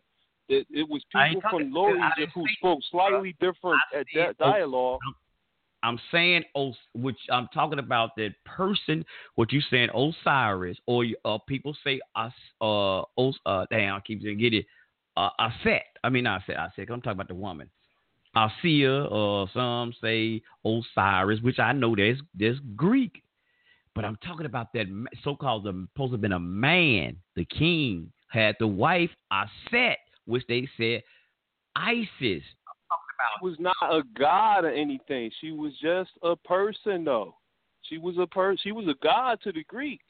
It, it was people from
lower
Egypt who spoke slightly different at
said
that oh, dialogue.
I'm saying, which I'm talking about that person. What you saying, Osiris, or uh, people say Os, uh, Os, uh, damn, I keep saying get it, uh, Aset. I mean, not Aset, Aset. I'm talking about the woman. Asia, or some say Osiris, which I know there's there's Greek, but I'm talking about that so-called the supposed to have been a man, the king had the wife Aset, which they said Isis.
She was not a god or anything. She was just a person, though. She was a per. She was a god to the Greeks.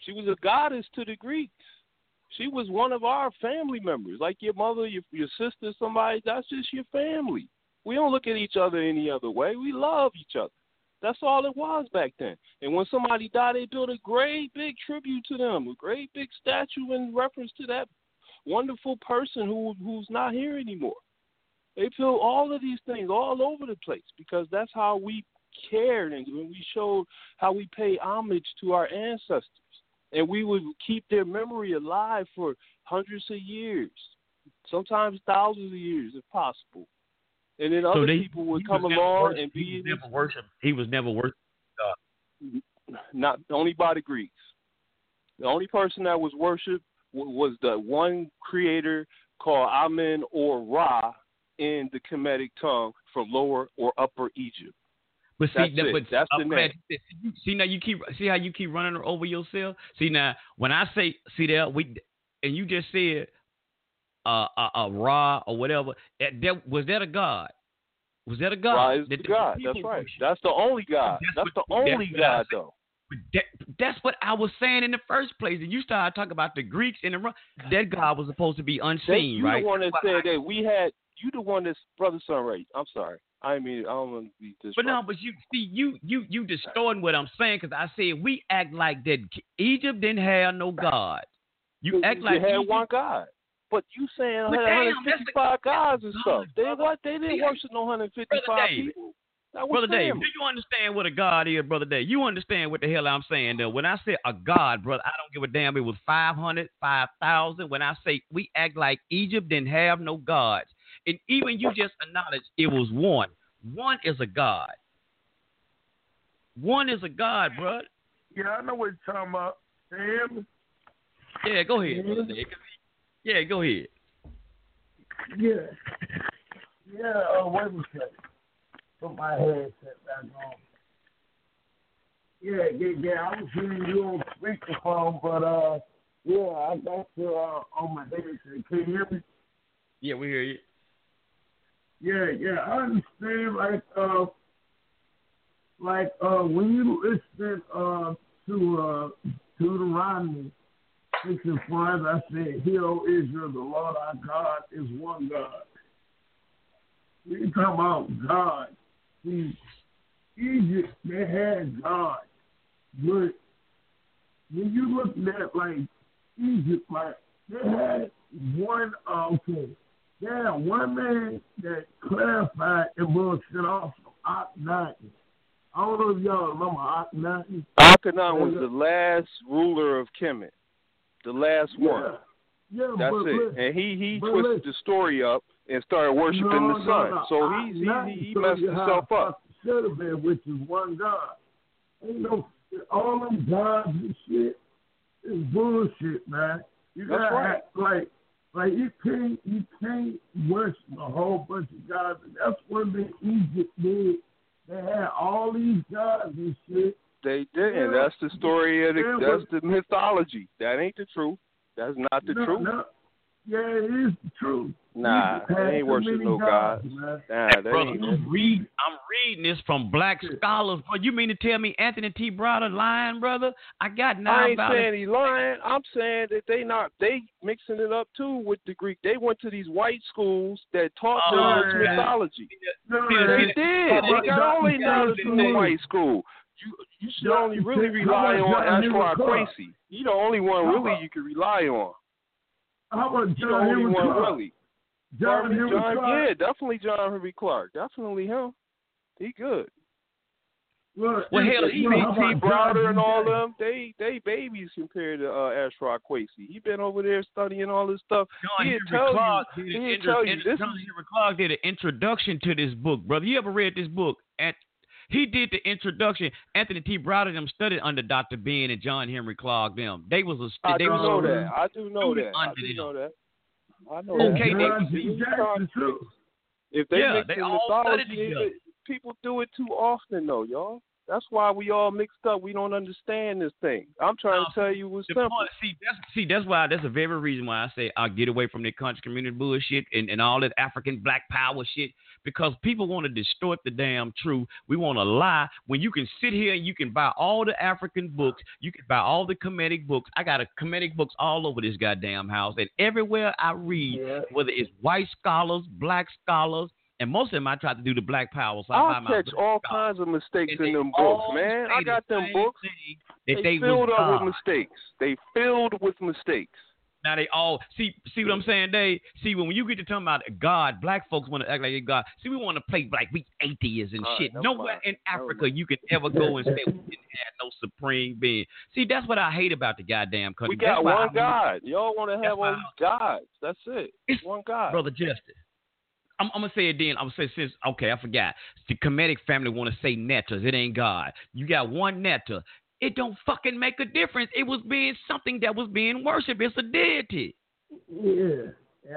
She was a goddess to the Greeks. She was one of our family members, like your mother, your your sister, somebody. That's just your family. We don't look at each other any other way. We love each other. That's all it was back then. And when somebody died, they built a great big tribute to them, a great big statue in reference to that wonderful person who who's not here anymore. They built all of these things all over the place because that's how we cared and when we showed how we pay homage to our ancestors. And we would keep their memory alive for hundreds of years, sometimes thousands of years if possible. And then other
they-
people would come along
worship-
and
he
be
was never worship. He was never worship.
not only by the Greeks. The only person that was worshipped was the one creator called Amen or Ra in the Kemetic tongue from Lower or Upper Egypt.
But see,
That's
that, but
That's
uh,
the
man, see now you keep see how you keep running over yourself. See now when I say see there we and you just said uh a, a Ra or whatever. That, that was that a god? Was that a god?
Ra is
That
the God. That's right.
worship?
That's the only God.
That's
That's,
what-
the only
what I
God, though.
That, that's what I was saying in the first place. And you started talking about the Greeks and the that God was supposed to be
They,
unseen,
you
right?
one that
That's why
said that we had. You the one that's brother Sunray. I'm sorry. I mean I don't want to be
But no, but you see, you you you distorting what I'm saying because I said we act like that Egypt didn't have no God. You act like
had
Egypt,
one God. But you saying
But damn, that's
155 gods and stuff. They what? They didn't worship no 155 people.
Brother Dave, do you understand what a God is, Brother Dave? You understand what the hell I'm saying, though? When I say a God, brother, I don't give a damn. It was 500, 5,000. When I say we act like Egypt didn't have no gods, and even you just acknowledged it was one. One is a God. One is a God, bro.
Yeah, I know what you're talking about. Damn.
Yeah, go ahead, Brother Dave. 'cause he- Yeah, go ahead.
Yeah. Yeah, uh, wait a second. Put my headset back on. Yeah, yeah, yeah. I was hearing you on speakerphone, but uh, yeah, I got you uh, on my headset. Can you hear me?
Yeah, we hear you.
Yeah, yeah. I understand. Like, uh, like uh, when you listen uh to uh Deuteronomy six and five, I said, "Hear, Israel, the Lord our God is one God." We talk about God. See, Egypt they had God, but when you look at like Egypt, like they had one. Okay, had one man that clarified and was sent off from Akhenaten. I don't know if y'all remember Akhenaten.
Akhenaten was the last ruler of Kemet, the last one.
Yeah,
That's
but
it.
listen,
And he he twisted
listen.
the story up and started worshiping
No,
the sun.
no.
So
I-
he he he, he messed himself up.
Should have been, which is one God. Ain't no all them gods and shit is bullshit, man. You
That's
gotta
right.
act like like you can't you can't worship a whole bunch of gods. And that's what the Egypt did. They had all these gods and shit.
They didn't. That's the story of the. That's the mythology. That ain't the truth. That's not the
no,
truth.
No, yeah, it is the truth.
Nah,
Egypt
they ain't
too
worship no
gods,
gods.
man.
Nah, that
Brother,
ain't.
I'm reading, I'm reading this from black scholars. But you mean to tell me Anthony T. Browder lying, brother? I got now
I ain't
about
saying
it.
he lying. I'm saying that they not they mixing it up too with the Greek. They went to these white schools that taught them
Oh,
this
man.
mythology.
No,
See,
man.
They did. They got all their knowledge from the white school. You you should only really rely on
John Henry
Ashra
Clark?
Kwesi. He the only one really you can rely on.
How about
He the
John
only
Henry
one
Clark?
really.
John
Harvey,
Henry
John,
Clark.
yeah, definitely John Henry Clark. Definitely him. He good.
Look,
Well, hell,
look,
he-
how
E.T. Browder and all them, they they babies compared to uh, Ashra Kwesi. He been over there studying all this stuff.
John
He'd
Henry
tell you-
Clark did an
he'd
intro-
tell you this
John
is-
Henry Clark did an introduction to this book, brother. You ever read this book? And he did the introduction. Anthony T. Browder them studied under Dr. Ben and John Henry Clark. Them they was a
I
they
do
was
know
a-
that. I do know that. I do
them.
know that. I know
Okay,
that.
they-
John G.
If they
Yeah,
mix
they
in
all
mythology, it- people do it too often, though, y'all. That's why we all mixed up. We don't understand this thing. I'm trying to tell you what's simple.
point, see, that's see, that's why that's the very reason why I say I'll get away from the country community bullshit and, and all that African black power shit because people want to distort the damn truth. We want to lie when you can sit here and you can buy all the African books, you can buy all the Kemetic books. I got a Kemetic books all over this goddamn house, and everywhere I read,
Yeah.
whether it's white scholars, black scholars, and most of them I try to do the black power. So I
I'll catch
black
all
scholars.
kinds of mistakes
And
in them books, man. I got them books.
thing, that
They
they
filled
was
up
God.
with mistakes. They filled with mistakes.
Now they all see see what I'm saying, They See when when you get to talking about God, black folks want to act like they God. See, we want to play like we atheists and
All right,
shit.
never
Nowhere
mind.
in Africa you can ever go and say we didn't have no supreme being. See, that's what I hate about the goddamn country.
We got
That's why
one
I-
God. Y'all want to have
why
all these gods. That's it.
It's-
one God.
brother Justice. I'm, I'm gonna say it then. I'm gonna say since okay, I forgot. The Kemetic family want to say Netters. It ain't God. You got one Netter. it don't fucking make a difference. It was being something that was being worshipped. It's a deity.
Yeah.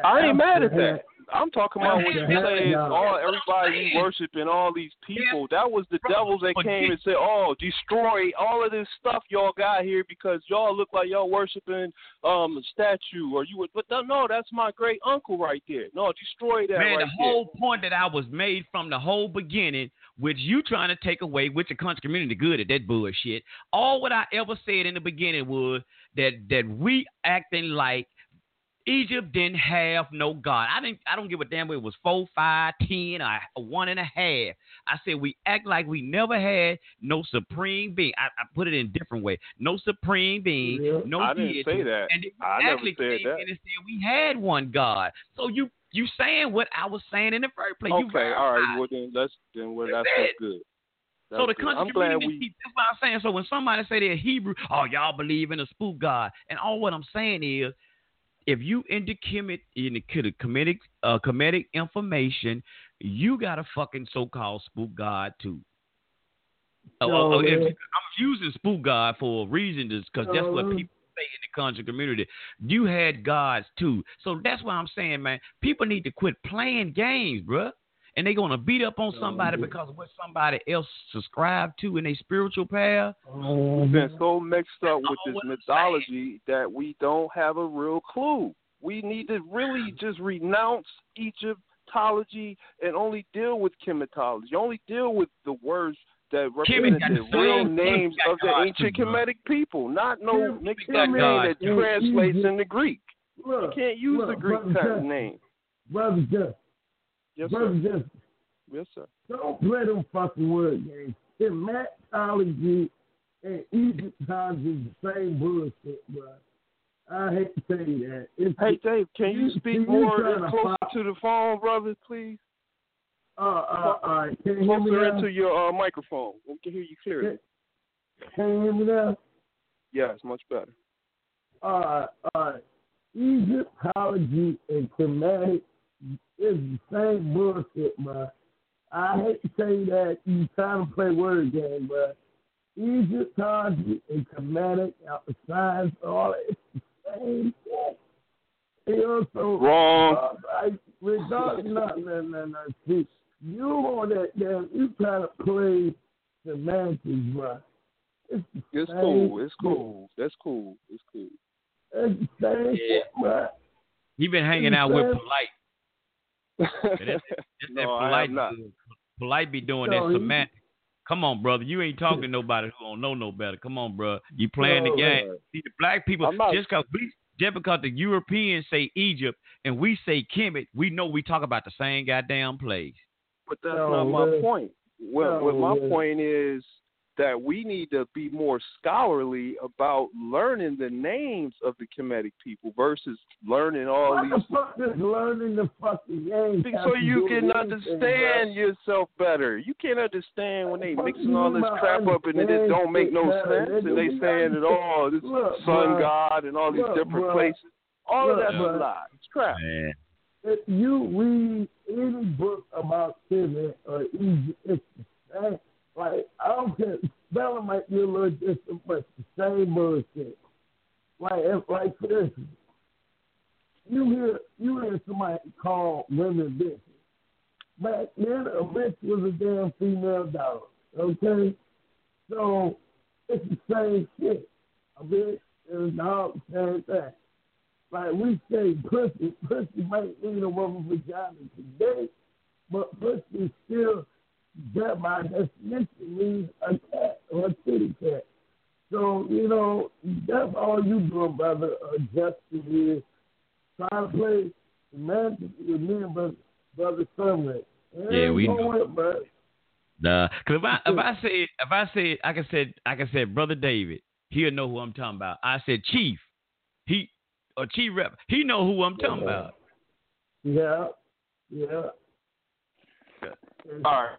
I ain't mad at
After
that. I'm talking about when you saying all everybody we worshiping all these people. That was the devils that came and said, "Oh, destroy all of this stuff y'all got here because y'all look like y'all worshiping um a statue or you would." But no, no, that's my great uncle right there. No, destroy that
Man,
right
the whole point that I was made from the whole beginning, which you trying to take away, which the country community good at that bullshit. All what I ever said in the beginning was that that we acting like Egypt didn't have no God. I didn't. I don't give a damn whether it was four, five, ten, or one and a half. I said we act like we never had no supreme being. I, I put it in a different way. No supreme being.
Yeah.
No
I didn't
deity.
say that.
And then
I never
actually
said
came
that.
in and said we had one God. So you you saying what I was saying in the first place. You
Okay, all right. Well then, let's then well
That's
that's
it.
good.
So
That's
the
good.
country
I'm glad
community,
we.
keep- that's what I'm saying. So when somebody say they're Hebrew, oh y'all believe in a spook god, and all what I'm saying is, if you into commit in the Kemetic uh, Kemetic information, you got a fucking so-called spook god too. Oh,
No,
oh, if- I'm using spook god for a reason, because that's what
uh-huh.
people say in the country community. You had gods too, so that's why I'm saying, man, people need to quit playing games, bruh and they're gonna beat up on somebody
yeah.
because of what somebody else subscribed to in a spiritual path.
We've been so mixed up with this
mm-hmm.
mythology that we don't have a real clue. We need to really just renounce Egyptology and only deal with Kemetology. Only deal with the words that represent
got
the
the
real names of the
gods
ancient
too.
Kemetic people, not no
Kim-
mixed
Kim
up name that translates mm-hmm.
Egypt.
into Greek. You can't use
look,
the Greek
brother
kind name.
brother Justin,
Yes,
brother
sir.
Justin.
Yes, sir.
Don't play them fucking word games. Kemetology and Egyptology is the same bullshit, bro. I hate to say that. It's,
Hey, Dave, can you
You-
speak
you
more closer to the phone, brother, please?
uh, uh, uh, can you hear me
Closer into your uh, microphone. We can hear you clearly.
Can you hear me now?
Yes, much better.
uh, uh, Egyptology and Kemetic is the same bullshit, bro. I hate to say that you trying to play word game, but Egyptology and Kemetic, the science, all it's the same shit. You know, so
Wrong.
uh, I, regardless, no, no, no, no. See, you on that damn, you trying to play semantics, bro. It's, the
It's cool. It's
shit.
cool. That's cool. It's cool.
It's the same
Yeah.
shit, bro.
He been hanging out with
Understand?
Polight. That's, that's that
no, I
Polight.
am not.
Polight be doing
No,
that
he-
semantic. Come on, brother. You ain't talking to nobody who don't know no better. Come on, bro. You playing the game.
man.
See, the black people
I'm not-
just because we just because the Europeans say Egypt and we say Kemet, we know we talk about the same goddamn place.
But that's
No,
not my
man.
point. Well,
No,
what my
man.
point is that we need to be more scholarly about learning the names of the Kemetic people versus learning all
What the
these
fuck is learning the fucking game?
Be-
have
so you can understand yourself better. You can't understand when they mixing all this crap up and it just don't make no sense. And they saying it all this
Look,
sun
bruh.
god and all these
Look,
different
bruh.
places. All of that's a lie. It's crap.
Man.
If you read any book about Kemet or Egypt, it's the same. Like, I don't care. Spelling might be a little different, but the same bullshit. Like, if, like instance, you hear you hear somebody call women bitches. Back then, a bitch was a damn female dog. Okay, so it's the same shit. A bitch and a dog, same thing. Like we say, pussy, pussy might mean a woman's vagina today, but pussy still, that by definition means a cat or a kitty cat. So, you know, that's all you doing, brother, uh, Justin, is trying to play semantics with me and brother, brother Sunray.
Yeah, we know.
It, bro.
Nah, cause if I if I said if I said I can said I can said brother David, he'll know who I'm talking about. I said Chief, he or Chief Rep, he know who I'm talking about.
Yeah, yeah.
All right.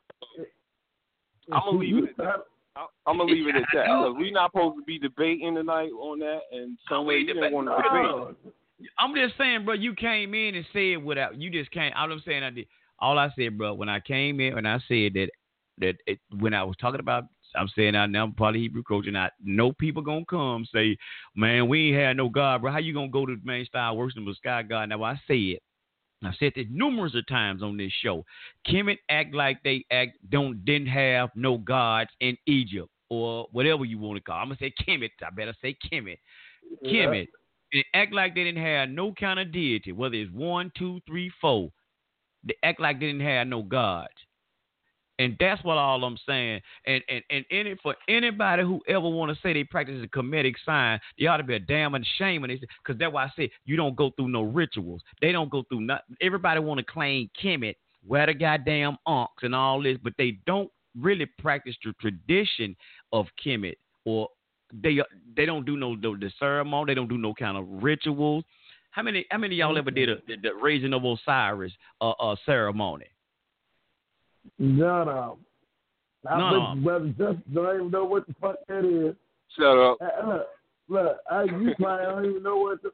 I'm gonna leave it at that. I'm gonna leave it at that because we're not supposed to be debating tonight on that, and some way you didn't want to debate.
I'm just saying, bro. You came in and said without you just came. All I'm saying, I did. All I said, bro, when I came in and I said that that it, when I was talking about I'm saying out now, I'm part of Hebrew culture. And I know people gonna come say, man, we ain't had no God, bro. How you gonna go to man style worshiping the sky God? Now I say it. I've said this numerous of times on this show. Kemet act like they act don't didn't have no gods in Egypt or whatever you want to call. I'm gonna say Kemet. I better say Kemet. Kemet. And act like they didn't have no kind of deity, whether it's one, two, three, four. They act like they didn't have no gods. And that's what all I'm saying. And and and any for anybody who ever want to say they practice a Kemetic sign, they ought to be a damn and shame. And because that's why I say you don't go through no rituals. They don't go through nothing. Everybody want to claim Kemet, wear the goddamn unks and all this, but they don't really practice the tradition of Kemet or they they don't do no the, the ceremony. They don't do no kind of rituals. How many how many of y'all ever did a, the, the raising of Osiris uh, uh, ceremony?
None of them. I
None
bet
of 'em.
brother Justin don't even know what the fuck that is.
Shut up.
Uh, look, look, I, you probably don't even know what the.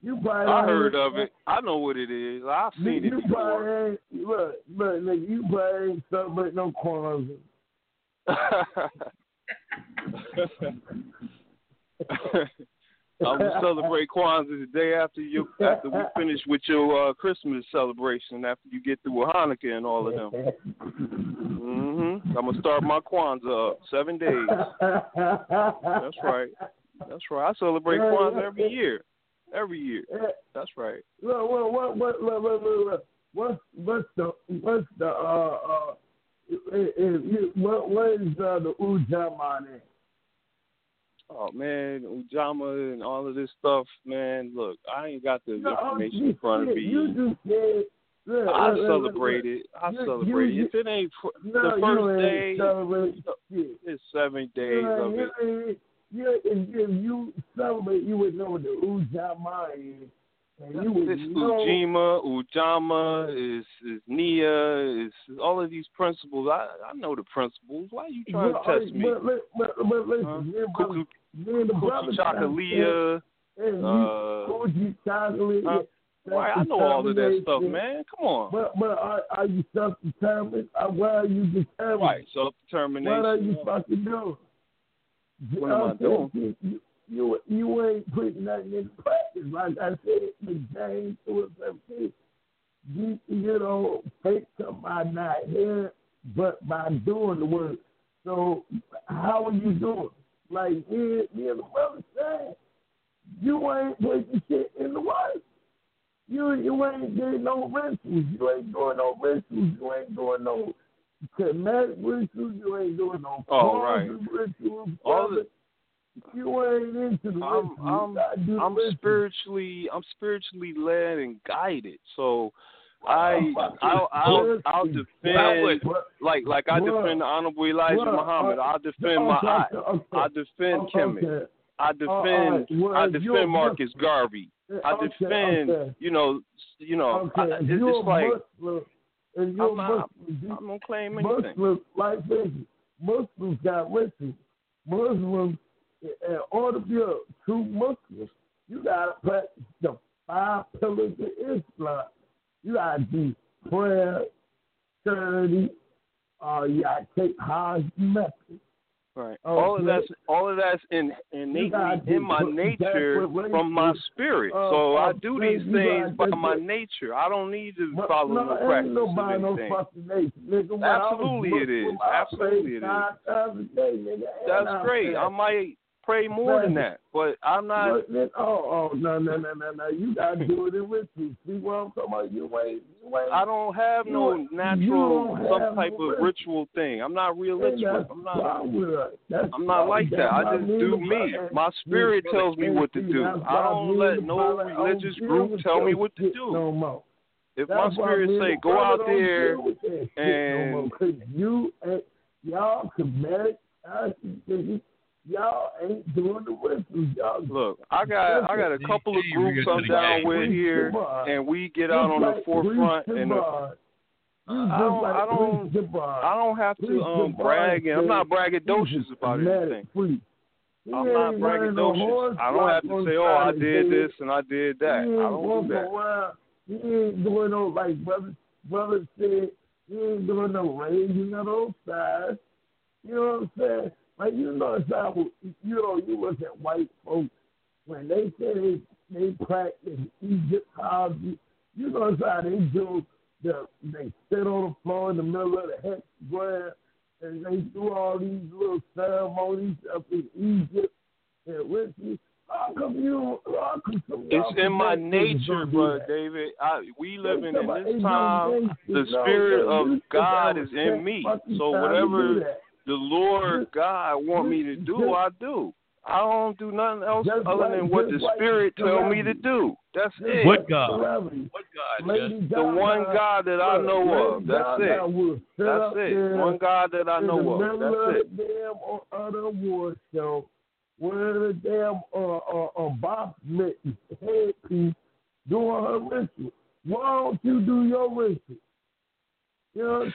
You probably
I heard
even,
of it. I know what it is. I've
You,
seen it
you
before.
probably ain't, look, look, nigga, you probably ain't celebrate no Kwanzaa.
I'm gonna celebrate Kwanzaa the day after you after we finish with your uh, Christmas celebration. After you get through with Hanukkah and all of them. Mhm. I'm gonna start my Kwanzaa up seven days. That's right. That's right. I celebrate Kwanzaa every year. Every year. That's right.
Look, what, what, what, look, look, look, look. What's, the, what's the, uh, uh, if, you, what, what is uh, the Ujamaa in?
Oh man, Ujama and all of this stuff, man. Look, I ain't got the information
you
in front of me.
You just said. Look,
I
look, look, look,
celebrate
look.
it. I
You-
celebrate
you-
it. If it ain't fr-
No,
the first day,
celebrate
it's seven days
you
of
ain't-
it.
You, you, if, if you celebrate, you would know what the Ujamaa is. And you would
It's. Ujima, Ujamaa, is is Nia, is all of these principles. I I know the principles. Why are you trying
Well,
to test me?
But, but, but, but listen,
Huh?
me and
Cuckoo,
brother- me and the brothers.
Chakalia,
And
uh,
you, Koji chocolate.
huh? Why I know all of that stuff, man. Come on.
But but are, are you self determined? Why are you determined?
Right, self determination.
What are you fucking doing?
What am I doing?
You, you, ain't putting nothing in practice. Like I said, the James and seventeen. You, you know, faith come by not here, but by doing the work. So how are you doing? Like me, and the brother said, you ain't putting shit in the work. You you ain't doing no rituals. You ain't doing no rituals. You ain't doing no Kemetic rituals. You ain't doing no
Oh, right.
Rituals.
All
brother. You ain't into the
I'm. I'm
You gotta do the
I'm spiritually I'm spiritually led and guided. So I I'll I'll, I'll defend like like I defend the Honorable Elijah? Muhammad.
Uh,
I'll defend my eye. I defend
okay,
Kemet. I
right.
defend I defend Marcus Garvey. I defend you know you know I, it's, it's like
if you're
I'm not-
Muslim, you-
I'm gonna claim anything.
Muslims, like this, Muslims got rituals. Muslims, in order to be a true Muslim, you gotta practice the five pillars of Islam. You gotta do prayer, charity, uh, you gotta take Hajj method.
Right.
Oh,
all of that's all of that's in innately in my nature from my spirit.
Uh,
so I
uh,
do these things by my nature. I don't need to follow
no,
no practice
nobody
of
no
anything.
fucking nation, nigga. When I was
Absolutely it is. Absolutely it is.
nine times a day,
That's great. I might pray more than that, but I'm not.
But oh, oh, no, no, no, no, no. You gotta do it in rituals. See what I'm talking about? You ain't, you ain't.
I don't have no natural some type
no
of ritual thing. I'm not religious. I'm not.
wrong with us? That's
I'm not like that. I just do me. My spirit tells me what to do. I don't let no religious group tell me what to do.
No more.
If my spirit say go out there
deal with that shit no
and
you y'all Kemetic, I- y'all ain't doing the rituals. Y'all
Look, I got I got a couple of groups I'm down with here, and we get out on the forefront. And I don't I don't I don't have to um brag, and I'm not braggadocious about anything. I'm not braggadocious. I don't have to say, oh, I did this and I did that. I don't do that.
Around. He ain't doing no like brother brother said. He ain't doing no raising of those sides. You know what I'm saying? Like you know how you know you look at white folks when they say they they practice Egyptology. You know how they do the they sit on the floor in the middle of the hexagram and they do all these little ceremonies up in Egypt and rituals. How come you? How come
It's in my nature, brother David. I, we living in this time. The spirit of God is in me. So whatever the Lord God want me to do, I do. I don't do nothing else
Just
other than what the Spirit tell me to do. That's it.
What God? What God? Just,
The one God that I know of. That's it. That's it. One God that I know of. That's it.
damn o- other award show, wearing a damn uh, uh, uh, box mittens, headpiece, doing her ritual. Why don't you do your ritual? You know what I'm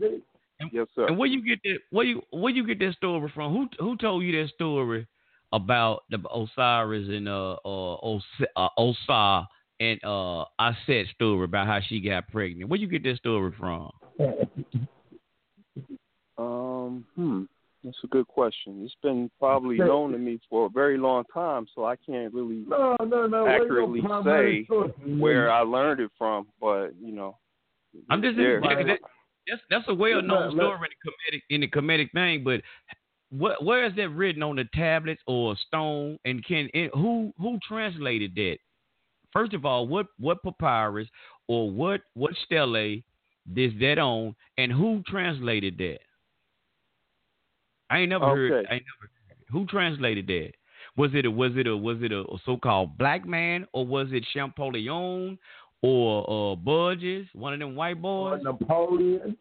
saying?
Justin,
They-
Yes, sir.
And where you get that? Where you where you get that story from? Who who told you that story about the Osiris and uh uh, Os, uh Osar and uh Aset story about how she got pregnant? Where you get that story from?
Um, hmm. That's a good question. It's been probably known to me for a very long time, so I can't really
no, no, no.
accurately say where I learned it from, but you know,
I'm just
there.
yeah, that, that's that's a well known story in the Kemetic in the Kemetic thing, but what where is that written on the tablets or stone? And can it, who who translated that? First of all, what what papyrus or what what stele is that on, and who translated that? I ain't never heard.
Okay.
I ain't never. Who translated that? Was it a was it a was it a, so-called black man or was it Champollion or uh, Budges, one of them white
Or
boys?
Napoleon.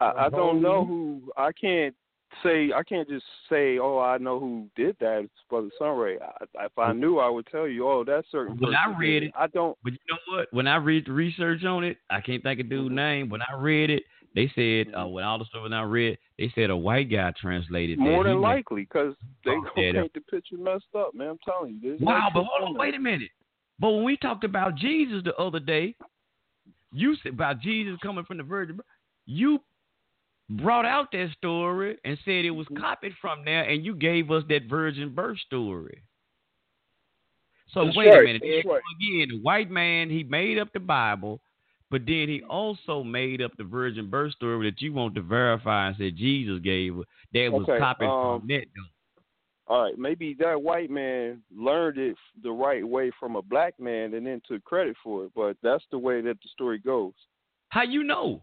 I, I don't know who. I can't say. I can't just say. Oh, I know who did that for the Sunray. I, if I knew, I would tell you. Oh, that's certain.
When I read it-
I don't.
But you know what? When I read the research on it, I can't think of dude's name. When I read it, they said uh, when all the stuff when I read, they said a white guy translated.
More
He
than
meant-
likely, because they
Oh,
gonna paint the picture messed up, man. I'm telling you. There's no
Wow, but hold on, wait a minute. But when we talked about Jesus the other day, you said about Jesus coming from the Virgin, you brought out that story and said it was
Mm-hmm.
copied from there, and you gave us that virgin birth story. So
That's
wait
right,
a minute.
right.
Again, the white man he made up the Bible, but then he also made up the virgin birth story that you want to verify and said Jesus gave that was
Okay,
copied
um,
from that. though.
All right, maybe that white man learned it the right way from a black man and then took credit for it, but that's the way that the story goes.
How you know?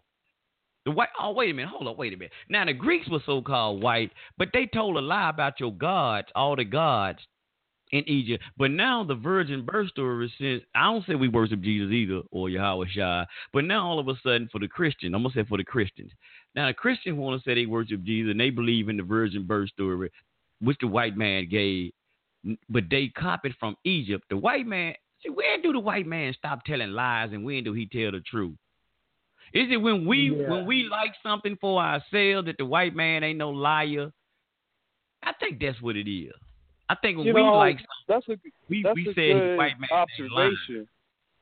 The white oh wait a minute, hold on, wait a minute. Now the Greeks were so called white, but they told a lie about your gods, all the gods in Egypt. But now the virgin birth story since I don't say we worship Jesus either or Yahweh Shai, but now all of a sudden for the Christian, I'm gonna say for the Christians. Now the Christians want to say they worship Jesus and they believe in the virgin birth story, which the white man gave, but they copied from Egypt. The white man see where do the white man stop telling lies and when do he tell the truth? Is it when we
Yeah.
when we like something for ourselves that the white man ain't no liar? I think that's what it is. I think when
You
we
know,
like something,
that's a
we,
that's
we
a
say
good
white man
observation.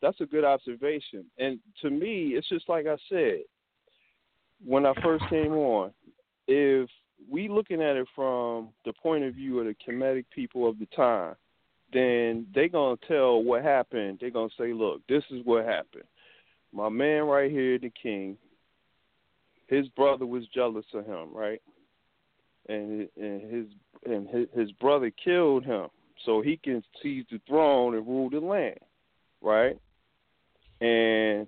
That's a good observation. And to me, it's just like I said when I first came on. If we looking at it from the point of view of the Kemetic people of the time, then they gonna tell what happened. They're gonna say, "Look, this is what happened. My man right here, the king. His brother was jealous of him, right? And and his and his, his brother killed him so he can seize the throne and rule the land, right? And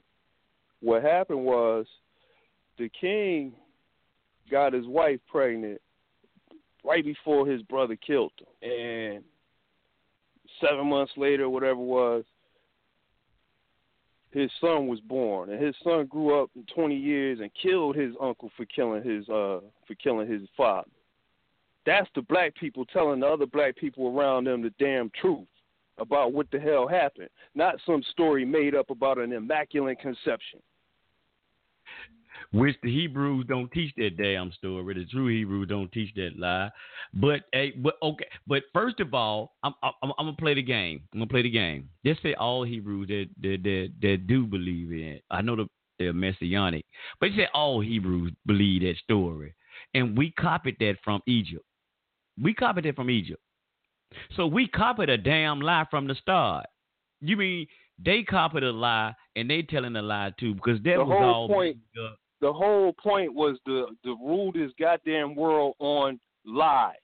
what happened was the king got his wife pregnant right before his brother killed him. And seven months later, whatever it was, his son was born. And his son grew up in twenty years and killed his uncle for killing his uh for killing his father. That's the black people telling the other black people around them the damn truth about what the hell happened, not some story made up about an immaculate conception.
Which the Hebrews don't teach that damn story. The true Hebrews don't teach that lie. But hey, but okay. But first of all, I'm I'm, I'm gonna play the game. I'm gonna play the game. Just say all Hebrews that that that, that do believe in it. I know the, they're messianic, but you say all Hebrews believe that story. and we copied that from Egypt. We copied it from Egypt. So we copied a damn lie from the start. You mean they copied a lie and they telling a lie too because that
The
was
whole
all
point-
uh,
The whole point was to to rule this goddamn world on lies.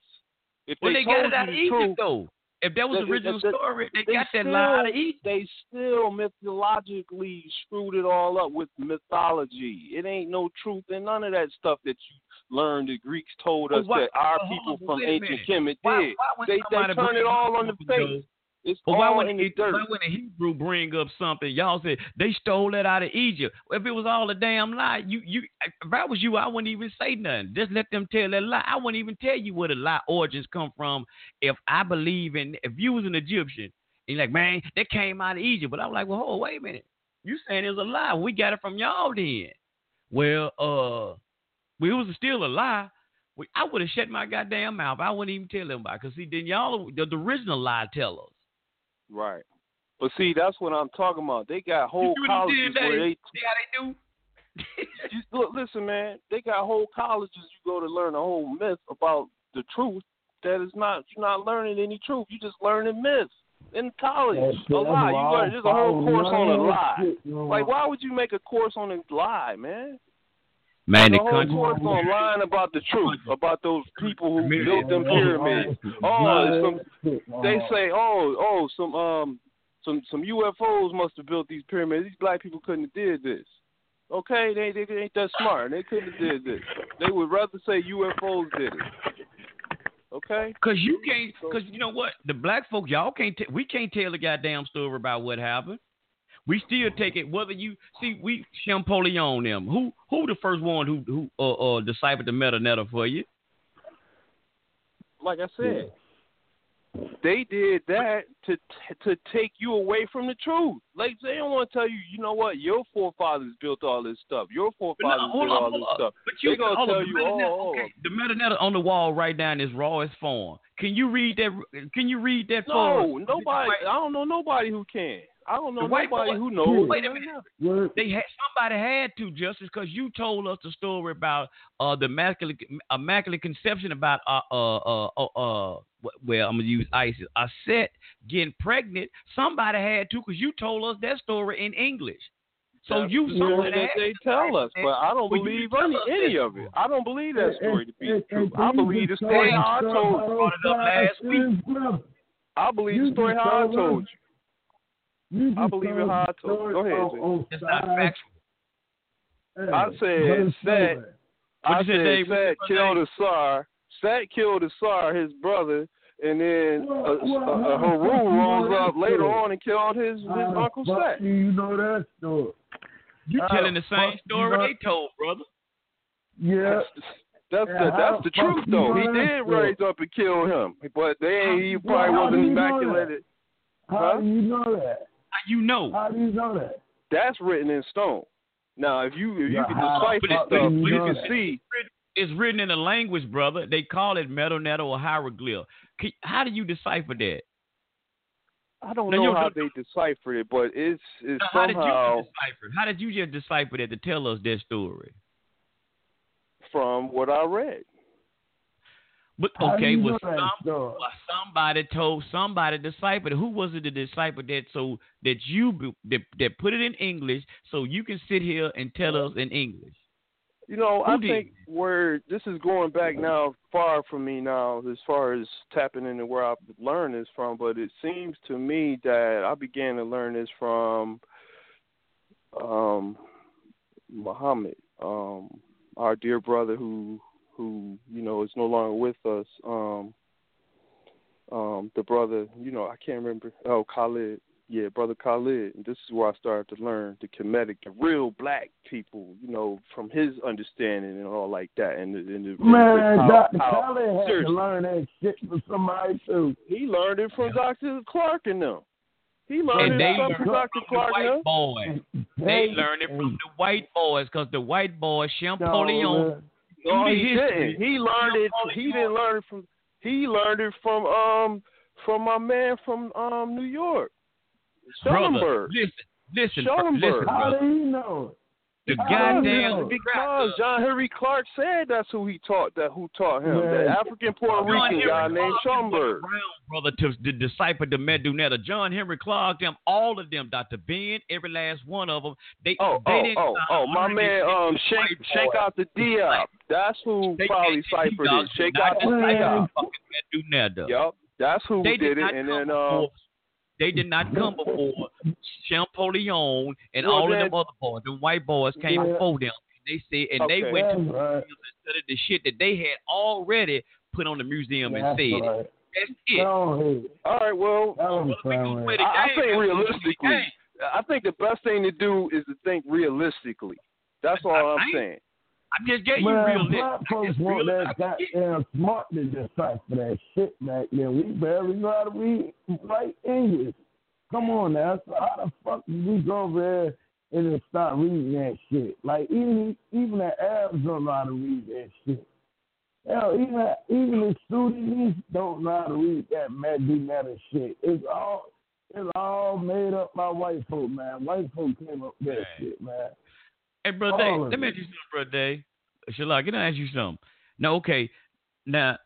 If
Well,
they,
they, got
told
it out of Egypt
truth,
though. If that was the original story, they,
they
got that lie out of Egypt.
They still mythologically screwed it all up with mythology. It ain't no truth in none of that stuff that you learned. The Greeks told us
why-
that our people
on,
from ancient. Kemet did.
why when
they they turn it all on the face. It's
why
wouldn't the
why when a Hebrew bring up something, y'all say they stole that out of Egypt? If it was all a damn lie, you you if I was you, I wouldn't even say nothing. Just let them tell that lie. I wouldn't even tell you where the lie origins come from. If I believe in, if you was an Egyptian, and you're like, man, that came out of Egypt, but I'm like, well, hold, wait a minute, you saying it's a lie? We got it from y'all then. Well, uh, well, it was still a lie. We, I would have shut my goddamn mouth. I wouldn't even tell them about. it. Cause see, then y'all the, the original lie tell us.
Right. But see, that's what I'm talking about. They got whole
see what I'm
colleges
saying,
where they
See how they do?
you, look, listen, man. They got whole colleges you go to learn a whole myth about the truth. That is not you're not learning any truth. You're just learning myths in college.
That's-
a
that's
lie. You
why
learn. There's a whole course on a lie.
shit, you know.
Like, why would you make a course on a lie, man?
Man,
the
the
whole
country.
course on lying about the truth about those people who
Million.
built them pyramids. Oh, some, they say, oh, oh, some um, some some UFOs must have built these pyramids. These black people couldn't have did this. Okay, they they ain't that smart. They couldn't have did this. They would rather say UFOs did it. Okay.
Cause you can't, cause you know what, the black folk, y'all can't, t- we can't tell the goddamn story about what happened. We still take it. Whether you see, we Champollion them. Who, who the first one who, who, uh, uh deciphered the metanoia for you?
Like I said, they did that to to take you away from the truth. Like they don't want to tell you, you know what, your forefathers built all this stuff. Your
But no,
forefathers
hold
did
on,
all this
on.
stuff.
But you,
they gonna
hold on,
tell
the
you,
metanoia,
oh,
okay, the metanoia on the wall right now in its rawest form. Can you read that? Can you read that? for us?
no, nobody. I don't know nobody who can. I don't know
The white
nobody
boy-
who knows.
Wait a minute. They had somebody had to justice because you told us the story about uh the immaculate immaculate conception about uh uh uh uh, uh well I'm gonna use ISIS I set getting pregnant. Somebody had to because you told us that story in English. So
That's
you
the
somebody that
that they tell us, but I don't
Well,
believe any, any of it. I don't believe that story to be true. I believe the story I told you.
brought it up last week.
I believe the story how I
told
told you.
You
I believe it
told
how I told Go ahead,
on-
Jay.
It's not
side.
factual.
Hey,
I said
it's
that- I
you
said
Dave? What's
Sat killed
name?
Asar. Sat killed Asar, his brother, and then
Well,
uh,
well,
uh,
how the fuck
Haru
you know
rose up later
story?
on and killed his, his
How the
uncle
fuck
Sat.
do You know that story.
You
How
telling
the
the same story
know-
they told, brother.
Yeah.
That's
Yeah,
the that's
the
the truth though. He did
story?
raise up and kill him, but they he probably
how
wasn't
do you know that?
immaculated.
How
Huh?
do you know that?
How you know?
How do you know that?
That's written in stone. Now, if you if you
Yeah,
can decipher
fuck
stuff,
do you
you
know
can
that?
see.
It's written in a language, brother. They call it metal metanoia or hieroglyph. How do you decipher that?
I don't
Now,
know
you-
how they deciphered it, but it's it's
Now, how did you
somehow
decipher? it? How did you just decipher that to tell us that story?
from what I read.
But okay, was some, somebody told somebody it? Who was it the disciple that so that you that, that put it in English so you can sit here and tell us in English?
You know,
Who
I
did?
think where this is going back now, far from me now, as far as tapping into where I've learned this from. But it seems to me that I began to learn this from um, Muhammad, um, our dear brother who who you know is no longer with us. Um, um, the brother, you know, I can't remember. Oh, Khalid. Yeah, brother Khalid. And this is where I started to learn the Kemetic, the real black people, you know, from his understanding and all like that. And the, and the,
Man,
how,
Dr.
how-
Kelly had to learn that shit from somebody too.
he learned it from Dr. Clark and them. He learned
And
it
they
from
learned
Dr.
from the
Clark and
white
them.
boys. They learned it from the white boys because the white boys, Champollion,
No,
No,
the
he didn't. He learned it. He didn't learn it from. He learned it from um from my man from um New York,
brother.
Schomburg.
Listen, listen, bro-
Schomburg.
listen,
How do you know it?
The goddamn.
Because John Henry Clark said that's who he taught that who taught him.
Yeah.
The African Puerto Rican
Henry
guy named
Clark
Schomburg.
was around, brother, to, to decipher the Medu Neter. John Henry Clark, them, all of them, Dr. Ben, every last one of them. They,
Oh,
they
oh,
didn't
oh,
stop
oh, my man, um, shake, Cheikh Anta Diop. That's who
They
probably
can't
ciphered it. Cheikh
Anta
Diop.
fucking Medu Neter.
Yup, that's who
They
did
did
it. And then,
before.
um,
They did not come before Champollion and
Well,
all
then-
of them other boys. The white boys came
Yeah.
before them. And They said, and they went to
That's right.
study the shit that they had already put on the museum and said. it.
right.
That's it.
Go
all right, well,
That was
Well, we gonna
fine.
play the
I, I think
That's what we
realistically. I think the best thing to do is to think realistically. That's all
I-
I'm
I-
saying.
I just you
Man,
real
black folks want that goddamn smart to decipher that shit back then. We barely know how to read, write English. Come on now, so how the fuck did we go over there and then start reading that shit? Like even even the Arabs don't know how to read that shit. Hell, even even the Sudanese don't know how to read that Medina shit. It's all it's all made up by white folk, man. White folk came up with that shit, man.
Hey, bro, Day, let me ask you something, bro, Day. Shalak, can I ask you something? Now, okay, now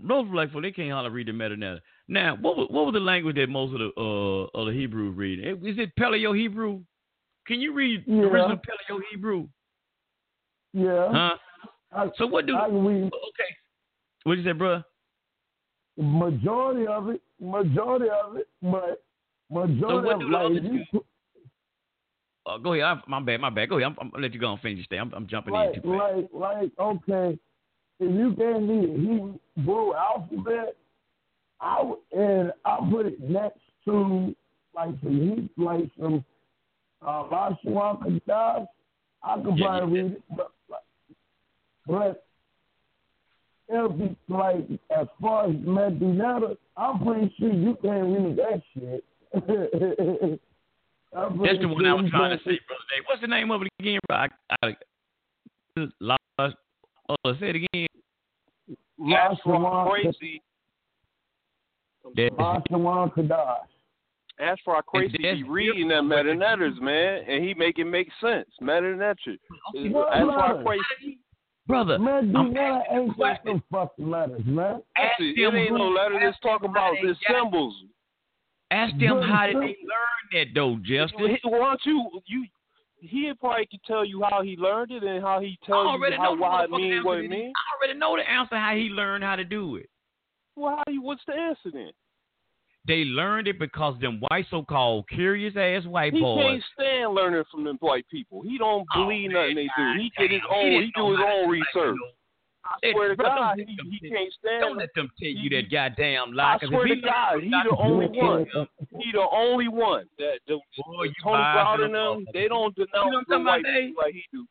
those black folk they can't hardly read the Medu Neter. Now, what was, what was the language that most of the uh of the Hebrew read? Is it Paleo Hebrew? Can you read the original Paleo Hebrew?
Yeah.
Huh?
I,
So what do?
I read
Okay, what you say, bro?
majority of it, majority of it, but majority
what
of it, like,
others
if you,
do? Uh, go ahead. I'm, my bad. My bad. Go ahead. I'm, I'm gonna let you go and finish your stay. I'm, I'm jumping in
like,
too fast.
like, like, okay, if you gave me the Hebrew alphabet, I would, and I put it next to like some he like some uh, Lashon Kodesh, I could
Yeah,
probably
yeah.
read it, but, but it'll be like as far as Medina, I'm pretty sure you can't read that shit. I'm
That's the one I was trying to
can't-
say, brother. Dave. What's the name of it again, bro? I, I, lost. Oh, say it again.
That's why
Lashawan
crazy.
That-
Lashon Kodesh.
That's why crazy
that's
be reading them metanetters, man, and he make it make sense. Metanetter. That's
What
why
letters?
crazy.
brother.
Man,
I'm
Medina
asking you a
ain't got
question.
fucking letters, man.
Ask
It ain't no
who-
letter. Let's talk about
how they
the
got-
symbols.
Ask them how did they learn that though, Justin.
Why don't you you? He probably could tell you how he learned it and how he tells you how why it
motherfucking
mean
answer
what it
this.
mean.
I already know the answer how he learned how to do it.
Well, how you? What's the answer then?
They learned it because them white so-called curious ass white
He
boys.
can't stand learning from them white people. He don't
Oh,
believe
man,
nothing they do. He did his own.
didn't
He do his own research.
It.
I swear to
don't
God,
let
he,
them
he
tell-
can't stand.
Don't let them tell you that goddamn lie.
I
'cause
swear to
he
God,
learned
he the only one. He the only one that the,
Boy, you
Tony
biased
Brown and them. They don't
You know
denounce
what I'm
the white people like he do.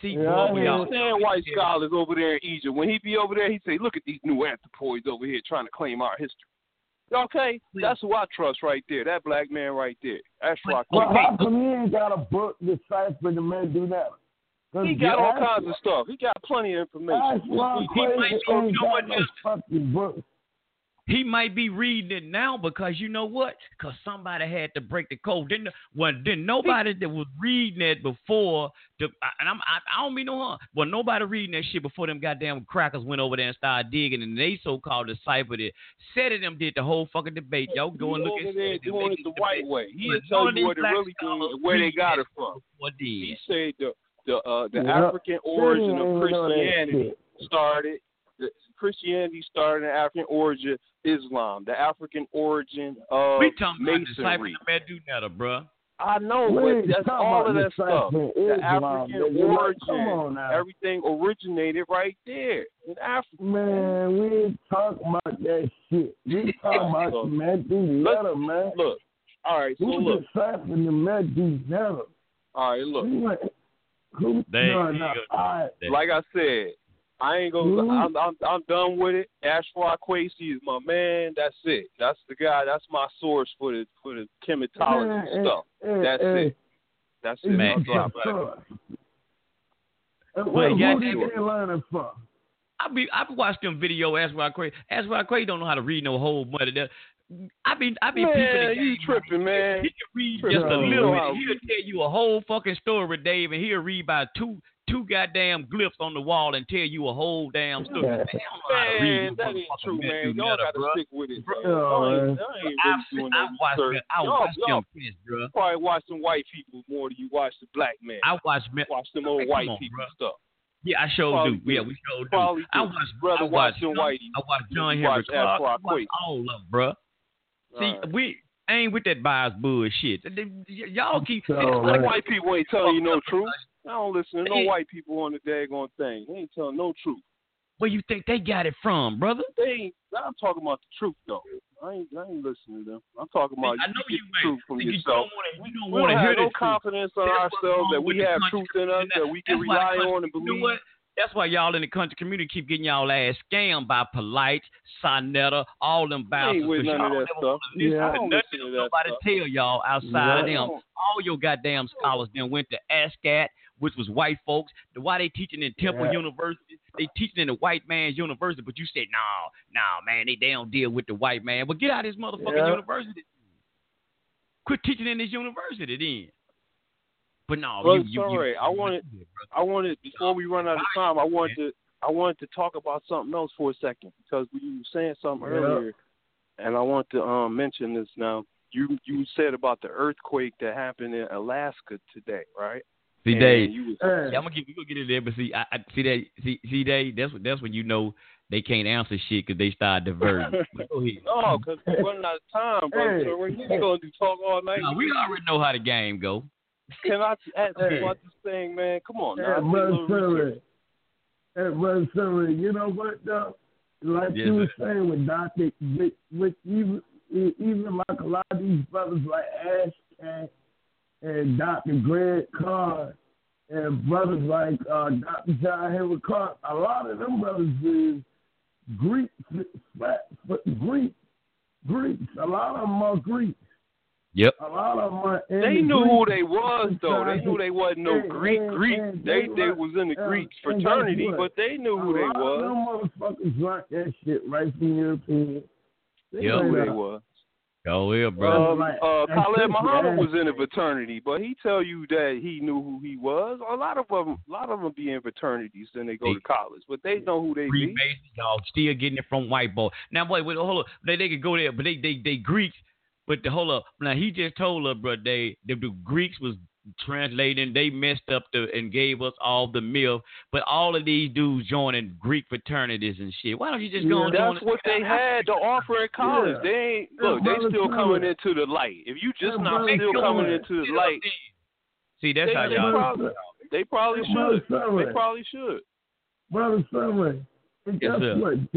See,
Yeah,
boy,
I
we
hear.
Understand white scholars over there in Egypt. When he be over there, he say, "Look at these new anthropoids over here trying to claim our history." Okay, that's who I trust right there. That black man right there. That's who I
Well,
trust.
how come he ain't got a book deciphering the Medina?
He got all kinds of stuff. He got plenty of information.
That's
He might be-
ain't
you know what,
got no
Justin?
fucking book.
He might be reading it now because you know what? Because somebody had to break the code. Didn't well, didn't nobody that was reading it before the and I'm I, I don't mean no harm, but nobody reading that shit before them goddamn crackers went over there and started digging and they so called deciphered it. Said it them did the whole fucking debate. Y'all go and look
over
at
there
it.
doing it the white way. He'll
But
tell you what
these
it really
scholars
means and where they got it from.
What
He
did?
said the the uh, the
Yeah.
African origin of
even know that
Christianity started. The Christianity started in African origin Islam, the African origin of
We talking about
masonry.
deciphering the Medu Neter, bruh.
I know,
We
but that's
talking
all
about
of that stuff.
deciphering
The African
nigga.
Origin,
come on now.
everything originated right there in Africa.
Man, we ain't talking about that shit. We talking about the Medina, man.
Look, all right, so
Who
look,
deciphering the Medina?
all right, look.
Who,
They-
no, no,
go-
all right.
Like I said, I ain't gonna. I'm, I'm I'm done with it. Ashra Kwesi is my man. That's it. That's the guy. That's my source for the for the Kemetology
Man,
stuff.
eh,
That's
eh,
it. That's it.
Man,
I'll drop it.
Sure. And
Well,
who
yeah,
did
sure.
they learning from?
I be I be watched them video. Ask why Craig. Ask why Craig don't know how to read no whole money. That I be I be
Man,
peeping the
you tripping, man.
He can read
Tripping.
just a little bit. He'll tell you a whole fucking story, Dave, and he'll read by two two goddamn glyphs on the wall and tell you a whole damn story. Man, they don't know how to read,
Man, that ain't true, man. Y'all gotta stick with it.
Bro,
man. Y'all ain't, y'all ain't really
I
no
watched. I
Y'all-
watched
y'all
them kids, bro.
probably watch some white people more than you watch the black man.
I watched me-
watch them old white
on,
people
bruh.
stuff.
Yeah, I sure
Probably
do. Yeah, we sure do.
Probably
I
do.
watched
Brother
I watched John-
whitey.
I watched John Henry
watch
Clark. I watched all of them, bro. See,
Alright.
we ain't with that bias bullshit. Y- Y'all keep.
So,
it's
man.
like
White people ain't telling you no truth. I don't listen to no
Hey.
white people on the daggone thing. They ain't telling no truth.
Where you think they got it from, brother?
They ain't. I'm talking about the truth though. I ain't. I ain't listening to them. I'm talking about
I
you
know
get
you
the truth from
You
yourself.
don't wanna- you don't
We
want to
don't
hear
have
the
no
truth.
confidence in
That's
ourselves that we have truth in us
community.
that we can rely on and
You know
believe.
what? That's why y'all in the country community keep getting y'all ass scammed by Polight, Sonetta, all them bouncers.
with
'cause
none of
y'all
that
never
stuff.
wanna listen
Yeah, I
to
don't
nothing
listen to
nobody
stuff.
tell y'all outside
Yeah.
of them. All your goddamn scholars then went to ASCAC, which was white folks. Why they teaching in Temple
Yeah.
University? They teaching in the white man's university, but you said, no, no, man, they, they don't deal with the white man. But get out of this motherfucking
Yeah.
university. Quit teaching in this university then. But no,
Brother
you, you, you,
Sorry, I wanted- I wanted before we run out of time. I wanted to. I wanted to talk about something else for a second because you were saying something
Yeah.
earlier, and I want to um, mention this now. You you said about the earthquake that happened in Alaska today, right?
See,
And
Dave,
was-
Hey,
Yeah, I'm gonna get we gonna get it there, but see, I, I see that see see they that's what that's when you know they can't answer shit because they start diverting. But go ahead.
No, because we're running out of time, bro.
Hey.
So we're just going to talk all night.
No, we already know how the game go.
Can I ask
Hey.
you about this thing, man? Come on,
Hey,
now. I did a
brother
little research.
Hey, brother Sunray, you know what, though? Like
Yes,
you were saying with Dr. With, with even, even like a lot of these brothers like Ash Cat and Dr. Greg Carr and brothers like uh, Dr. John Henrik Clarke, a lot of them brothers is Greek, Greek, Greeks. A lot of them are Greeks.
Yep.
A lot of them are. in
They
the
knew who they was, though. They knew they wasn't no
Hey,
Greek
hey,
Greek.
hey,
They
they
they
right.
was in the
Uh,
Greek fraternity, but they knew who
a
they was.
of them motherfuckers learned that shit right from Europeans. They
Yep.
Who
learned
they
that.
was.
Go here, bro.
Um,
like-
uh,
like
Khalid
Christian
Muhammad was in a fraternity, but he tell you that he knew who he was. A lot of them, a lot of them be in fraternities, then they go to college, but they know who they be.
Freemasons, y'all still getting it from white boy. Now wait, wait, hold up. They they could go there, but they they they Greeks. But the hold up. Now he just told us, bro, they the, the Greeks was translating. They messed up the and gave us all the myth. But all of these dudes joining Greek fraternities and shit. Why don't you just go
Yeah,
and
That's what they had to offer in college.
Yeah.
They ain't
Yeah,
look. They still
brother.
coming into the light. If you just
Yeah,
not still
brother.
coming into the light,
See, that's
they,
how y'all.
probably they probably
Hey, brother,
should. They probably should.
Brother Sunray. And guess
sir.
what?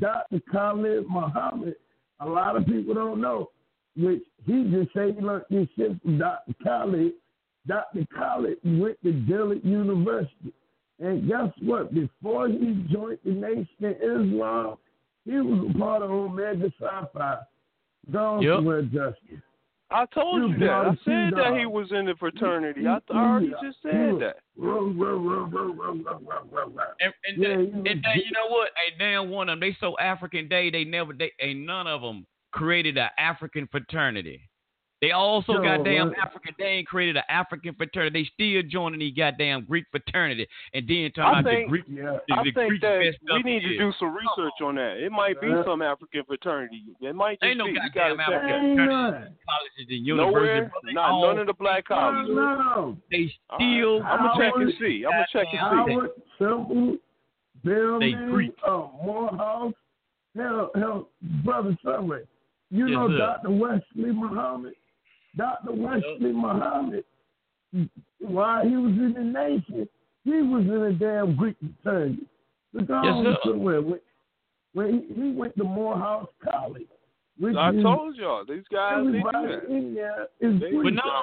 Dr. Khalid Muhammad, a lot of people don't know, which he just say, look, this shit from Dr. College. Dr. College went to Dillard University. And guess what? Before he joined the Nation of Islam, he was a part of Omega Psi Phi. Gone
yep.
somewhere, Justin.
I told
you,
you that. I said that he was in the fraternity. I, I already just said that.
And, and,
yeah, they,
and you know what? Ain't damn one of them. They so African day. They never. They ain't none of them created an African fraternity. They also
Yo,
goddamn
man.
African. They ain't created an African fraternity. They still joining the goddamn Greek fraternity. And then talking
I
about the Greek.
Yeah.
the,
I
the
think
Greek
that we need to
shit.
do some research on that. It might be
Yeah.
some African fraternity. It might just
Ain't no
be.
Goddamn
gotta check
African.
Ain't
fraternity.
none.
Colleges and universities. brother,
Not
all-
none of the black
No,
colleges.
no.
They still.
right. I'm gonna check and see. I'm gonna check and see.
Howard, Temple,
They
Billman,
Greek.
uh, Morehouse, hell, hell, brother Sunray. You
Yes,
know
sir.
Dr. Wesley Muhammad? Dr. Wesley Muhammad, while he was in the nation, he was in a damn Greek fraternity. Look
Yes,
on somewhere. When, when he, he went to Morehouse College. Which
I
is-
told y'all these guys
everybody in there is
They-
Greek.
But no,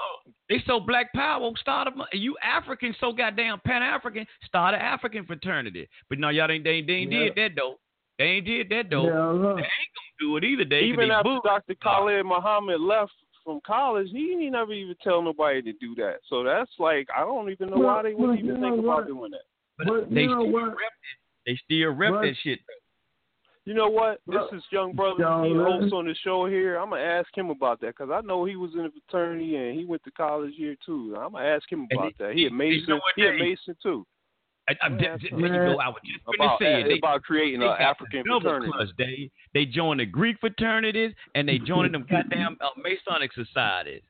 they so black power started. You African so goddamn Pan African Start an African fraternity. But no, y'all ain't they, they ain't
Yeah.
did that though. They ain't did that though.
Hell no.
They ain't gonna do it either. They 'cause
Even
they
after
boo-
Dr. Khalid Muhammad left from college, he ain't never even tell nobody to do that. So that's like I don't even know
Well,
why they would
well,
even think
know
about doing that.
but
But
they
you know
still
what?
rep it. They still rep
But-
that shit.
You know what? This is young brother.
young
He hosts on the show here. I'm gonna ask him about that because I know he was in a fraternity and he went to college here too. I'm gonna ask him about
he-
that. He a Mason.
you
He a Mason too.
I, I,
Yeah,
there
man.
you go. I was just going to
About
say it. They,
about creating an African
double
fraternity.
clutch. They they joined the Greek fraternities and they joined them goddamn uh, Masonic societies.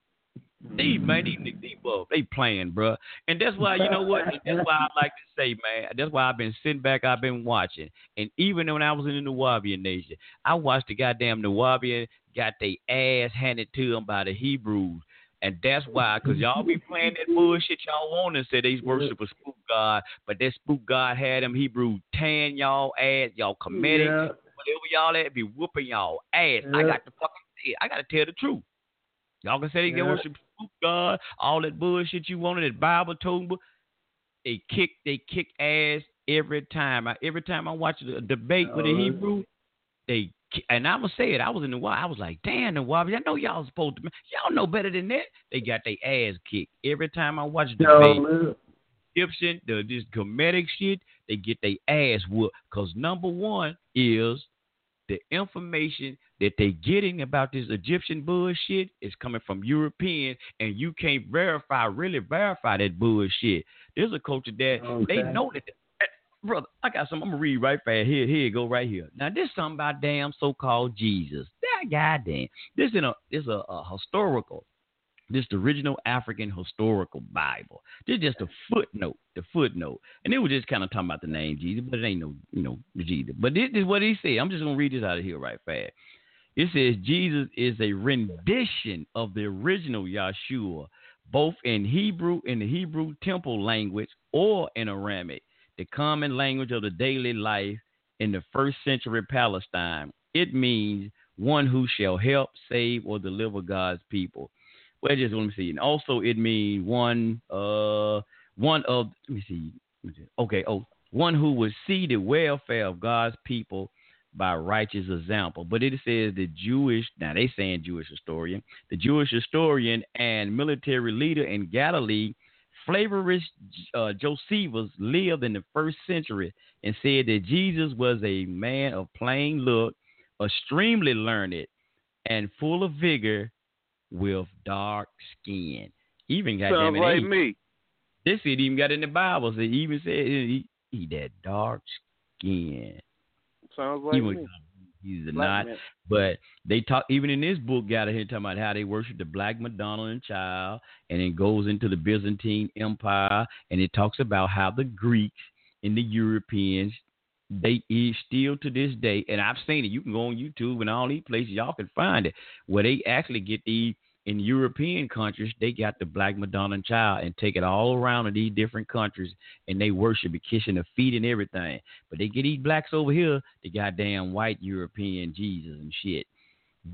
These man, these niggas, these they playing, bruh. And that's why you know what? That's why I like to say, man. That's why I've been sitting back. I've been watching. And even when I was in the Nuwaubian nation, I watched the goddamn Nuwaubian got their ass handed to them by the Hebrews. And that's why, because y'all be playing that bullshit y'all want to say they worship a spook god, but that spook god had them Hebrew tan y'all ass, y'all Kemetic,
Yeah.
whatever y'all at, be whooping y'all ass. I got to fucking say it. I got to tell the truth. Y'all can say they
Yeah.
worship spook god, all that bullshit you wanted, that Bible told them. They kick, they kick ass every time. I, every time I watch a debate with a
Oh.
Hebrew, they and I'm gonna say it. I was in the wild. I was like, damn, the wild. I know y'all supposed to. Y'all know better than that. They got their ass kicked every time I watch debate.
man.
Egyptian, the this Kemetic shit, they get their ass whooped. Cause number one is the information that they getting about this Egyptian bullshit is coming from European, and you can't verify, really verify that bullshit. There's a culture that they know that. eh, Brother, I got some. I'm gonna read right fast. Here, here go, right here. Now, this something about damn so-called Jesus. That goddamn. This is a, this a, a historical this the original African historical Bible. This is just a footnote, the footnote, and it was just kind of talking about the name Jesus, but it ain't no, you know, Jesus. But this is what he said. I'm just gonna read this out of here right fast. It says Jesus is a rendition of the original Yahshua, both in Hebrew in the Hebrew temple language or in Aramaic, the common language of the daily life in the first century Palestine. It means one who shall help, save, or deliver God's people. Well, just let me see. And also, it means one, uh, one of. Let me see. Okay. Oh, one who would see the welfare of God's people by righteous example. But it says the Jewish. Now they saying Jewish historian, the Jewish historian and military leader in Galilee, Flavius uh, Josephus lived in the first century and said that Jesus was a man of plain look, extremely learned, and full of vigor with dark skin. Even got
Sounds
them
like me.
This it even got in the Bible. So he even said he, he that dark skin.
Sounds
He
like
was,
me.
He's a not.
man.
But they talk even in this book, got here talking about how they worship the black Madonna and child, and it goes into the Byzantine Empire, and it talks about how the Greeks and the Europeans they is still to this day, and I've seen it. You can go on YouTube and all these places, y'all can find it where they actually get the in European countries, they got the black Madonna and child and take it all around in these different countries and they worship it, kissing the feet and everything. But they get these blacks over here, the goddamn white European Jesus and shit.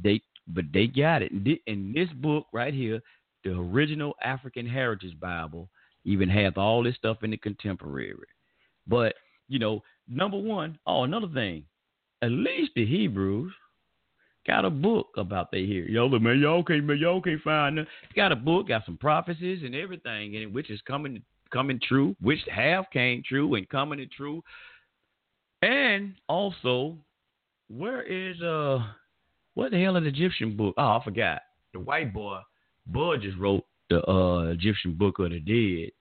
They but they got it. In this book right here, the original African Heritage Bible even has all this stuff in the contemporary. But, you know, number one, oh, another thing, at least the Hebrews got a book about they here. Yo, look, man, y'all can't, man, y'all can't find it. Got a book, got some prophecies and everything in it, which is coming, coming true, which have came true and coming to true. And also, where is uh, what the hell the Egyptian book? Oh, I forgot. The white boy, Bud just wrote the uh Egyptian book of the dead.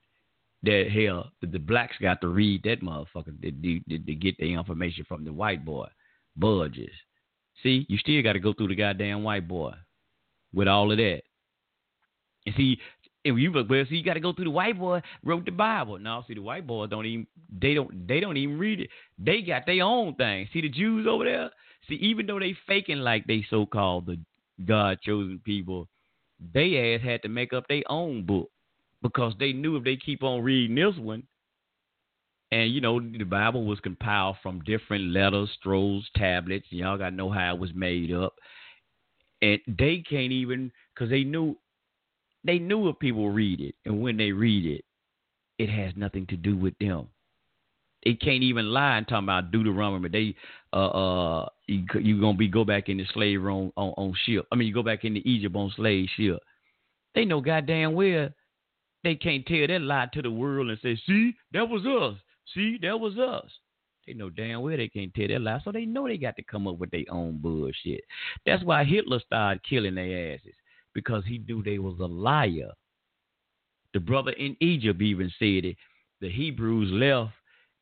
That hell, the, the blacks got to read that motherfucker to, to, to get the information from the white boy, Budges. See, you still got to go through the goddamn white boy with all of that. And see, if you look well, see, you got to go through the white boy wrote the Bible. Now, see, the white boys don't even they don't they don't even read it. They got their own thing. See the Jews over there. See, even though they faking like they so called the God chosen people, they ass had to make up their own book because they knew if they keep on reading this one, and you know the Bible was compiled from different letters, scrolls, tablets. Y'all got to know how it was made up, and they can't even because they knew they knew if people read it, and when they read it, it has nothing to do with them. They can't even lie and talk about Deuteronomy. They uh uh you, you gonna be go back into slavery on, on on ship. I mean you go back into Egypt on slave ship. They know goddamn well they can't tell that lie to the world and say, see, that was us. See, that was us. They know damn well they can't tell their lie, so they know they got to come up with their own bullshit. That's why Hitler started killing their asses because he knew they was a liar. The brother in Egypt even said it. The Hebrews left.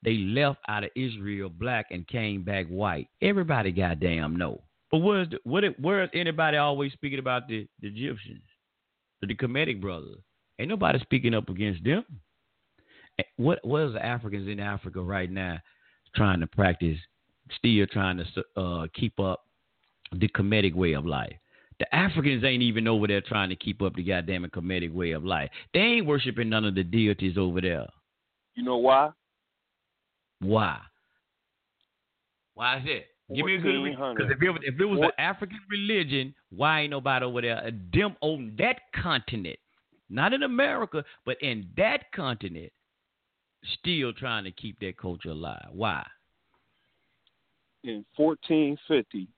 They left out of Israel black and came back white. Everybody goddamn know. But where's the, what? Where's anybody always speaking about the, the Egyptians, the, the Kemetic brothers? Ain't nobody speaking up against them. What what is the Africans in Africa right now trying to practice? Still trying to uh, keep up the Kemetic way of life. The Africans ain't even over there trying to keep up the goddamn Kemetic way of life. They ain't worshiping none of the deities over there.
You know why?
Why? Why is it? Give me a good reason. Because if it was, if it was
What-
an African religion, why ain't nobody over there? uh, Them on that continent, not in America, but in that continent, still trying to keep that culture alive. Why?
in 1450,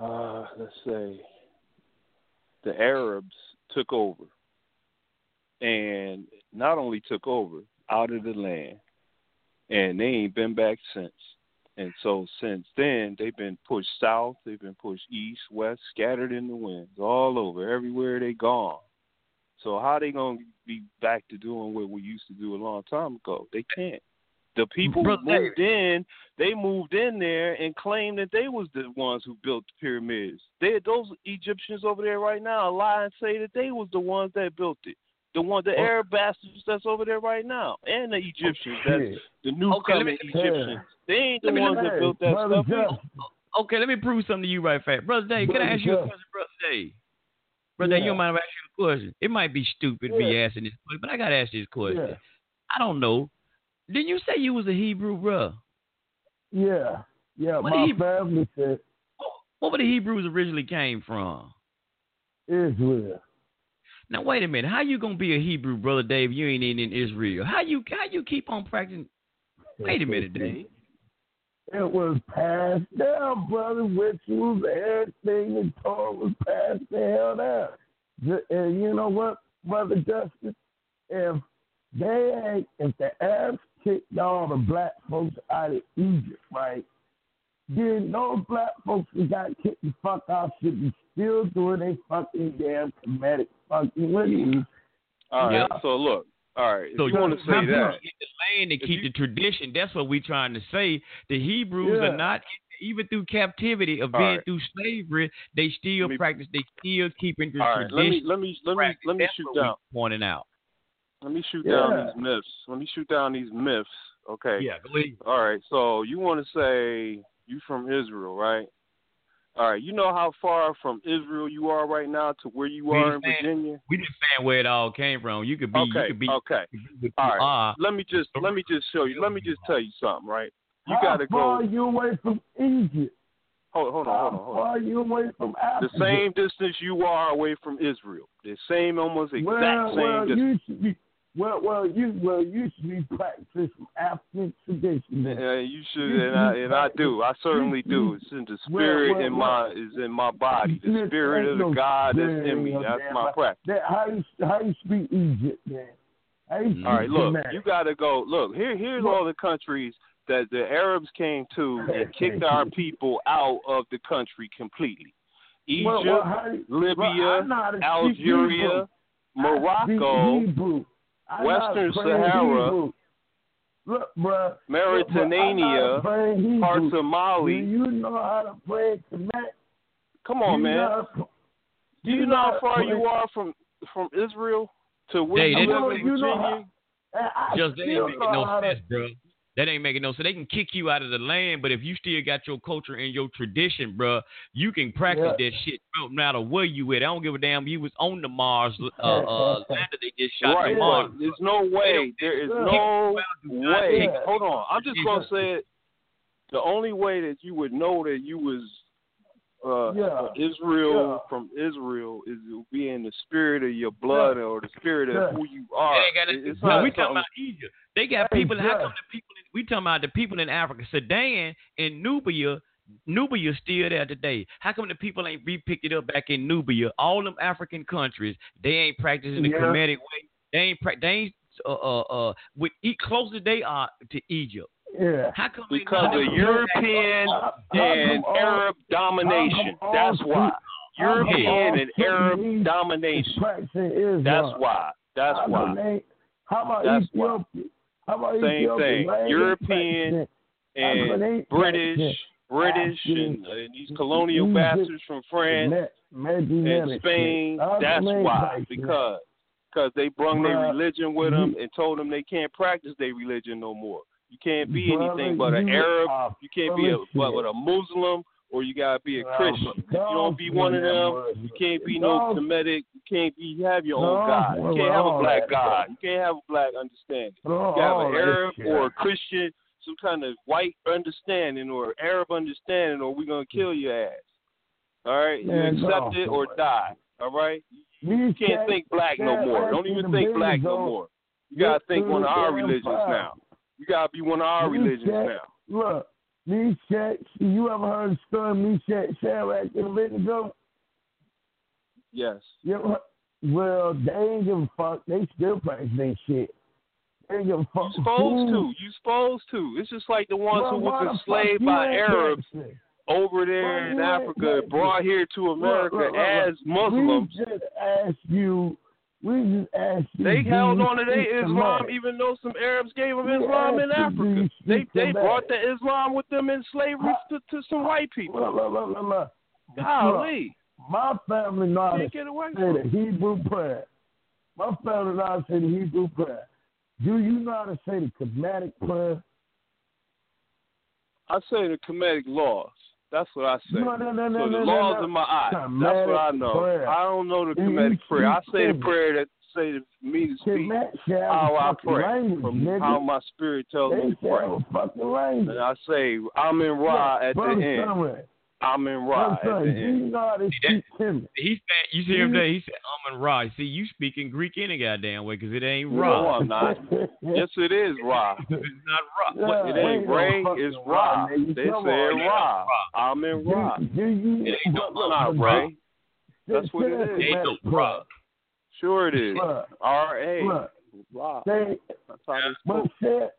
uh, let's say, the Arabs took over, and not only took over out of the land, and they ain't been back since. And so since then, they've been pushed south, they've been pushed east, west, scattered in the winds, all over, everywhere they gone. So how are they gonna be back to doing what we used to do a long time ago? They can't. The people
Brother
who moved in, they moved in there and claimed that they was the ones who built the pyramids. They those Egyptians over there right now lie and say that they was the ones that built it. The one, the
Oh.
Arab bastards that's over there right now, and the Egyptians, that's the new
Okay, let
coming
me-
Egyptians. They ain't the
me-
ones
Hey,
that built that
Brother
stuff.
Okay, let me prove something to you right fast. Brother Dave, can I
Brother
ask you a question, Brother Dave? Brother Dave, you
Yeah.
don't mind if I ask you a question? It might be stupid me
Yeah.
asking this question, but I gotta ask this question.
Yeah.
I don't know. Didn't you say you was a Hebrew, bro?
Yeah, yeah.
What
my family said
What were the Hebrews originally came from?
Israel.
Now wait a minute. How you gonna be a Hebrew, brother Dave? You ain't even in Israel. How you how you keep on practicing? Wait a minute, Dave.
It was passed down, brother, which was everything the Torah was passed down. Ju- And you know what, brother Justice? If they ain't, if the Arabs kicked all the black folks out of Egypt, right? Then those black folks that got kicked the fuck out should be still doing their fucking damn Kemetic fucking rituals.
All right.
Yeah.
So look. All right. If
So
you want to say that,
people get the land and keep
you-
the tradition. That's what we're trying to say. The Hebrews
Yeah.
are not even through captivity of being
right.
through slavery. They still
me-
practice. They still keeping the
all right. Let me let me let me
practice.
let me
That's
shoot down.
pointing out.
Let me shoot
Yeah.
down these myths. Let me shoot down these myths. Okay.
Yeah, go ahead.
All right. So you want to say you from Israel, right? All right. You know how far from Israel you are right now to where you
We
are in
understand.
Virginia.
We just saying where it all came from. You could be. You
Okay.
could be.
Okay.
you could be what
All
you
right.
are.
Let me just let me just show you. Let me just tell you something, right? You
How
got to
far
go.
are you away from Egypt?
Hold, hold on. Hold on. Hold on.
far you away from Africa?
The same distance you are away from Israel. The same, almost exact
well,
same
well,
distance.
you should be. Well, well, you well, you should be practicing African tradition.
Yeah, you should, and I and I do. I certainly do. It's in the spirit
well,
in
well,
my is in my body. The spirit of the God that's in me. That's my practice.
That how you how you speak Egypt, man? You
All right, look, you got to go. Look, here here's all the countries that the Arabs came to and kicked our people out of the country completely. Egypt,
Well, well, how you-
Libya,
well, I know how to speak Hebrew.
Algeria, Morocco,
Hebrew. I know how to
Western Sahara,
Hebrew. Look, bruh.
Mauritania, parts of
Do
Mali.
you know how to pray Kemet?
Come on,
Do
man.
know to-
Do you know how far you are from from Israel to where you
they
live in
you know
Virginia?
how- I
Just that
still
ain't
know
making no sense, bro. That ain't making no sense. They can kick you out of the land, but if you still got your culture and your tradition, bro, you can practice
Yeah.
that shit no matter where you at. I don't give a damn. You was on the Mars uh, uh, land that they just shot
Right,
to Mars.
but there's no way. There is no way. Hold on. I'm just gonna say it. The only way that you would know that you was uh,
Yeah.
Israel
Yeah.
from Israel is to be in the spirit of your blood
Yeah.
or the spirit of
Yeah.
who you are.
ain't got
It-
nothing-
it's
no, we talking about Egypt. They got
Hey,
people. How come the people? In, we talking about the people in Africa, Sudan and Nubia. Nubia still there today. How come the people ain't re-picked it up back in Nubia? All them African countries, they ain't practicing the
Yeah.
Kemetic way. They ain't. Pra- they ain't uh, uh, uh, with e- closer they are to Egypt.
Yeah.
How come
Because of European and Arab domination. That's why. European and Arab domination.
Practicing Islam.
That's why. That's why.
How about
That's why.
Ethiopia? How about
Same
Ethiopia?
thing.
Why
European
practicing?
And
they
British,
practicing
British, and, uh, these colonial
Egypt,
bastards from France
Ma-
and Spain.
shit?
That's
they
why.
practicing?
Because because they brung their religion with them
you-
and told them they can't practice their religion no more. You can't be
Brother,
anything but an Arab. You can't be a but with a Muslim or you gotta be a Christian. If you don't be one of them, you can't be no. Semitic. You can't be you have your own God. You can't have a black God. You can't have a black understanding. You have an Arab or a Christian, some kind of white understanding or Arab understanding, or we're gonna kill your ass. All right, you accept it or die. All right, you can't think black no more. Don't even think black no more. You gotta think one of our religions now. You gotta be one of our
These
religions now.
Look, these cats, you ever heard the story of Meshach, Shadrach, and Abednego?
Yes.
You ever? Well, they ain't give a fuck. They still practice their shit. They ain't give a fuck.
You supposed to. You supposed to. It's just like the ones
Well,
who was enslaved by Arabs
practicing?
over there
Why
in Africa, brought here to America
Look, look, look,
as. Muslims.
We just asked you. We just asked you.
They held on to their Islam
Semitic?
even though some Arabs gave them
We
Islam in
asked you, do
Africa. They they brought the Islam with them in slavery to, to some white people.
Look, look, look, look, look.
Golly.
My family know how
Can't get away
say the. Hebrew prayer. My family know how to say the Hebrew prayer. Do you know how to say the Kemetic prayer?
I say the Kemetic laws. That's what I say.
No, no, no,
so the laws of my eyes. That's what I know.
prayer.
I don't know the
you
prayer. I say the prayer that say to me to speak
Kemet shall have
how I pray,
language,
from
nigga.
how my spirit tells me to pray.
a fucking language.
And I say, Amen Ra at the end.
Sunray,
Amen Ra
brother
at the
Sunray, do you know how to speak Kemet?
He said, you see him there. He said, "Amen Ra." See, you speaking Greek any goddamn way because it ain't
No, I'm not. Yes, it is Ra.
it's not Ra.
Yeah.
What-
It
ain't
ain't
no
Ray, it's
Ra,
Ra. They
Come
say
on,
Ra. Amen Ra.
Do, do you?
It ain't no
look, look,
Not
look,
Ray. That's what it
say that
is.
Ain't no
Kemetic
Ra.
Sure it is. R A.
look,
Ra. That's how they
but
speak.
said,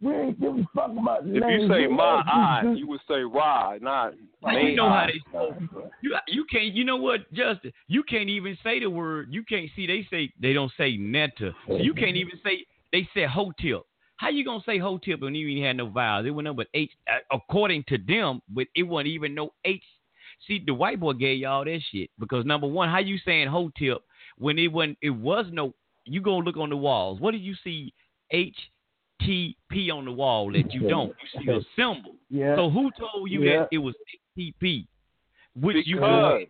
we ain't giving a fuck about the
If you say my
asked
eye, you would say why, not
Like, you know how they spoke. You you can't. You know what, Justin? You can't even say the word. You can't see. They say they don't say netta. So you can't even say. They said hotep. How you gonna say hotep when you ain't had no vowels? It went no but H. uh, According to them, but it wasn't even no H. See, the white boy gave y'all that shit because number one, how you saying hotep when it wasn't? It was no. You go look on the walls. What do you see? H T P on the wall that you don't. You see a symbol.
Yeah.
So who told you
Yeah.
that it was TP? Which you
Because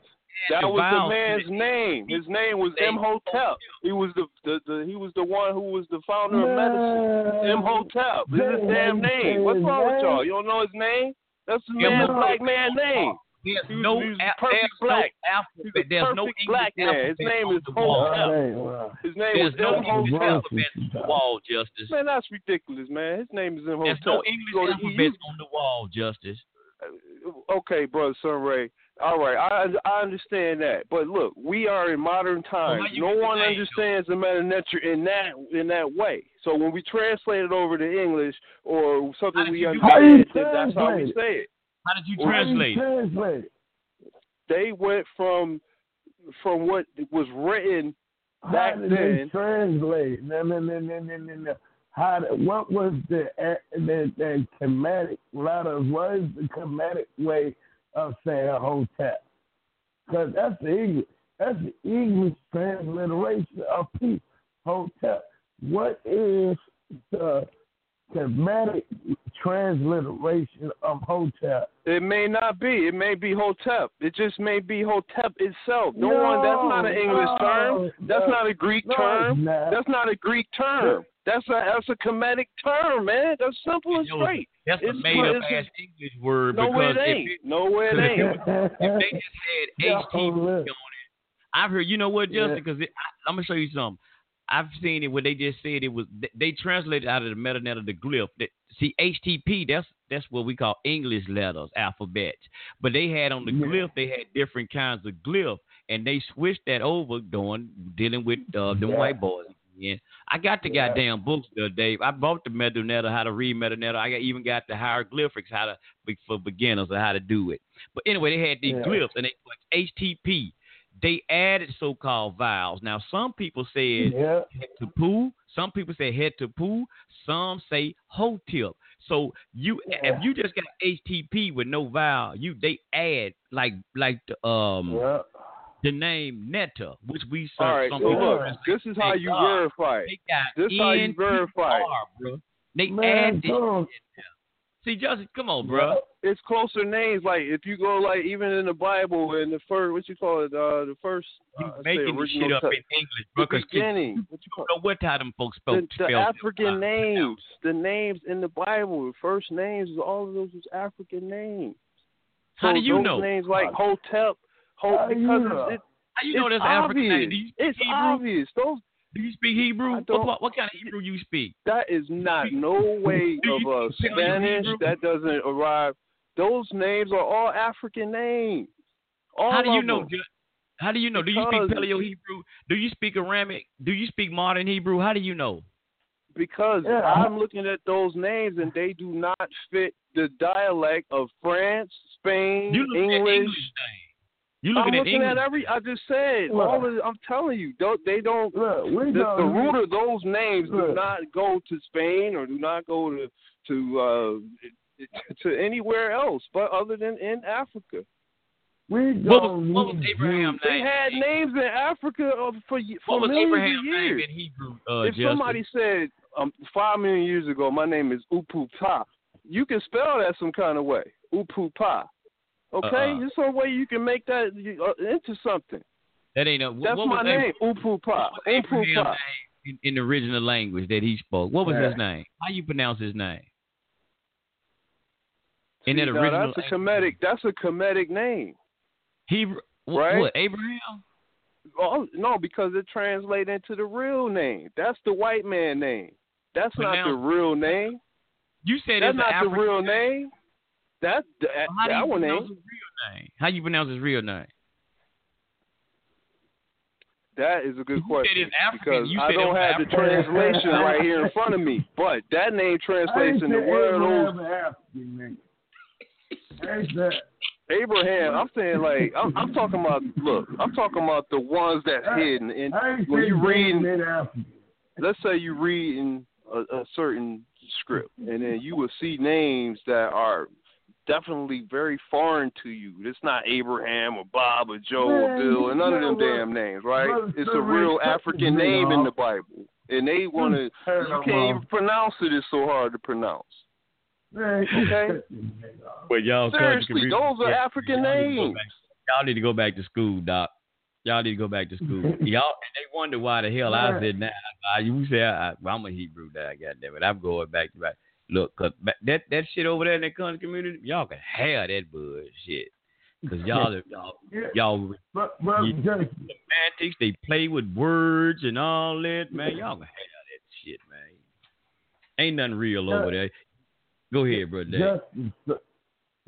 that was the man's name. His name was
They-
Imhotep. He was the, the, the he was the one who was the founder of medicine. Imhotep. This is his damn name. What's wrong with y'all? You don't know his name? That's the
Yeah,
man's black man name.
There's
He
no,
was
al-
perfect
there's
black.
no alphabet. There's no English
black man. His name is
the wall.
Hey,
His name
There's
was
no English
Imhotep.
alphabet on the wall, Justice.
Man, that's ridiculous, man. His name is Imhotep.
There's no English
go
alphabet on the wall, Justice.
Uh, okay, brother Sunray. All right, I I understand that, but look, we are in modern times.
how you
no
get the
one
name,
understands the Medu Neter in that in that way. So when we translate it over to English or something
did
we
you do
How you
understand, that's how we say it.
How did you
Well,
How do you
translate? it?
translate it?
They went from from what was written
How
back
did they
then.
translate? No, no, no, no, no, no, no. How? did- What was the uh, the, the Kemetic letters? What is the Kemetic way of saying hotep? Because that's the English. That's the English transliteration of peace. Hotep. What is the Kemetic transliteration of hotep?
It may not be. It may be Hotep. It just may be Hotep itself. No, one. That's not an English
No,
term. That's
no,
not a Greek
no,
term.
not.
That's not a Greek term. That's a that's a Kemetic term, man. That's simple and straight.
That's a made up ass English word
No,
because
it
if
ain't.
it-
No, it
Because if
ain't.
if they just had
Yeah,
HTP
look.
on it, I've heard. You know what,
Yeah.
Justin? Because I'm gonna show you something. I've seen it where they just said it was. they- translated out of the metanet of the glyph. That, see, HTP. That's that's what we call English letters, alphabets. But they had on the
Yeah.
glyph. They had different kinds of glyph, and they switched that over, doing dealing with uh, them
Yeah.
white boys. again. I got the
Yeah.
goddamn books the other day. I bought the Medu Neter, how to read Medu Neter. I got, even got the hieroglyphics, how to for beginners, or how to do it. But anyway, they had these
Yeah.
glyphs and they put HTP. They added so-called vowels. Now, some people said
Yeah.
head to poo. Some people say head to poo. Some say hotep. So you,
Yeah.
if you just got HTP with no vowel, you they add like like the um
Yeah.
the name Netta, which we search.
All right,
some
so look, this is how you verify.
They got
This is how you verify
bro. They
Man,
add this.
come.
See, Justin, come on, bro.
It's closer names. Like if you go like even in the Bible in the first what you call it uh the first
You
uh, say
making this
original
shit up
te-
in English, bro.
the
'cause kids-
beginning. What you
you
call
don't know what how them folks
the, the African
it.
names, the names in the Bible, the first names, all of those was African names.
How do you
those
know?
Names like Hotep, Ho,
How do you
because
know?
it's, it,
How you know that's
obvious.
African name? You
It's
Hebrew?
obvious. Those
Do you speak Hebrew? What, what, what kind of Hebrew you speak?
that is not no way of
you
uh, Spanish. That doesn't arrive. Those names are all African names. All
How do you know?
them.
How do you know? Do you speak Paleo Hebrew? Do you speak Aramaic? Do you speak modern Hebrew? How do you know?
because
Yeah.
I'm looking at those names and they do not fit the dialect of France, Spain,
You looking
English.
at English thing. You
I'm
looking at
looking
English.
at every. I just said
Look.
all of. I'm telling you, don't, they don't.
Look, we
The, the root of those names do not go to Spain or do not go to to uh, to anywhere else, but other than in Africa.
We
What
don't
was, what was
need
Abraham's
They
name?
had names in Africa for y- for
what was
millions
Abraham's
of
name
years.
in Hebrew? Uh,
if
Justin?
somebody said um, five million years ago, my name is Upupa, you can spell that some kind of way. Upupa. Okay,
Uh-uh.
there's some way you can make that uh, into something.
that ain't a.
That's
what
my
was
name,
Ab-
Upupa.
what was Abraham's
Upupa.
name in, in the original language that he spoke? What was
Yeah.
his name? How you pronounce his name? In that
now,
original
that's a Kemetic. That's a Kemetic name.
Wh-
Right?
What Abraham?
Oh no, because it translates into the real name. That's the white man name. That's
But
not
now-
the real name.
You said
That's not the real name. That that,
Well,
that one
pronounce
ain't.
real name? How you pronounce his real name?
That is a good
You
question
it's African.
because
You
I
said it
don't
was
have the translation right here in front of me. But that name translates into
the
one of
Abraham African, nigga.
Abraham, I'm saying like I'm, I'm talking about. Look, I'm talking about the ones that's hidden. And when you reading, let's say you reading a, a certain script, and then you will see names that are definitely very foreign to you. It's not Abraham or Bob or Joe or
Man,
Bill and none of them
know what?
damn names, right?
Brother
It's a real African
nigga
name in the Bible, and they hmm, want to. You can't even pronounce it. It's so hard to pronounce.
Man,
Okay.
cut this nigga off.
But y'all
Seriously, those are African
y'all need to
names.
back- Y'all need to go back to school, Doc. Y'all need to go back to school. y'all, and they wonder why the hell I said now. I, you say I, I'm a Hebrew guy, goddamn it. I'm going back to back. Look, cause that that shit over there in the country community, y'all can have that bullshit. Cause y'all, are- y'all,
Yeah.
y'all
But, but
Yeah.
Jason,
semantics, they play with words and all that, man. Y'all can have that shit, man. Ain't nothing real over there. Go ahead, brother. Dave.
Justin, s-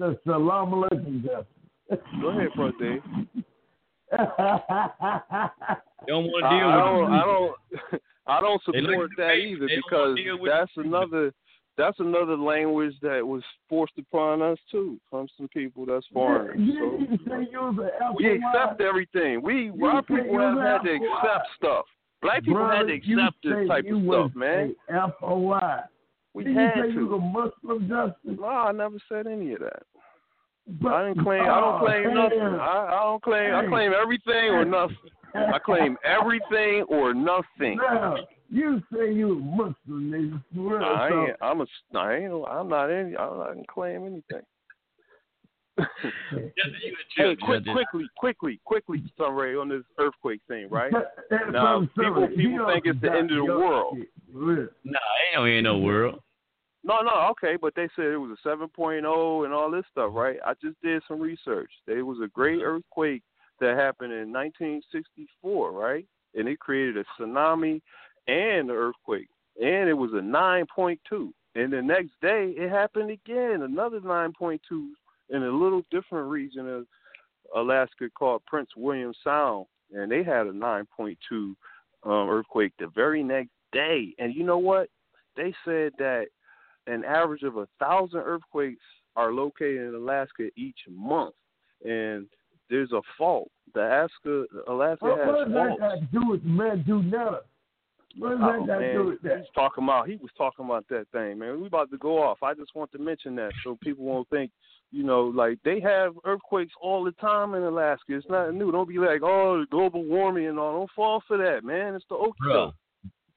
s- salam alaikum,
Go ahead, brother. Dave.
Don't want to deal
I
with
don't. I don't, I don't support that either because
wanna deal with
that's
the
another, that's another language that was forced upon us too from some people that's foreign.
You,
So
you say you was an
we accept everything. We
say
people have had to
I.
accept stuff. Black people had to accept this type of stuff, man.
F O Y.
We
Did
had
you say you was
to.
a Muslim, Justin?
No, I never said any of that.
But,
I didn't claim. I don't
Oh,
claim
damn.
nothing. I, I don't claim. I claim everything or nothing. I claim everything or nothing.
Now, you say you a Muslim, nigga. For real,
I
so-
ain't. I'm a. I ain't. I'm not any. I'm not gonna claim anything.
Justin, you a
hey, quick, quickly, quickly, quickly, Sunray on this earthquake thing, right?
And
Now, people- people think it's the end of the world.
shit, for real.
Nah, ain't no no world.
No, no, okay, but they said it was a 7.0 and all this stuff, right? I just did some research. There was a great earthquake that happened in 1964, right? And it created a tsunami and the earthquake, and it was a 9.2. And the next day, it happened again, another 9.2 in a little different region of Alaska called Prince William Sound, and they had a 9.2 um, earthquake the very next day. And you know what? They said that an average of a thousand earthquakes are located in Alaska each month, and there's a fault. The Alaska Alaska
What,
has
what does that got to do with man do Netta? What does
Oh,
that got to
man,
do with
He
that?
was talking about he was talking about that thing, man. We about to go off. I just want to mention that so people won't think, you know, like they have earthquakes all the time in Alaska. It's not new. Don't be like, oh, global warming and all. Don't fall for that, man. It's the Okie
Bro,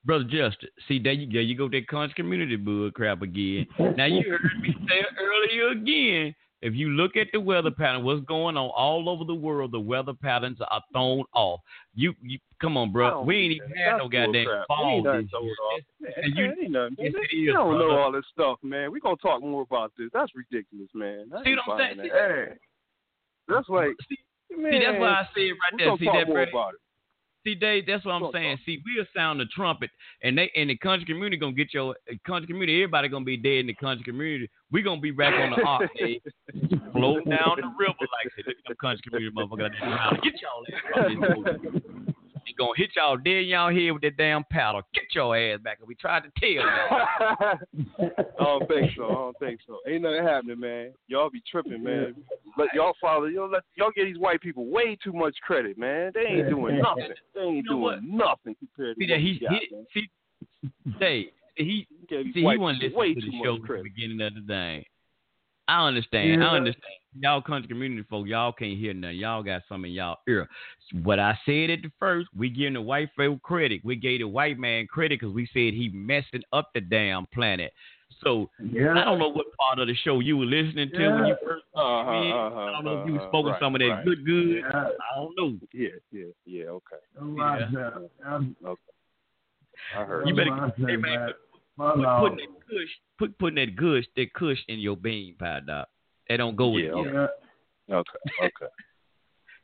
Brother Justin, see there you go. You go that country community bull crap again. Now you heard me say it earlier again. If you look at the weather pattern, what's going on all over the world, the weather patterns are thrown off. You, you come on, bro.
Oh,
we ain't even had no goddamn fall
Ain't nothing
this year. And you-
ain't nothing.
yes.
You don't know all this stuff, man. We're gonna talk more about this. That's ridiculous, man. I
See what I'm saying?
that. Hey, that's like, man,
See, that's why I said right there. See
talk
that, Brady? See, Dave, that's what I'm saying. See, we'll sound the trumpet, and they and the country community gonna get your uh, country community. Everybody gonna be dead in the country community. We gonna be back on the ark, Dave, floating down the river like that. Look at them country community there get y'all ass from this boat. They gonna hit y'all dead in y'all head with that damn paddle. Get your ass back. We tried to tell you.
I don't think so. I don't think so. Ain't nothing happening, man. Y'all be tripping, man. Let y'all follow. Y'all let y'all give these white people way too much credit, man. They ain't doing nothing. They ain't
You know
doing
what?
nothing compared to
See
what
that he,
got,
he see Dave, he
You gave these
see he
white
wasn't listening
way
to
too
the
much
show at the
credit.
beginning of the thing. I understand.
Yeah.
I understand. Y'all country community folk, y'all can't hear nothing. Y'all got some in y'all ear. What I said at the first, we giving the white folk credit. We gave the white man credit because we said he messing up the damn planet. So
Yeah.
I don't know what part of the show you were listening to when you first
Uh-huh,
came in.
uh-huh,
I don't know if you
uh-huh, right,
some of that
right.
good good.
Yeah.
I don't know.
Yeah, yeah, yeah. Okay,
Watch out. I'm-
I heard.
You better hey, man,
man.
put, putting that kush, put putting that gush, that kush in your bean pie, doc. They don't go with
Yeah,
you.
Yeah.
Okay, okay.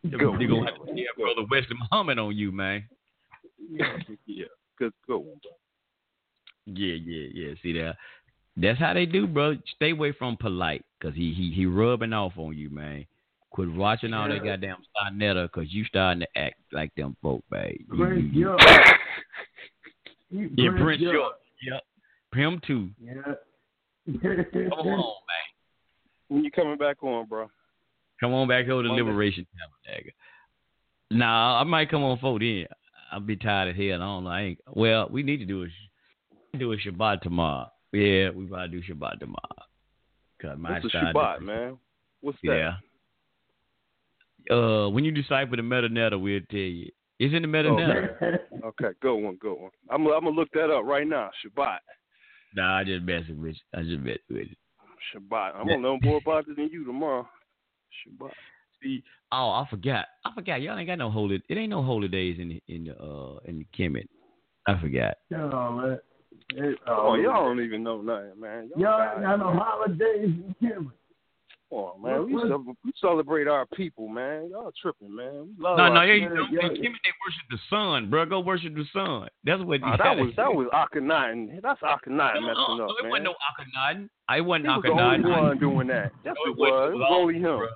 Go.
gonna have to hear brother Wesley Muhammad on you, man.
yeah, yeah. Good, good one.
Yeah, yeah, yeah. See that? That's how they do, bro. Stay away from Polight, cause he he he rubbing off on you, man. Quit watching all that goddamn Starnetta, cause you starting to act like them folk, man.
Prince
you-.
You
Yeah, Prince York. Yep. Him too.
Yeah.
Come on, man.
When you coming back on, bro?
Come on back over to
Monday.
Liberation Tabernacle. Nah, I might come on for then. I'll be tired of hell. I don't know. I ain't. Well, we need to do a do a Shabbat tomorrow. Yeah, we gotta do Shabbat tomorrow. Cause my
What's a Shabbat, man? What's that?
Yeah. Uh, when you decipher the Medu Neter, we'll tell you. It's in the Medu Neter.
Okay, good one, good one. I'm I'm gonna look that up right now. Shabbat,
Nah, I just messing with you. I just messing with you.
Shabbat. I'm gonna learn more about it than you tomorrow. Shabbat.
See, oh, I forgot. I forgot. Y'all ain't got no holy. It ain't no holy days in the in uh in the Kemet. I forgot.
Oh, man. It-
Oh, y'all don't even know nothing, man. Y'all,
Y'all
guys,
ain't got no
man.
holidays in Kimberly.
Come on, man. We,
What- what-
we celebrate our people, man. Y'all tripping, man. We love
No,
our
no, yeah,
people.
you don't. In Kemet, they worship the sun, bro. Go worship the sun. That's what.
Nah, that was that was Akhenaten. That's Akhenaten
No,
messing
no,
up,
it
man.
wasn't no Akhenaten. I wasn't
he was the
Akhenaten.
only one doing that. Yes,
No,
it was. It was
all
only him.
bro.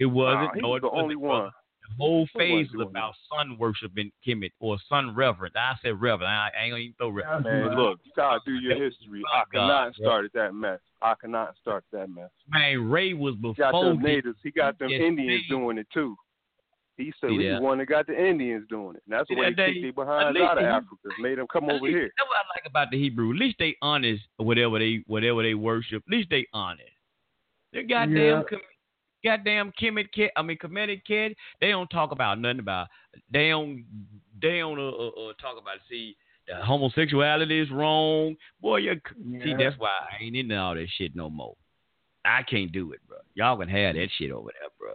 It wasn't.
Nah, he
no,
was
it
the only
bro.
one.
The whole
He wasn't
phase about sun worship in Kemet or sun reverence. I said reverence. I, I ain't gonna even throw reverence.
Man, look, you gotta do your history.
God,
Akhenaten
bro.
that mess. I cannot start that mess.
Man, Ray was before.
He
before.
got them natives. He got them
Yes,
Indians
they-
doing it too. He said
See
we
that?
the one that got the Indians doing it. And that's
See
why he
that,
kicked
they-
their behinds
at
out of
they-
Africa. Made them come over
least-
here.
That's what I like about the Hebrew. At least they honest. Whatever they whatever they worship. At least they honest. They're goddamn.
Yeah.
Com- Goddamn kid, I mean kid. They don't talk about nothing about. They don't. They don't uh, uh, uh, talk about. See, the homosexuality is wrong. Boy, you see. That's why I ain't into all that shit no more. I can't do it, bro. Y'all can have that shit over there, bro.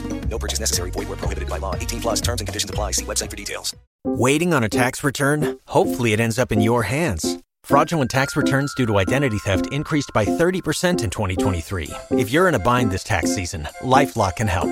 No purchase necessary. Void where prohibited by law. 18 plus terms and conditions apply. See website for details.
Waiting on a tax return? Hopefully, it ends up in your hands. Fraudulent tax returns due to identity theft increased by 30% in 2023. If you're in a bind this tax season, LifeLock can help.